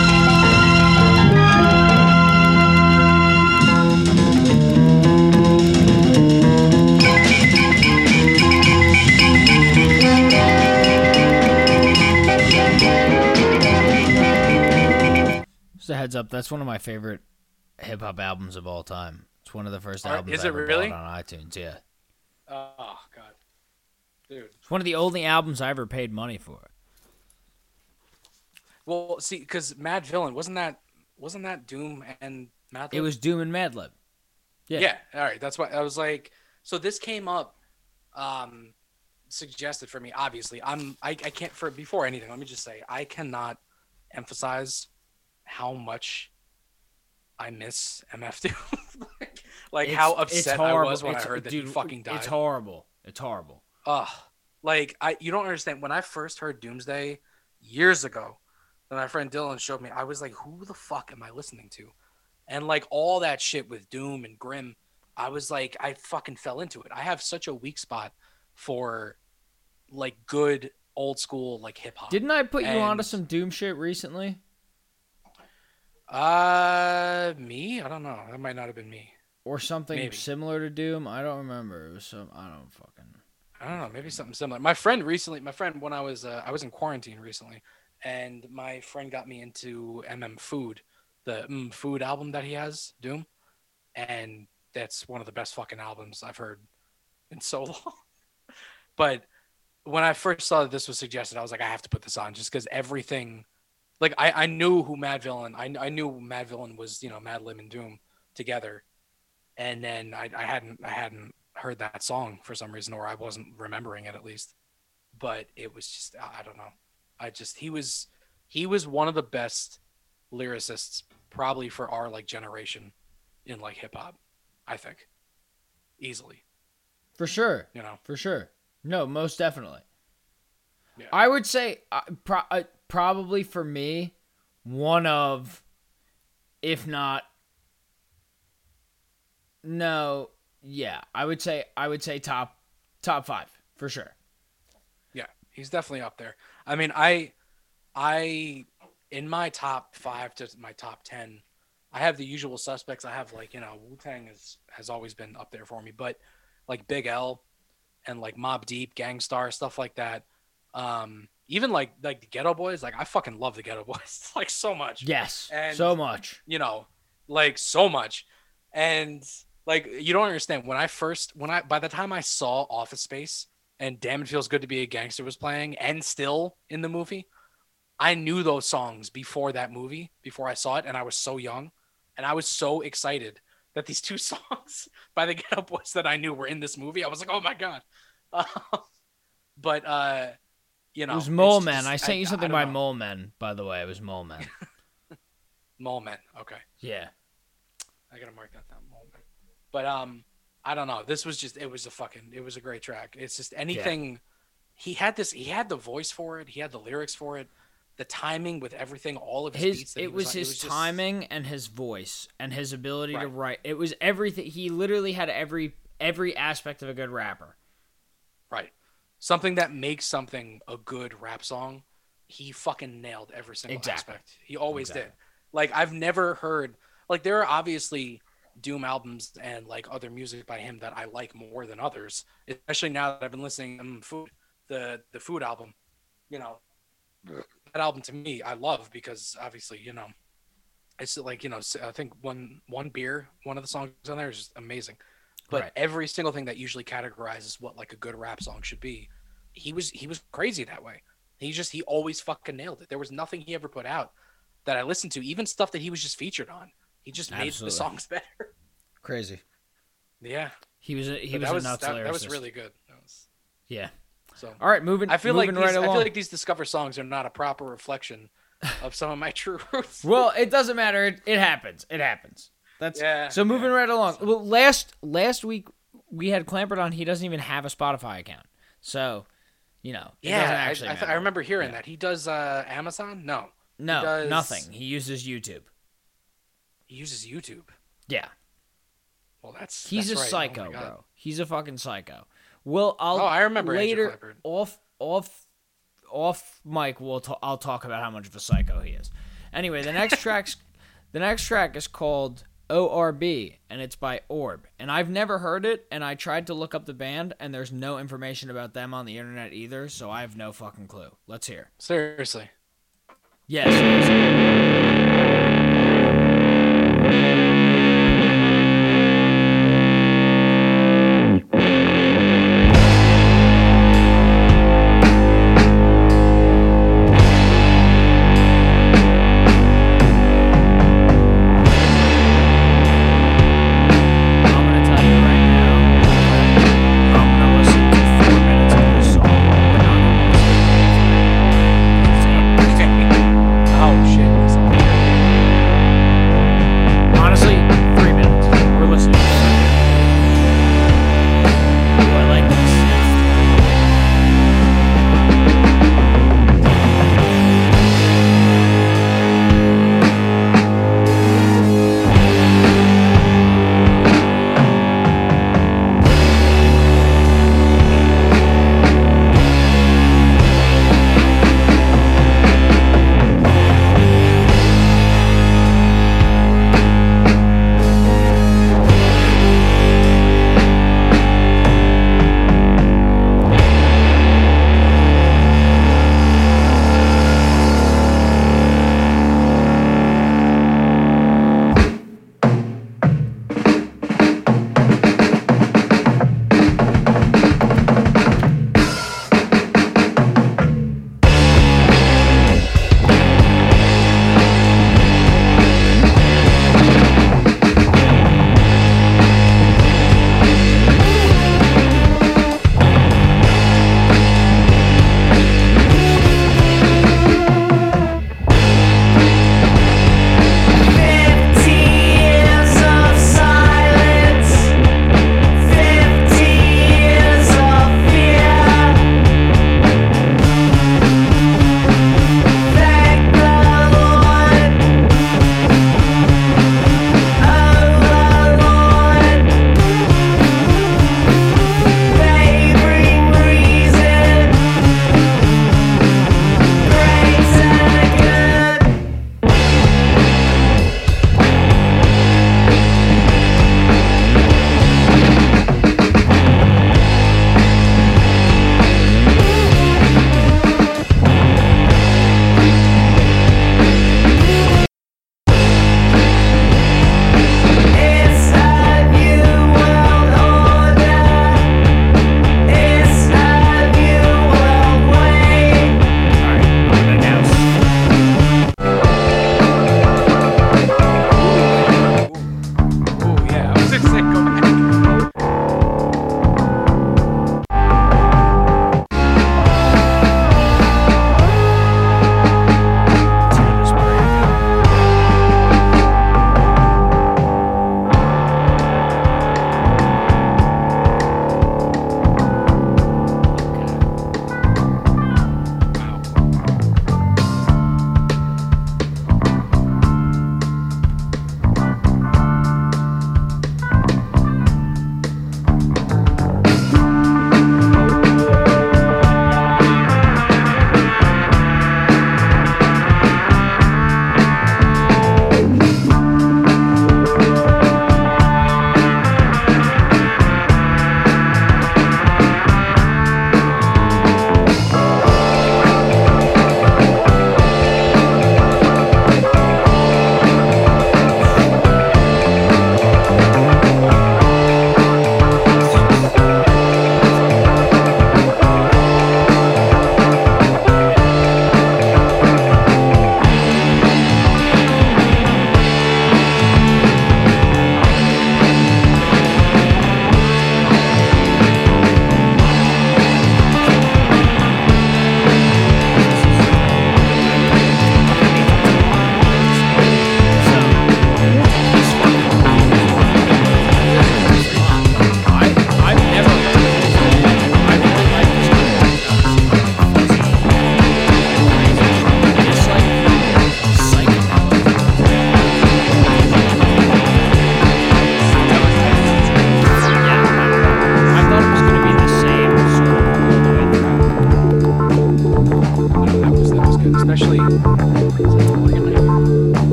A heads up, that's one of my favorite hip hop albums of all time. It's one of the first Are- albums is I it ever really? bought on iTunes. Yeah, Oh god, dude. it's one of the only albums I ever paid money for. Well, see, because Madvillain wasn't that wasn't that Doom and Mad. It was Doom and Madlib. Yeah. Yeah. All right. That's why I was like, so this came up. Um, suggested for me, obviously, I'm I, I can't for before anything. Let me just say I cannot emphasize how much I miss MF Doom. like, like how upset I was when It's- I heard that dude, he fucking died. It's horrible. It's horrible. Ugh. Like I you don't understand. When I first heard Doomsday years ago, when my friend Dylan showed me, I was like, who the fuck am I listening to? And like all that shit with Doom and Grimm, I was like, I fucking fell into it. I have such a weak spot for like good old school like hip hop. Didn't I put you onto some Doom shit recently? Uh me? I don't know. That might not have been me. Or something Maybe. similar to Doom? I don't remember. It was some. I don't fucking. I don't know, maybe something similar. My friend recently, my friend when I was uh, I was in quarantine recently, and my friend got me into MM Food, the mm Food album that he has, Doom, and that's one of the best fucking albums I've heard in so long. but when I first saw that this was suggested, I was like, I have to put this on just because everything, like I, I knew who Madvillain, I, I knew Madvillain was you know Madlib and Doom together, and then I, I hadn't I hadn't heard that song for some reason or I wasn't remembering it at least but it was just I don't know I just he was he was one of the best lyricists probably for our like generation in like hip hop I think easily For sure. You know. For sure. No, most definitely. Yeah. I would say uh, pro- uh, probably for me, one of, if not, no, yeah, I would say I would say top top five for sure. Yeah, he's definitely up there. I mean, I, I, in my top five to my top ten, I have the usual suspects. I have like you know Wu Tang has has always been up there for me, but like Big L, and like Mobb Deep, Gang Starr, stuff like that. Um, even like like the Geto Boys, like I fucking love the Ghetto Boys like so much. Yes, And- so much. you know, like so much. And like you don't understand when I first when I by the time I saw Office Space and Damn It Feels Good to Be a Gangster was playing and still in the movie, I knew those songs before that movie, before I saw it, and I was so young. And I was so excited that these two songs by the Geto Boys that I knew were in this movie. I was like, oh my God. but uh you know it was Mole Men. just- I sent you something by know. Mole Men, by the way. It was Mole Men. Mole Men. Okay. yeah. I gotta mark that down. Moment. But um, I don't know. This was just it was a fucking it was a great track. It's just anything. He had this. He had the voice for it. He had the lyrics for it. The timing with everything. All of his, His beats. That he it was his just- timing and his voice and his ability to write. It was everything. He literally had every every aspect of a good rapper. Right. Something that makes something a good rap song. He fucking nailed every single Exactly. aspect. He always did. Like I've never heard. Like there are obviously Doom albums and like other music by him that I like more than others. Especially now that I've been listening to um, Food, the the Food album. You know, that album to me I love because obviously you know, it's like you know I think one one beer one of the songs on there is just amazing. But Right. every single thing that usually categorizes what like a good rap song should be, he was he was crazy that way. He just he always fucking nailed it. There was nothing he ever put out that I listened to, even stuff that he was just featured on. He just made Absolutely. the songs better. Crazy. Yeah. He was a, he But was that a was that, that was really good. That was, Yeah. so All right, moving. I feel moving like these, right I feel like these Discover songs are not a proper reflection of some of my true roots. Well, it doesn't matter. It, it happens. It happens. That's Yeah, So moving right along. Well, last last week we had Clampert on. He doesn't even have a Spotify account. So, you know, yeah, actually I, I, th- I remember hearing that he does uh, Amazon. No, He No, does- nothing. He uses YouTube. He uses YouTube. Yeah. Well, that's He's that's a right. psycho, oh bro. He's a fucking psycho. Well, I'll Oh, I remember later off off off mic. We'll ta- I'll talk about how much of a psycho he is. Anyway, the next track's the next track is called ORB and it's by Orb. And I've never heard it and I tried to look up the band and there's no information about them on the internet either, so I have no fucking clue. Let's hear. Seriously. Yes. I'm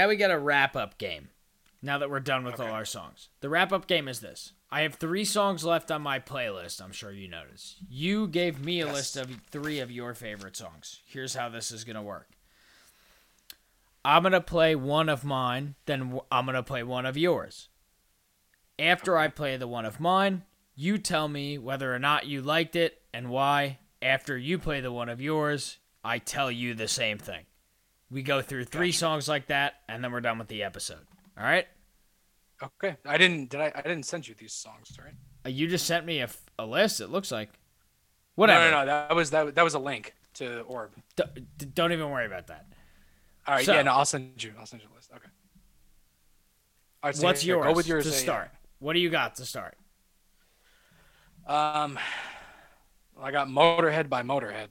now we got a wrap up game. Now that we're done with all our songs, the wrap up game is this. I have three songs left on my playlist. I'm sure you noticed. You gave me a list of three of your favorite songs. Here's how this is gonna work. I'm gonna play one of mine, then I'm gonna play one of yours. After I play the one of mine, you tell me whether or not you liked it and why. After you play the one of yours, I tell you the same thing. We go through three songs like that, and then we're done with the episode. All right? Okay. I didn't. Did I? I didn't send you these songs, right? Uh, You just sent me a, a list. It looks like. Whatever. No, no, no. That was that. That was a link to Orb. D- don't even worry about that. All right. So- yeah. No, I'll send you. I'll send you a list. Okay. All right. so What's here, yours? Go with yours to uh, yeah. start. What do you got to start? Um, I got Motorhead by Motorhead.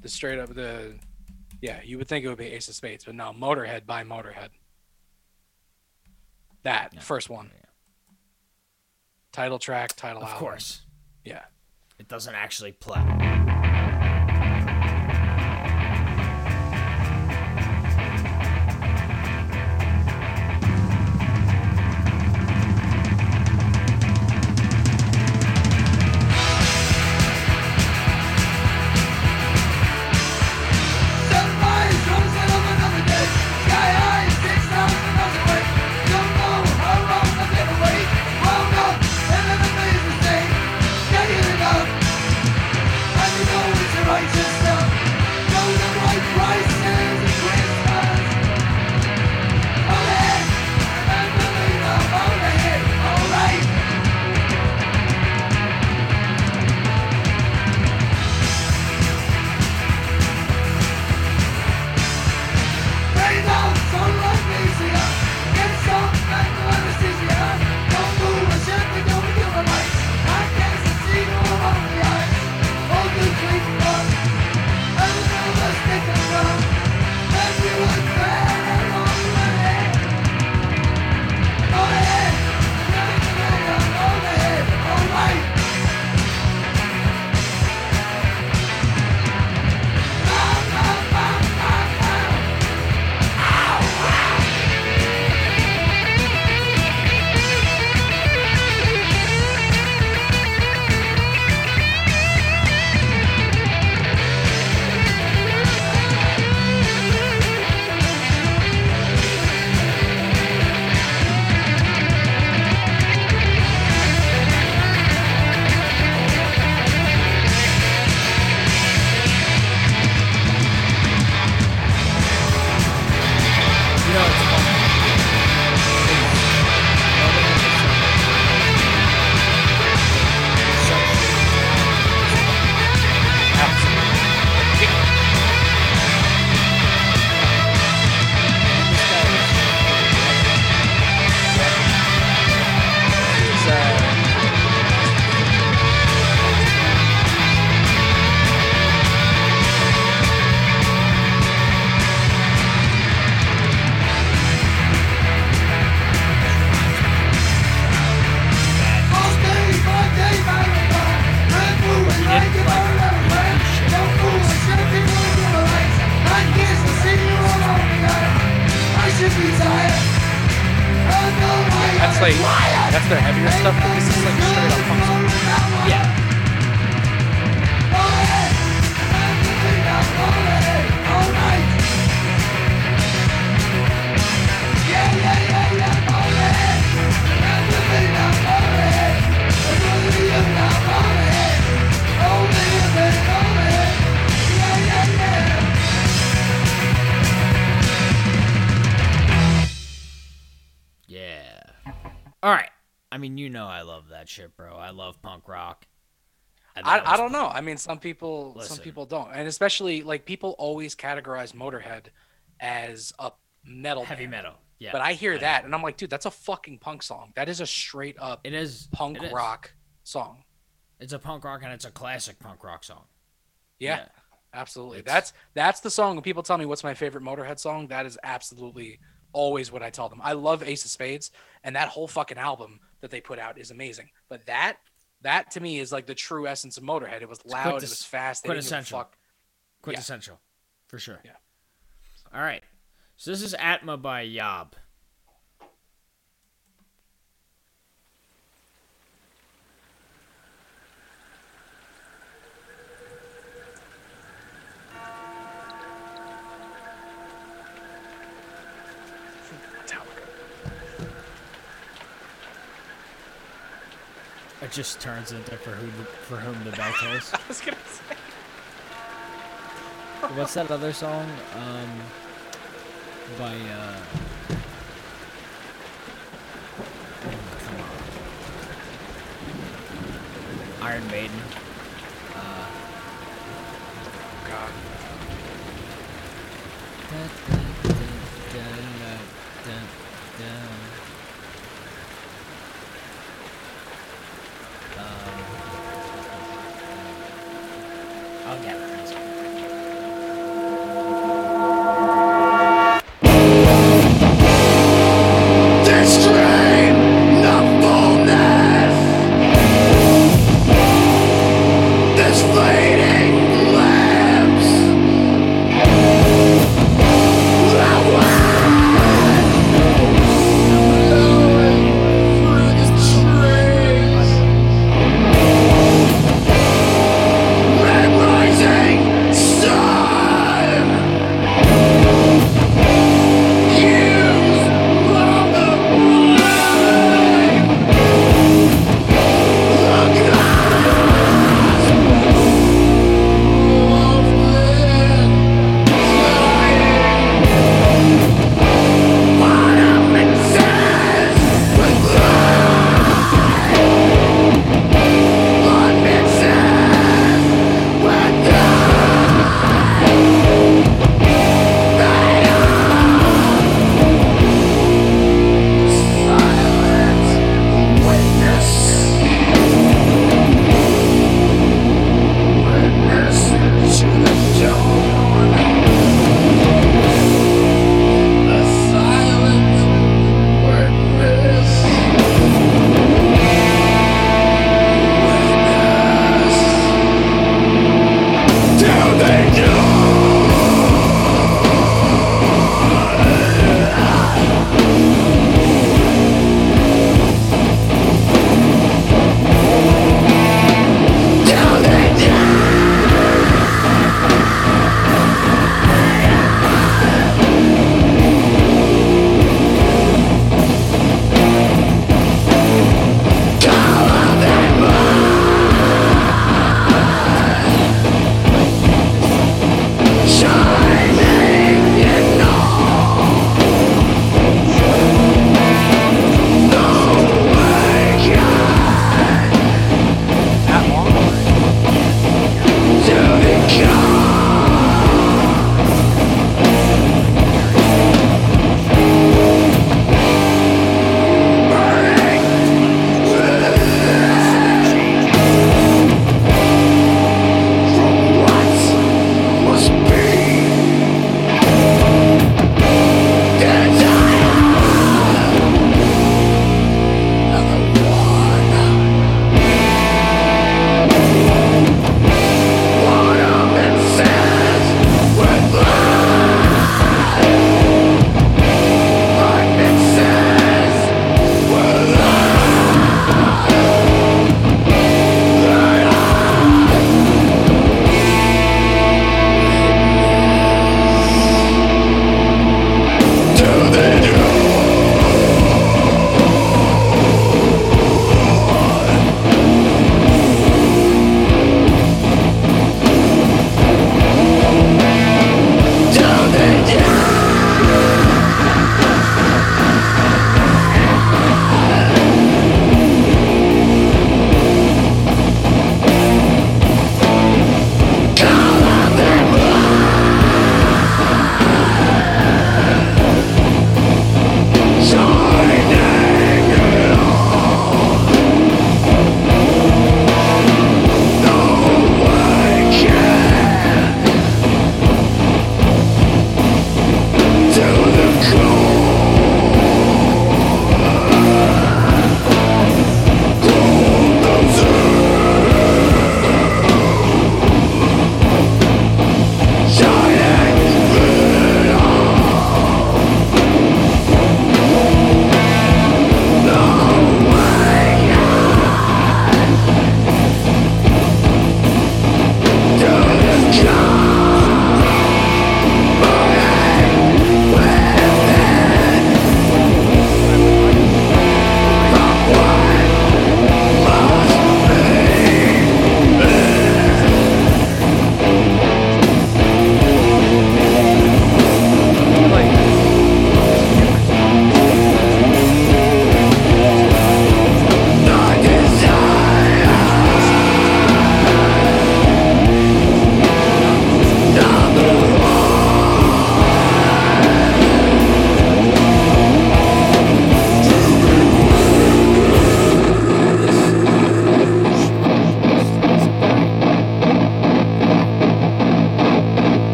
The straight up the, yeah, you would think it would be Ace of Spades, but no, Motorhead by Motorhead. That first one. Title track, title Of album. course. Yeah. It doesn't actually play. I, I was- don't know. I mean, some people Listen. some people don't, and especially like people always categorize Motorhead as a metal Heavy band. metal, yeah, But I hear I know. that, and I'm like, dude, that's a fucking punk song. That is a straight up. It is punk it is. rock song. It's a punk rock and it's a classic punk rock song. Yeah, Yeah. absolutely. It's- That's that's the song. When people tell me what's my favorite Motorhead song, that is absolutely always what I tell them. I love Ace of Spades, and that whole fucking album that they put out is amazing. But that That to me is like the true essence of Motorhead. It was loud, it was fast, they didn't give a quintessential. fuck. Quintessential, for sure. Yeah. All right. So this is Atma by Yob. It just turns into for who the, for whom the bell tolls. I was gonna say. What's that other song? Um, by uh. oh. Iron Maiden. Uh, God.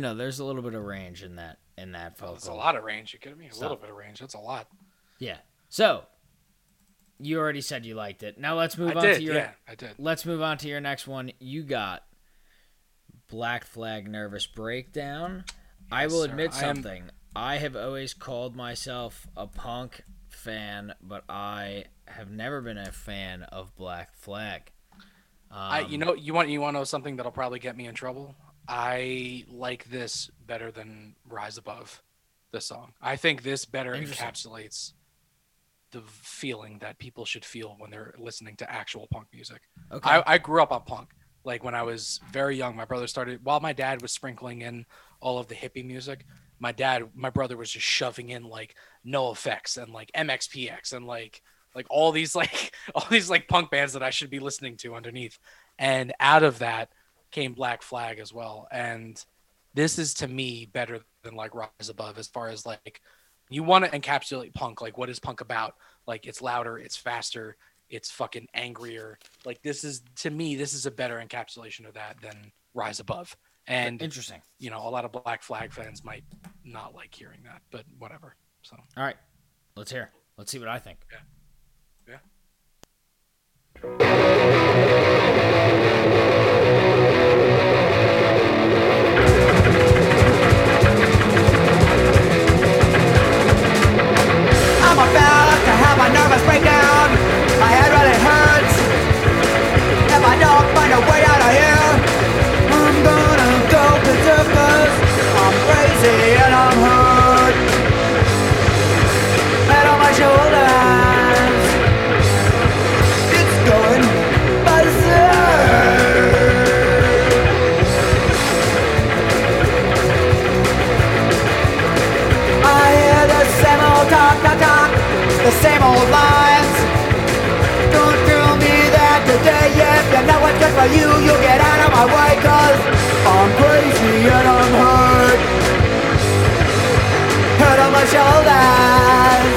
Know, there's a little bit of range in that in that vocal. That's a lot of range. You kidding me? A So- little bit of range. That's a lot. Yeah. So you already said you liked it. Now let's move I on did, to your yeah, I did. Let's move on to your next one. You got Black Flag Nervous Breakdown. I will sir. admit I am- something. I have always called myself a punk fan, but I have never been a fan of Black Flag. Um, I, you know, you want you want to know something that'll probably get me in trouble. I like this better than Rise Above. This song, I think this better encapsulates the feeling that people should feel when they're listening to actual punk music. Okay. I, I grew up on punk. Like when I was very young, my brother started while my dad was sprinkling in all of the hippie music. My dad, my brother was just shoving in like NOFX and like MXPX and like like all these like all these like punk bands that I should be listening to underneath. And out of that came Black Flag as well. And this is to me better than like Rise Above as far as like you want to encapsulate punk. Like what is punk about? Like it's louder, it's faster, it's fucking angrier. Like this is to me, this is a better encapsulation of that than Rise Above. And Interesting. You know, a lot of Black Flag fans might not like hearing that, but whatever. So All right, let's hear. Let's see what I think. yeah. I'm just for you, you'll get out of my way, cause I'm crazy and I'm hurt. Head on my shoulders.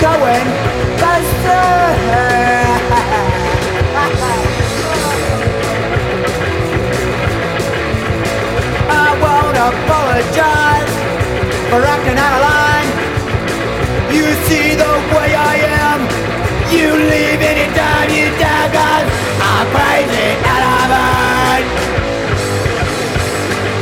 Going faster. I won't apologize for acting out of line. You see the way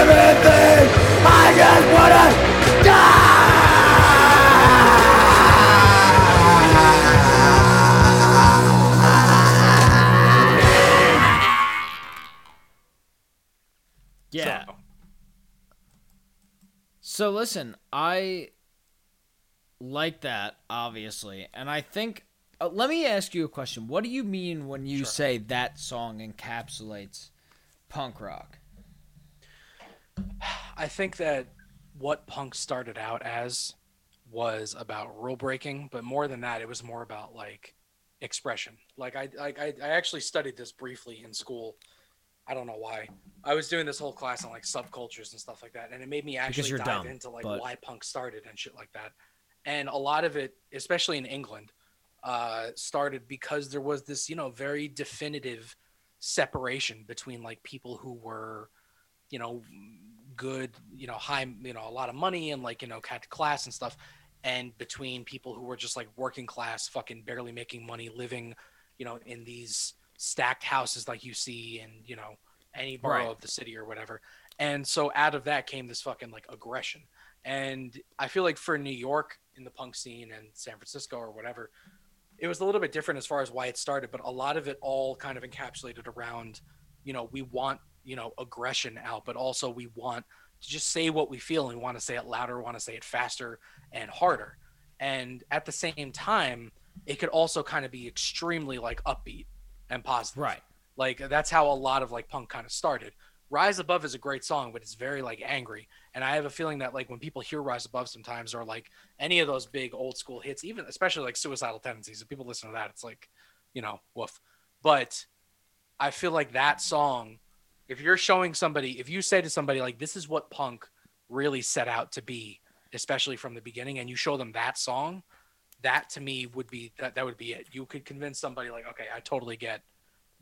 everything. I just wanna Yeah. So listen, I like that obviously, and I think. Uh, let me ask you a question. What do you mean when you say that song encapsulates punk rock? I think that what punk started out as was about rule breaking, but more than that, it was more about like expression. Like I, like I, I actually studied this briefly in school. I don't know why. I was doing this whole class on like subcultures and stuff like that, and it made me actually dive dumb, into like but- why punk started and shit like that. And a lot of it, especially in England, uh, started because there was this, you know, very definitive separation between like people who were, you know, good, you know, high, you know, a lot of money and like, you know, class and stuff, and between people who were just like working class, fucking barely making money, living, you know, in these stacked houses like you see in, you know, any borough Right. of the city or whatever. And so out of that came this fucking like aggression. And I feel like for New York in the punk scene and San Francisco or whatever, it was a little bit different as far as why it started, but a lot of it all kind of encapsulated around, you know, we want, you know, aggression out, but also we want to just say what we feel and we want to say it louder, want to say it faster and harder. And at the same time, it could also kind of be extremely like upbeat and positive. Right. Like that's how a lot of like punk kind of started. Rise Above is a great song, but it's very like angry. And I have a feeling that like when people hear Rise Above sometimes or like any of those big old school hits, even especially like suicidal tendencies, if people listen to that, it's like, you know, woof. But I feel like that song, if you're showing somebody, if you say to somebody like this is what punk really set out to be, especially from the beginning, and you show them that song, that to me would be that that would be it. You could convince somebody like, okay, I totally get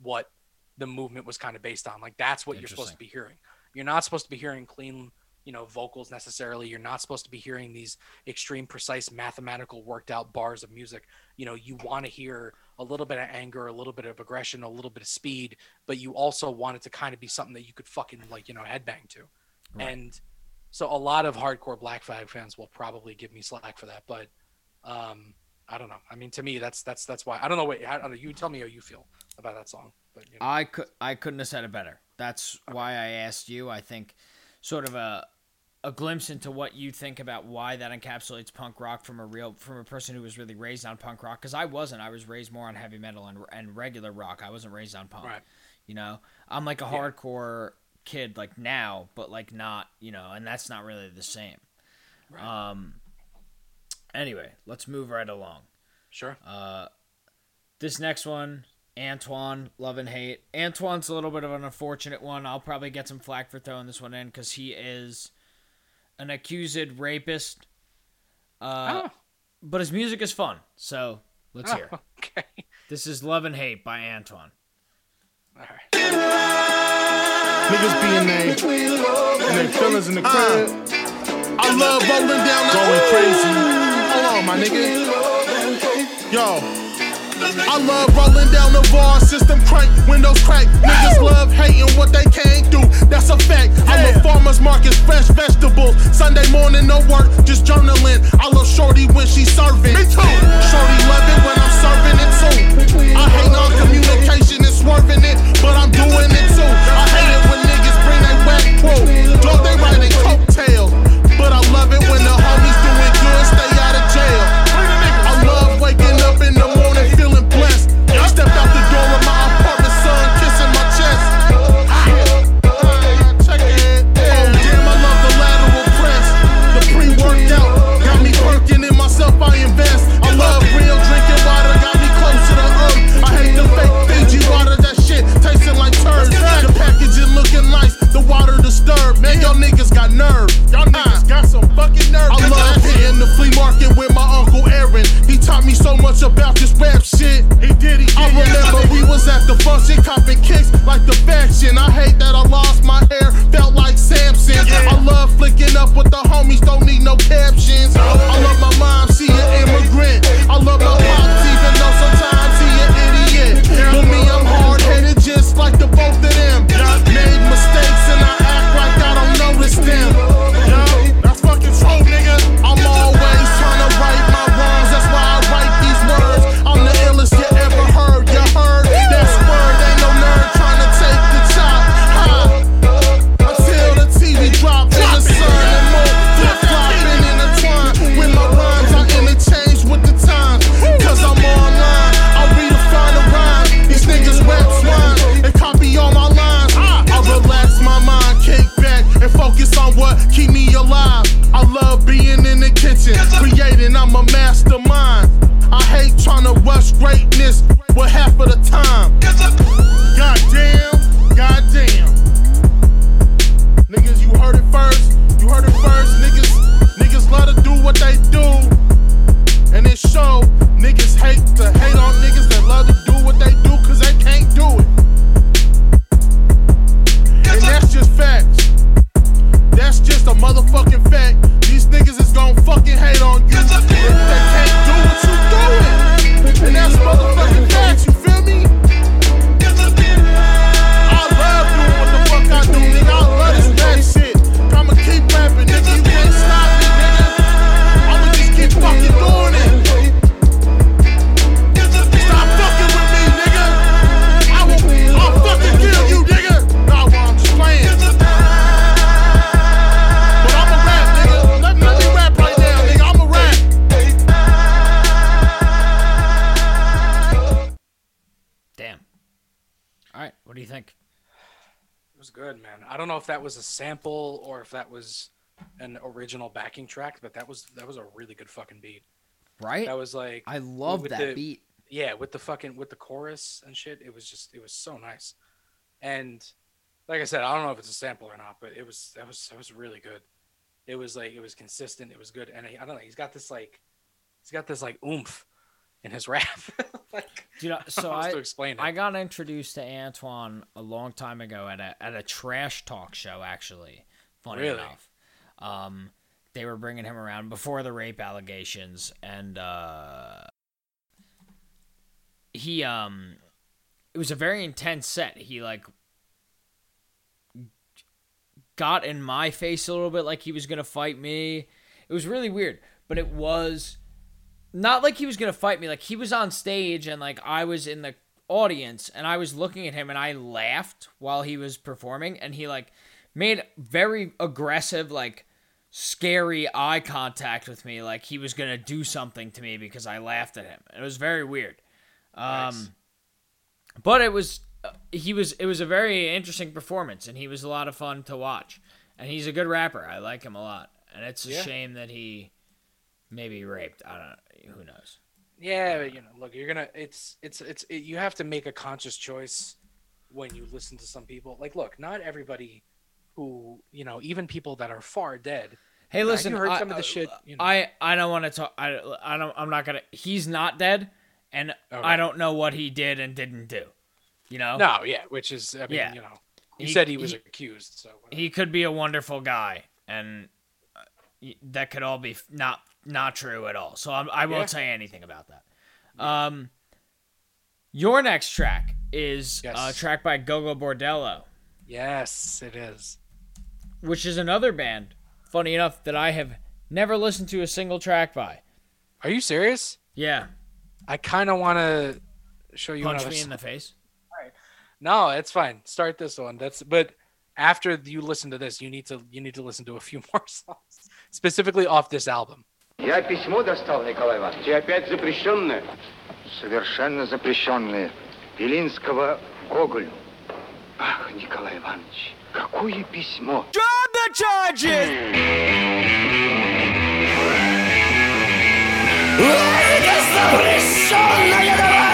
what the movement was kind of based on. Like that's what you're supposed to be hearing. You're not supposed to be hearing clean, you know, vocals necessarily. You're not supposed to be hearing these extreme, precise, mathematical, worked out bars of music. You know, you want to hear a little bit of anger, a little bit of aggression, a little bit of speed, but you also want it to kind of be something that you could fucking like, you know, headbang to. Right. And so a lot of hardcore Black Flag fans will probably give me slack for that, but um, I don't know. I mean, to me, that's that's that's why I don't know. What I don't know. You tell me how you feel about that song. But you know. I could I couldn't have said it better. That's why I asked you. I think sort of a a glimpse into what you think about why that encapsulates punk rock from a real from a person who was really raised on punk rock because I wasn't. I was raised more on heavy metal and and regular rock. I wasn't raised on punk. Right. You know, I'm like a Yeah. hardcore kid like now, but like not, you know, and that's not really the same. Um anyway, let's move right along. Sure. Uh, this next one, Antwon, love and hate. Antwon's a little bit of an unfortunate one. I'll probably get some flack for throwing this one in because he is an accused rapist. Uh, But his music is fun, so let's hear. Okay. This is Love and Hate by Antwon. Niggas being they and they feelings in the crib. I love rolling down the going crazy. Hold on, my nigga. Yo. I love rolling down the bar, system crank, windows crack. Niggas love hating what they can't do, that's a fact. I'm a farmers market fresh vegetables. Sunday morning, no work, just journaling. I love Shorty when she's serving. Me too. Shorty love it when I'm serving it too. I hate all communication and swerving it, but I'm doing it too. I hate it when niggas bring their whack crew. Dog, they riding coattails, but I love it when the homies. niggas got nerve. Y'all niggas uh. got some fucking nerve. I love hitting the flea market with my Uncle Aaron. He taught me so much about this rap shit. He did, he did. I remember we was at the function copping kicks like the faction. I hate that I lost my hair, felt like Samson. I love flicking up with the homies, don't need no captions. I love my mom, she an immigrant. I love my pops, even though sometimes he an idiot. For me, I'm hard headed just like the both of them. Made mistakes and I I don't rush greatness with half of the time. Goddamn, goddamn. Niggas, you heard it first. You heard it first. Niggas, niggas love to do what they do. And it show niggas hate to hate on niggas that love to do what they do cause they can't do it. And that's just facts. That's just a motherfucking fact. These niggas is gonna fucking hate on know if that was a sample or if that was an original backing track, but that was that was a really good fucking beat. Right? That was like I love that the- beat. Yeah, with the fucking with the chorus and shit, it was just it was so nice. And like I said, I don't know if it's a sample or not, but it was that was that was really good. It was like it was consistent, it was good, and I, I don't know, he's got this like he's got this like oomph in his rap. like Do you know, so I, to explain it. I got introduced to Antwon a long time ago at a at a trash talk show. Actually, funny Really? enough, um, they were bringing him around before the rape allegations, and uh, he um, it was a very intense set. He like got in my face a little bit, like he was gonna fight me. It was really weird, but it was not like he was gonna fight me. Like he was on stage and like I was in the audience and I was looking at him and I laughed while he was performing and he like made very aggressive like scary eye contact with me like he was gonna do something to me because I laughed at him. It was very weird. Um but it was uh, he was it was a very interesting performance and he was a lot of fun to watch. And he's a good rapper. I like him a lot. And it's a Yeah. shame that he maybe raped. I don't know. Who knows? Yeah, but you know, look, you're gonna. It's it's it's it, you have to make a conscious choice when you listen to some people. Like, look, not everybody who you know, even people that are far dead. Hey, listen. you heard I, some of the shit. You know, I I don't want to talk. I I don't. I'm not gonna. He's not dead, and Okay. I don't know what he did and didn't do. You know. no, yeah, which is, I mean, Yeah. you know, he, said he was accused, so he could be a wonderful guy, and uh, that could all be not not true at all. So I'm, I won't Yeah. say anything about that. Um, your next track is a track by Gogol Bordello, yes, it is. which is another band. Funny enough, that I have never listened to a single track by. Are you serious? Yeah. I kind of want to show you Punch another me in the face. No, it's fine. Start this one. That's but after you listen to this, you need to you need to listen to a few more songs, specifically off this album. Я письмо достал, Николай Иванович. И опять запрещенное? Совершенно запрещенное. Белинского Гоголю. Ах, Николай Иванович, какое письмо? Drop the charges! Музыка запрещенная, давай!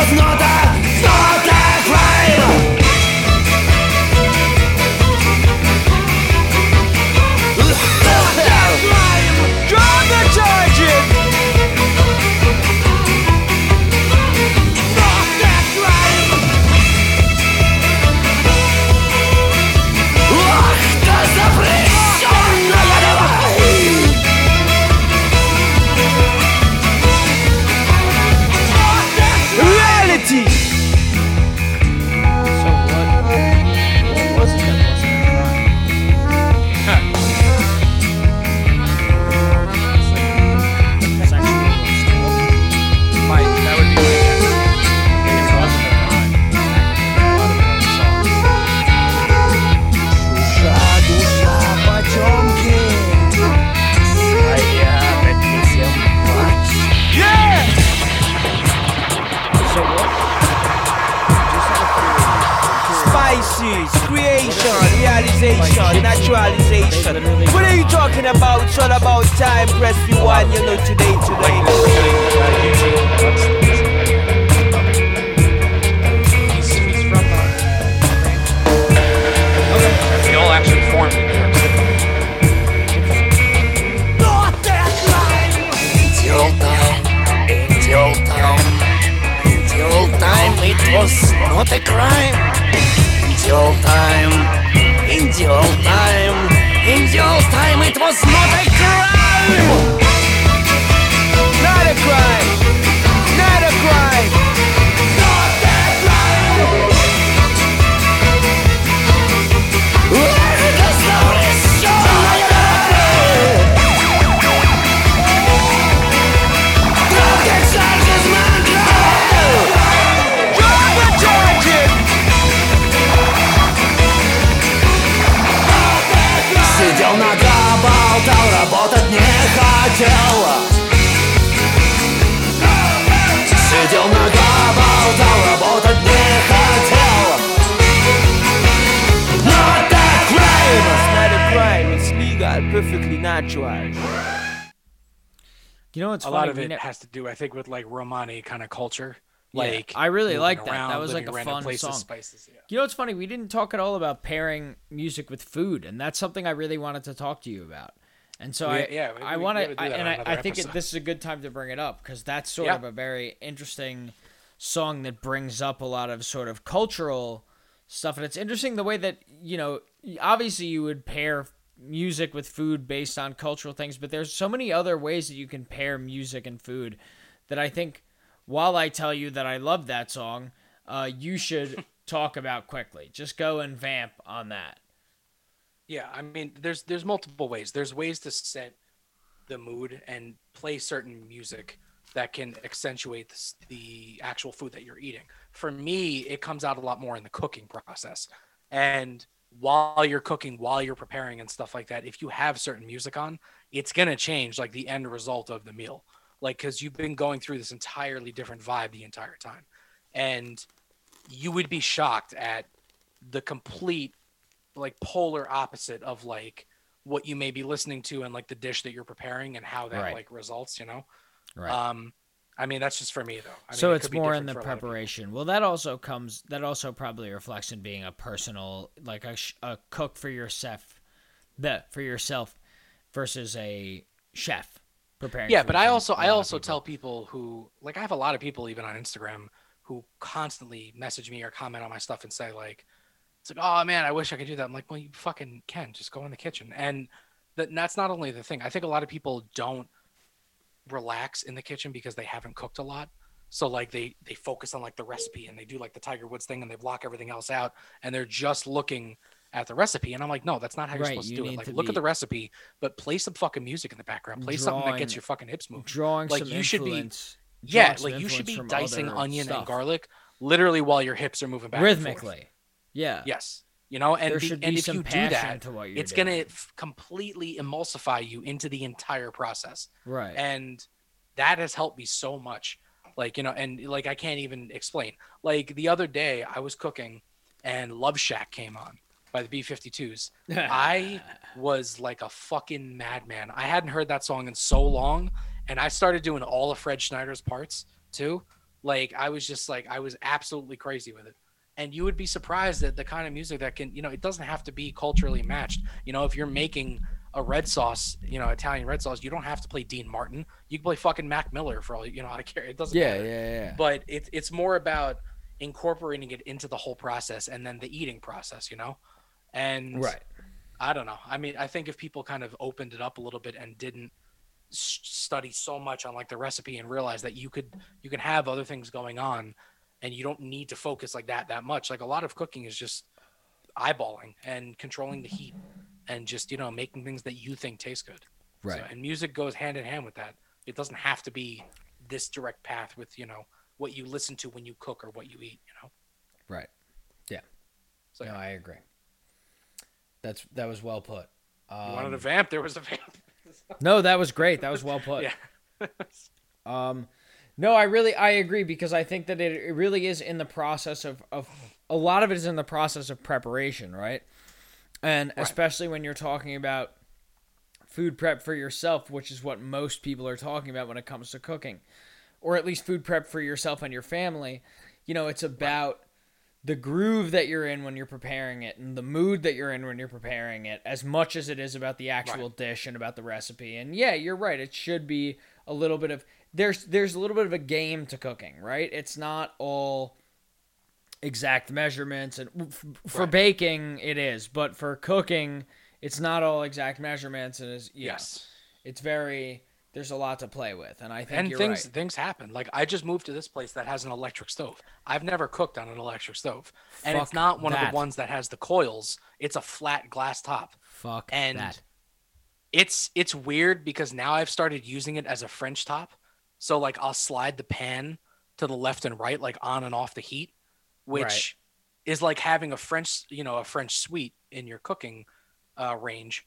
was not a, talking about? It's all about time. Press rewind, you know, today, They all actually formed in New York City. In the old time, in time, in time it was not a crime. In the old time, in the old time, in the time it was not a crime. Not a crime! Not a crime! Perfectly natural. You know what's a funny? lot of it ne- has to do, I think, with like Romani kind of culture. Yeah, Like I really like that. that was like a fun places, song. Spices, yeah. You know what's funny? We didn't talk at all about pairing music with food, and that's something I really wanted to talk to you about. And so We- I, yeah, we- I want gotta to, do that and I, I think it, this is a good time to bring it up because that's sort Yeah. of a very interesting song that brings up a lot of sort of cultural stuff, and it's interesting the way that you know, obviously you would pair music with food based on cultural things, but there's so many other ways that you can pair music and food that I think while I tell you that I love that song, uh, you should talk about quickly. Just go and vamp on that. Yeah, I mean, there's there's multiple ways. There's ways to set the mood and play certain music that can accentuate the, the actual food that you're eating. For me, it comes out a lot more in the cooking process. And while you're cooking, while you're preparing and stuff like that, if you have certain music on, it's gonna change like the end result of the meal. Like, because you've been going through this entirely different vibe the entire time, and you would be shocked at the complete like polar opposite of like what you may be listening to and like the dish that you're preparing and how that Right. like results you know Right. um i mean that's just for me though I mean, so it it's more in the for a lot of people. preparation. Well, that also comes. That also probably reflects in being a personal, like a, sh- a cook for yourself, the for yourself, versus a chef preparing. yeah but i also I also people. tell people who like i have a lot of people even on instagram who constantly message me or comment on my stuff and say like it's like oh man i wish i could do that i'm like well you fucking can just go in the kitchen and that, and that's not only the thing i think a lot of people don't relax in the kitchen because they haven't cooked a lot so like they they focus on like the recipe and they do like the tiger woods thing and they block everything else out and they're just looking at the recipe and i'm like no that's not how you're Right, supposed to you do it like look at the recipe but play some fucking music in the background play something that gets your fucking hips moving drawing like you should be yeah like you should be dicing onion stuff. and garlic literally while your hips are moving back rhythmically. Yeah. Yes. You know, and be- and if you do that, to it's gonna f- completely emulsify you into the entire process. Right. And that has helped me so much. Like you know, and like I can't even explain. Like the other day, I was cooking, and Love Shack came on, by the B52s. I was like a fucking madman. I hadn't heard that song in so long, and I started doing all of Fred Schneider's parts too. Like I was just like I was absolutely crazy with it. And you would be surprised at the kind of music that can, you know, it doesn't have to be culturally matched. You know, if you're making a red sauce, you know, Italian red sauce, you don't have to play Dean Martin. You can play fucking Mac Miller for all you know. I care. It doesn't Yeah, matter. yeah, yeah. But it's it's more about incorporating it into the whole process and then the eating process, you know. And Right. I don't know. I mean, I think if people kind of opened it up a little bit and didn't study so much on like the recipe and realize that you could you can have other things going on and you don't need to focus like that that much. Like a lot of cooking is just eyeballing and controlling the heat and just you know making things that you think taste good. So- Right. and music goes hand in hand with that. It doesn't have to be this direct path with you know what you listen to when you cook or what you eat. You know. Right. Yeah. So, no, I agree. That's that was well put. Um, You wanted a vamp? There was a vamp. No, that was great. That was well put. Yeah. um, no, I really I agree because I think that it, it really is in the process of of a lot of it is in the process of preparation, right? And especially when you're talking about food prep for yourself, which is what most people are talking about when it comes to cooking, or at least food prep for yourself and your family. You know, it's about the groove that you're in when you're preparing it and the mood that you're in when you're preparing it as much as it is about the actual dish and about the recipe. And yeah, you're right. It should be a little bit of there's there's a little bit of a game to cooking, right? It's not all exact measurements and f- for Right. baking it is, but for cooking it's not all exact measurements and is Yes. It's very there's a lot to play with and I think and you're things right. things happen. Like I just moved to this place that has an electric stove. I've never cooked on an electric stove, and it's not one of the ones that has the coils. It's a flat glass top. Fuck and that. it's it's weird because now I've started using it as a French top. So like I'll slide the pan to the left and right, like on and off the heat, which Right. is like having a French, you know, a French suite in your cooking uh, range.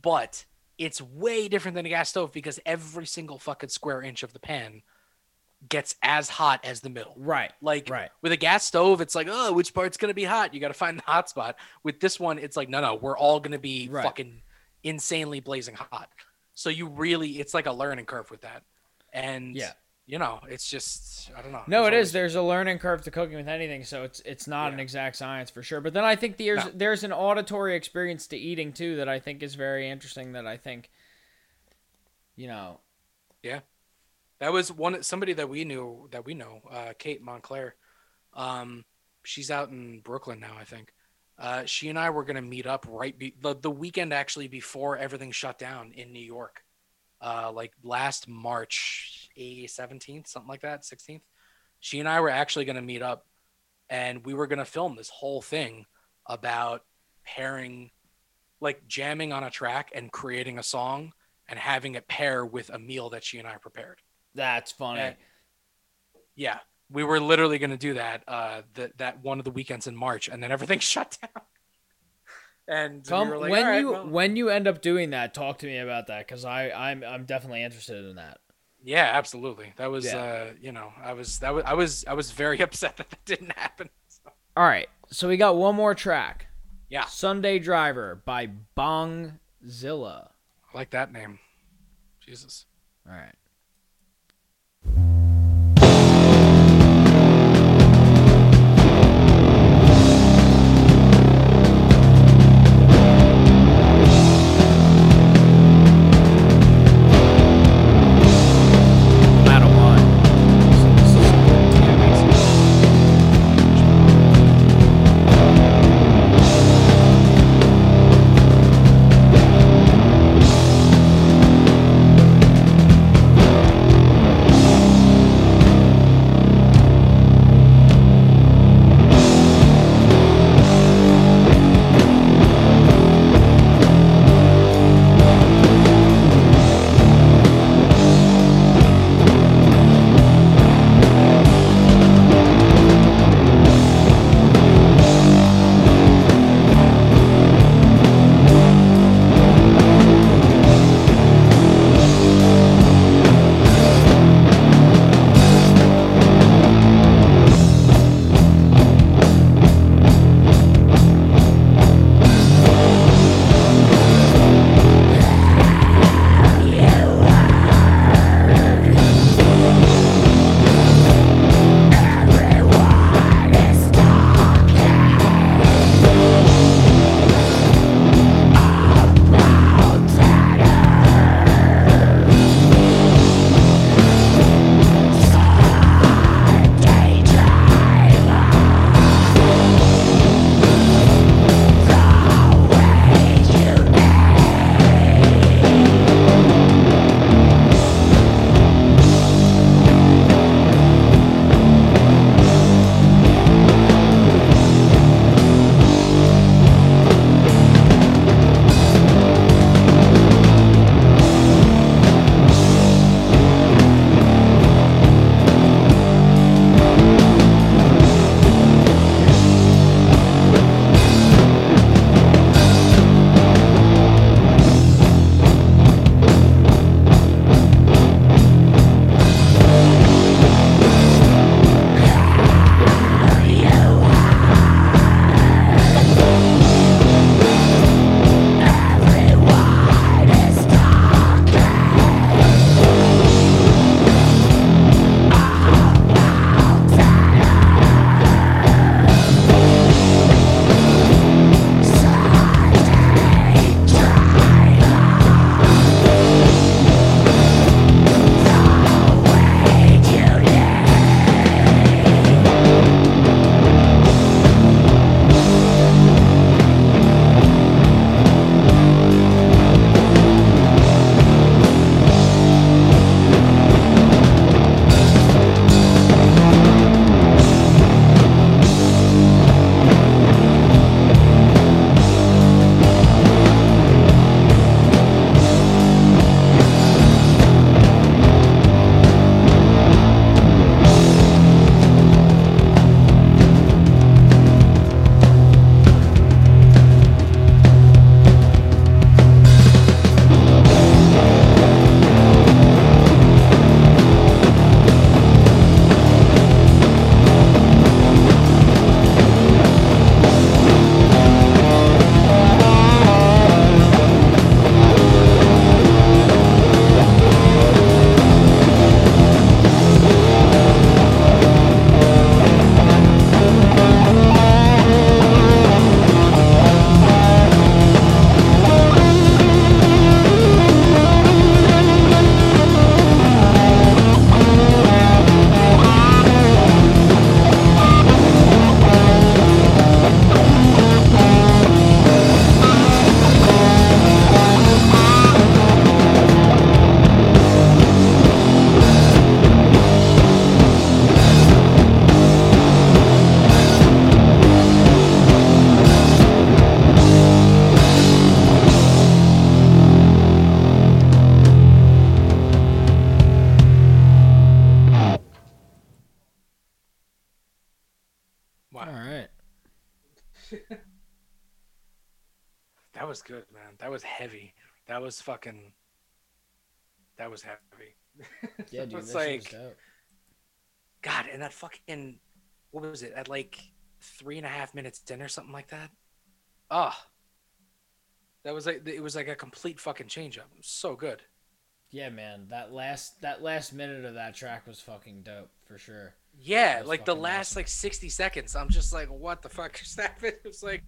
But it's way different than a gas stove because every single fucking square inch of the pan gets as hot as the middle. Right. Like Right. with a gas stove, it's like, oh, which part's gonna be hot? You got to find the hot spot. With this one, it's like, no, no, we're all gonna be Right. fucking insanely blazing hot. So you really, it's like a learning curve with that. And Yeah. you know, it's just, I don't know. No, There's it always- is. There's a learning curve to cooking with anything, so it's it's not an exact science for sure. But then I think there's No. there's an auditory experience to eating too that I think is very interesting. That I think, you know, Yeah. That was one somebody that we knew that we know, uh, Kate Montclair. Um, she's out in Brooklyn now, I think. Uh, she and I were gonna meet up right be- the, the weekend actually before everything shut down in New York. Uh, like last March seventeenth, something like that, sixteenth. She and I were actually gonna meet up, and we were gonna film this whole thing about pairing, like jamming on a track and creating a song and having it pair with a meal that she and I prepared. that's funny. And- yeah, we were literally going to do that uh that that one of the weekends in March and then everything shut down. And Come we like, when "All right, you well." when you end up doing that, talk to me about that because I I'm I'm definitely interested in that. Yeah, absolutely. That was Yeah. uh you know, I was that was I was I was very upset that that didn't happen. All right, so we got one more track. Yeah. Sunday Driver by Bongzilla. I like that name. Jesus. All right. Was fucking. That was heavy. Yeah, dude. It's that like- was. God, and that fucking what was it at like three and a half minutes in or something like that? Ah, that was like it was like a complete fucking change up. So good. Yeah, man. That last that last minute of that track was fucking dope for sure. Yeah, like the last awesome. like sixty seconds, I'm just like, what the fuck is that? It was like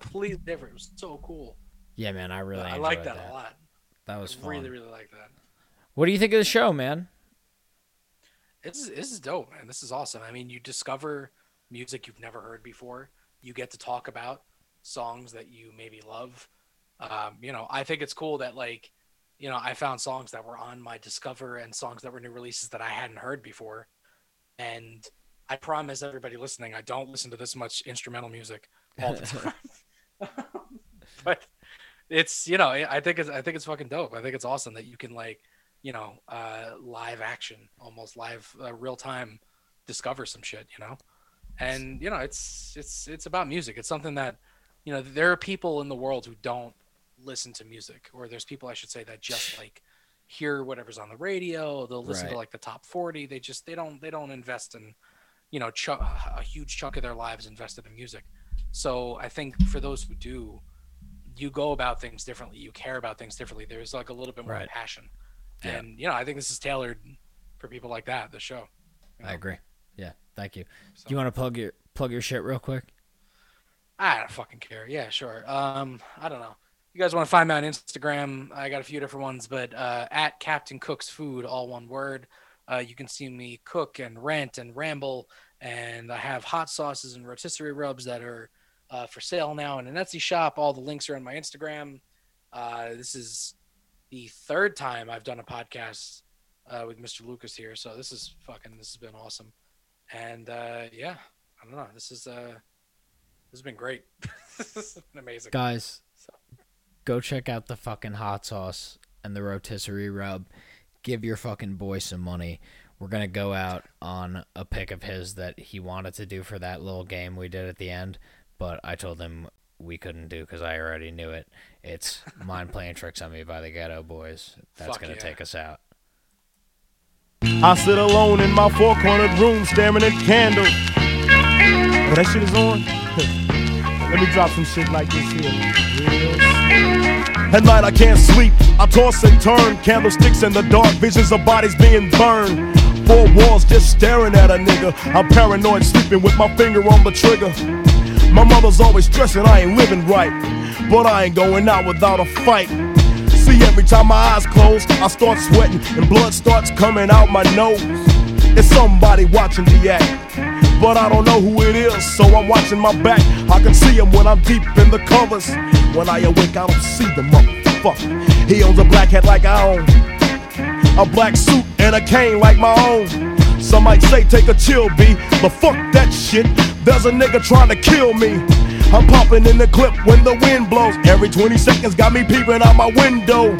completely different. It was so cool. Yeah, man. I really I like that, that a lot. That was I fun. really, really like that. What do you think of the show, man? This is this is dope, man. This is awesome. I mean, you discover music you've never heard before. You get to talk about songs that you maybe love. Um, you know, I think it's cool that like, you know, I found songs that were on my Discover and songs that were new releases that I hadn't heard before. And I promise everybody listening, I don't listen to this much instrumental music all the time. but it's you know, I think it's I think it's fucking dope. I think it's awesome that you can like you know, uh, live action, almost live, uh, real time, discover some shit, you know, and you know, it's it's it's about music. It's something that, you know, there are people in the world who don't listen to music, or there's people I should say that just like hear whatever's on the radio. They'll listen to like the top forty. They just they don't they don't invest in, you know, ch- a huge chunk of their lives invested in music. So I think for those who do, you go about things differently. You care about things differently. There's like a little bit more Right. passion. Yeah. And you know, I think this is tailored for people like that. The show. I agree. Yeah, thank you. Do you want to plug your plug your shit real quick? I don't fucking care. Yeah, sure. Um, I don't know. You guys want to find me on Instagram? I got a few different ones, but uh, at Captain Cook's Food, all one word. Uh, you can see me cook and rant and ramble, and I have hot sauces and rotisserie rubs that are uh, for sale now in an Etsy shop. All the links are on my Instagram. Uh, this is the third time I've done a podcast uh, with Mr. Lucas here, so this is fucking. This has been awesome, and uh, yeah, I don't know. This is uh, this has been great. this has been amazing. Guys, go check out the fucking hot sauce and the rotisserie rub. Give your fucking boy some money. We're gonna go out on a pick of his that he wanted to do for that little game we did at the end, but I told them we couldn't do because I already knew it. It's Mind Playing Tricks on Me by the Geto Boys. That's Fuck gonna yeah. take us out. I sit alone in my four cornered room staring at candles. Oh, that shit is on? Let me drop some shit like this here. Real. At night I can't sleep. I toss and turn. Candlesticks in the dark, visions of bodies being burned. Four walls just staring at a nigga. I'm paranoid, sleeping with my finger on the trigger. My mother's always stressing I ain't living right. But I ain't going out without a fight. See, every time my eyes close, I start sweating and blood starts coming out my nose. It's somebody watching the act, but I don't know who it is, so I'm watching my back. I can see him when I'm deep in the covers. When I awake, I don't see the motherfucker. He owns a black hat like I own, a black suit and a cane like my own. Some might say take a chill, B, but fuck that shit. There's a nigga trying to kill me. I'm popping in the clip when the wind blows. Every 20 seconds got me peeping out my window.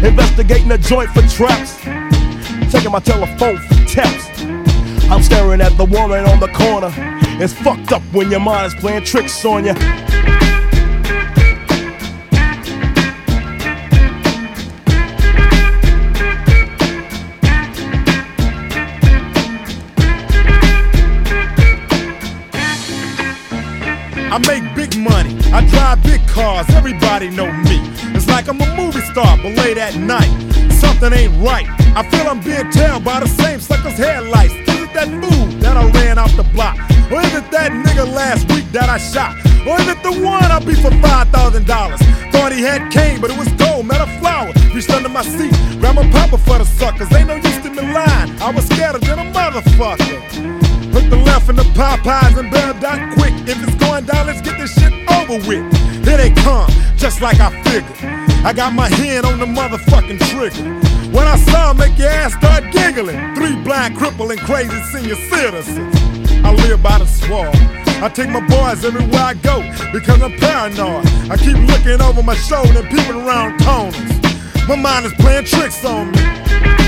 Investigating the joint for traps. Taking my telephone for taps. I'm staring at the woman on the corner. It's fucked up when your mind is playing tricks on you. I make big money, I drive big cars, everybody know me. It's like I'm a movie star, but late at night, something ain't right. I feel I'm being tailed by the same sucker's headlights. Is it that move that I ran off the block? Or is it that nigga last week that I shot? Or is it the one I beat for $5,000? Thought he had cane, but it was gold, met a flower. Reached under my seat, grabbed my papa for the suckers. Ain't no use to me lying, I was scared than a motherfucker. Hook the left in the Popeyes and bailed out quick. If it's going down, let's get this shit over with. Here they come, just like I figured. I got my hand on the motherfucking trigger. When I saw make your ass start giggling. Three blind, crippling, crazy senior citizens. I live by the swamp. I take my boys everywhere I go because I'm paranoid. I keep looking over my shoulder and peeping around corners. My mind is playing tricks on me.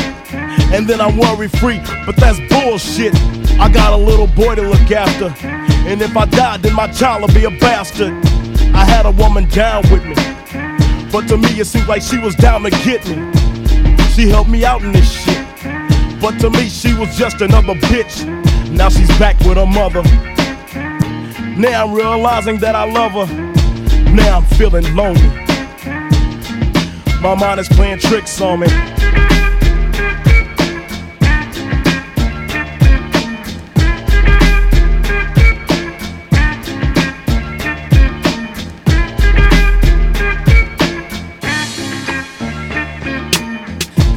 And then I'm worry free, but that's bullshit. I got a little boy to look after, and if I die, then my child will be a bastard. I had a woman down with me, but to me it seemed like she was down to get me. She helped me out in this shit. But to me, she was just another bitch. Now she's back with her mother. Now I'm realizing that I love her. Now I'm feeling lonely. My mind is playing tricks on me.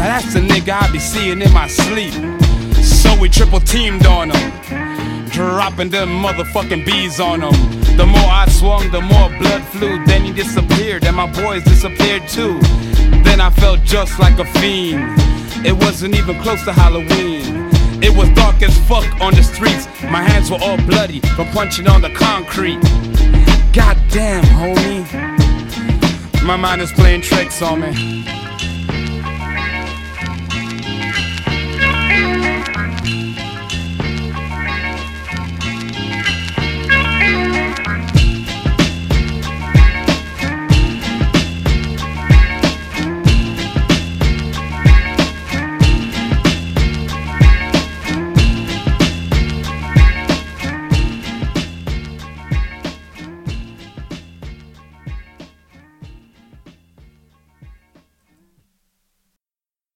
Now that's the nigga I be seeing in my sleep. So we triple teamed on him, dropping them motherfucking bees on him. The more I swung, the more blood flew. Then he disappeared, and my boys disappeared too. Then I felt just like a fiend. It wasn't even close to Halloween. It was dark as fuck on the streets. My hands were all bloody from punching on the concrete. Goddamn, homie. My mind is playing tricks on me.